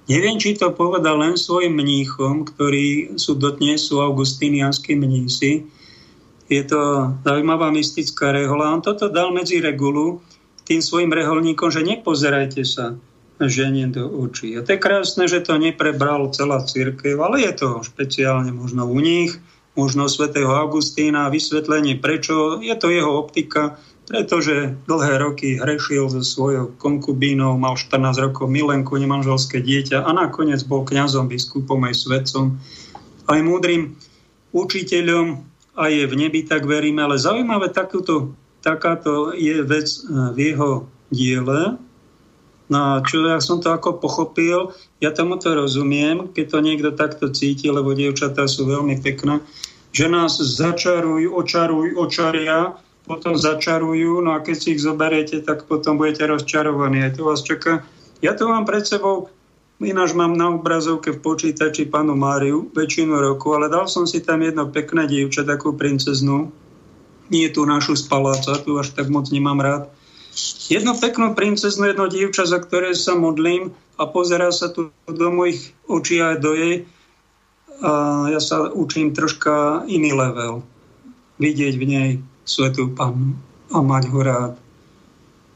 Neviem, či to povedal len svojim mníchom, ktorí sú dotnes sú augustínianskí mnísi. Je to zaujímavá mystická rehola. On toto dal medzi regulu tým svojim reholníkom, že nepozerajte sa ženie do očí. A to je krásne, že to neprebral celá církev, ale je to špeciálne možno u nich, možno svätého Augustína, vysvetlenie prečo. Je to jeho optika, pretože dlhé roky hrešil so svojou konkubínou, mal 14 rokov milenku, nemanželské dieťa a nakoniec bol kňazom, biskupom aj svetcom, aj múdrym učiteľom a je v nebi, tak veríme. Ale zaujímavé, takúto, takáto je vec eh, v jeho diele, No čo ja som to ako pochopil, ja tomu to rozumiem, keď to niekto takto cíti, lebo dievčatá sú veľmi pekné, že nás začarujú, očarujú, očaria, potom začarujú, no a keď si ich zoberiete, tak potom budete rozčarovaní. Aj to vás čaká. Ja to mám pred sebou, ináč mám na obrazovke v počítači panu Máriu väčšinu roku, ale dal som si tam jedno pekné dievča, takú princeznú. Nie tu našu z paláca, tu až tak moc nemám rád jednu peknú princeznu, jedno dievča, za ktoré sa modlím a pozerá sa tu do mojich očí aj do jej. A ja sa učím troška iný level. Vidieť v nej svetú panu a mať ho rád.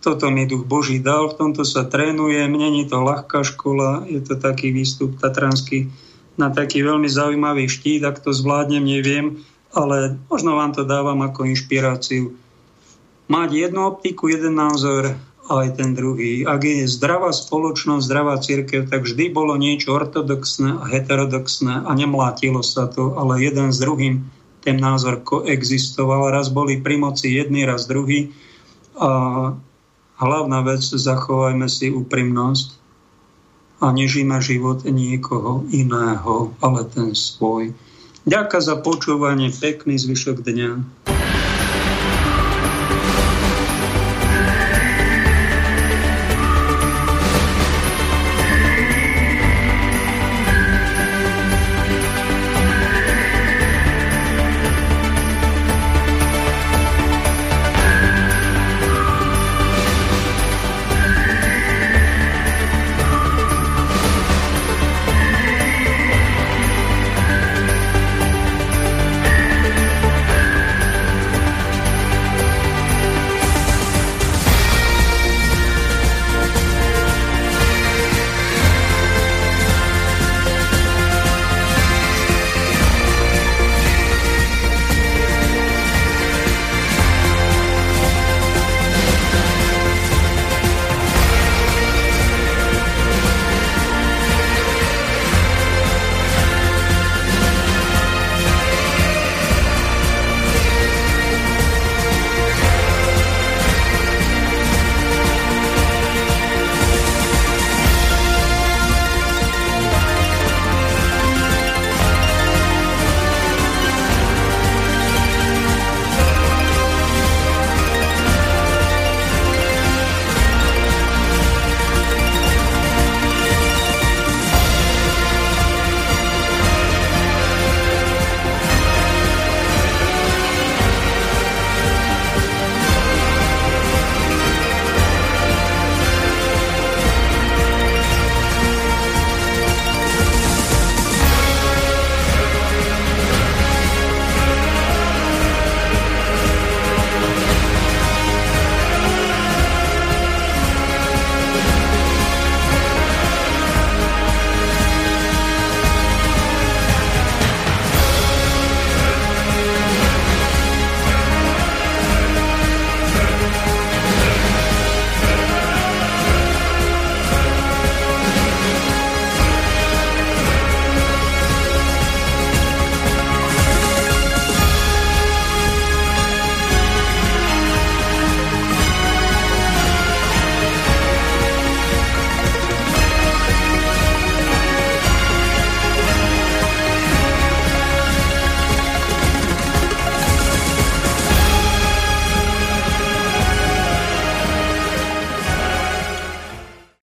Toto mi duch Boží dal, v tomto sa trénujem, není to ľahká škola, je to taký výstup tatranský na taký veľmi zaujímavý štít, ak to zvládnem, neviem, ale možno vám to dávam ako inšpiráciu mať jednu optiku, jeden názor aj ten druhý. Ak je zdravá spoločnosť, zdravá církev, tak vždy bolo niečo ortodoxné a heterodoxné a nemlátilo sa to, ale jeden s druhým ten názor koexistoval. Raz boli pri moci jedný, raz druhý. A hlavná vec, zachovajme si úprimnosť a nežíme život niekoho iného, ale ten svoj. Ďakujem za počúvanie, pekný zvyšok dňa.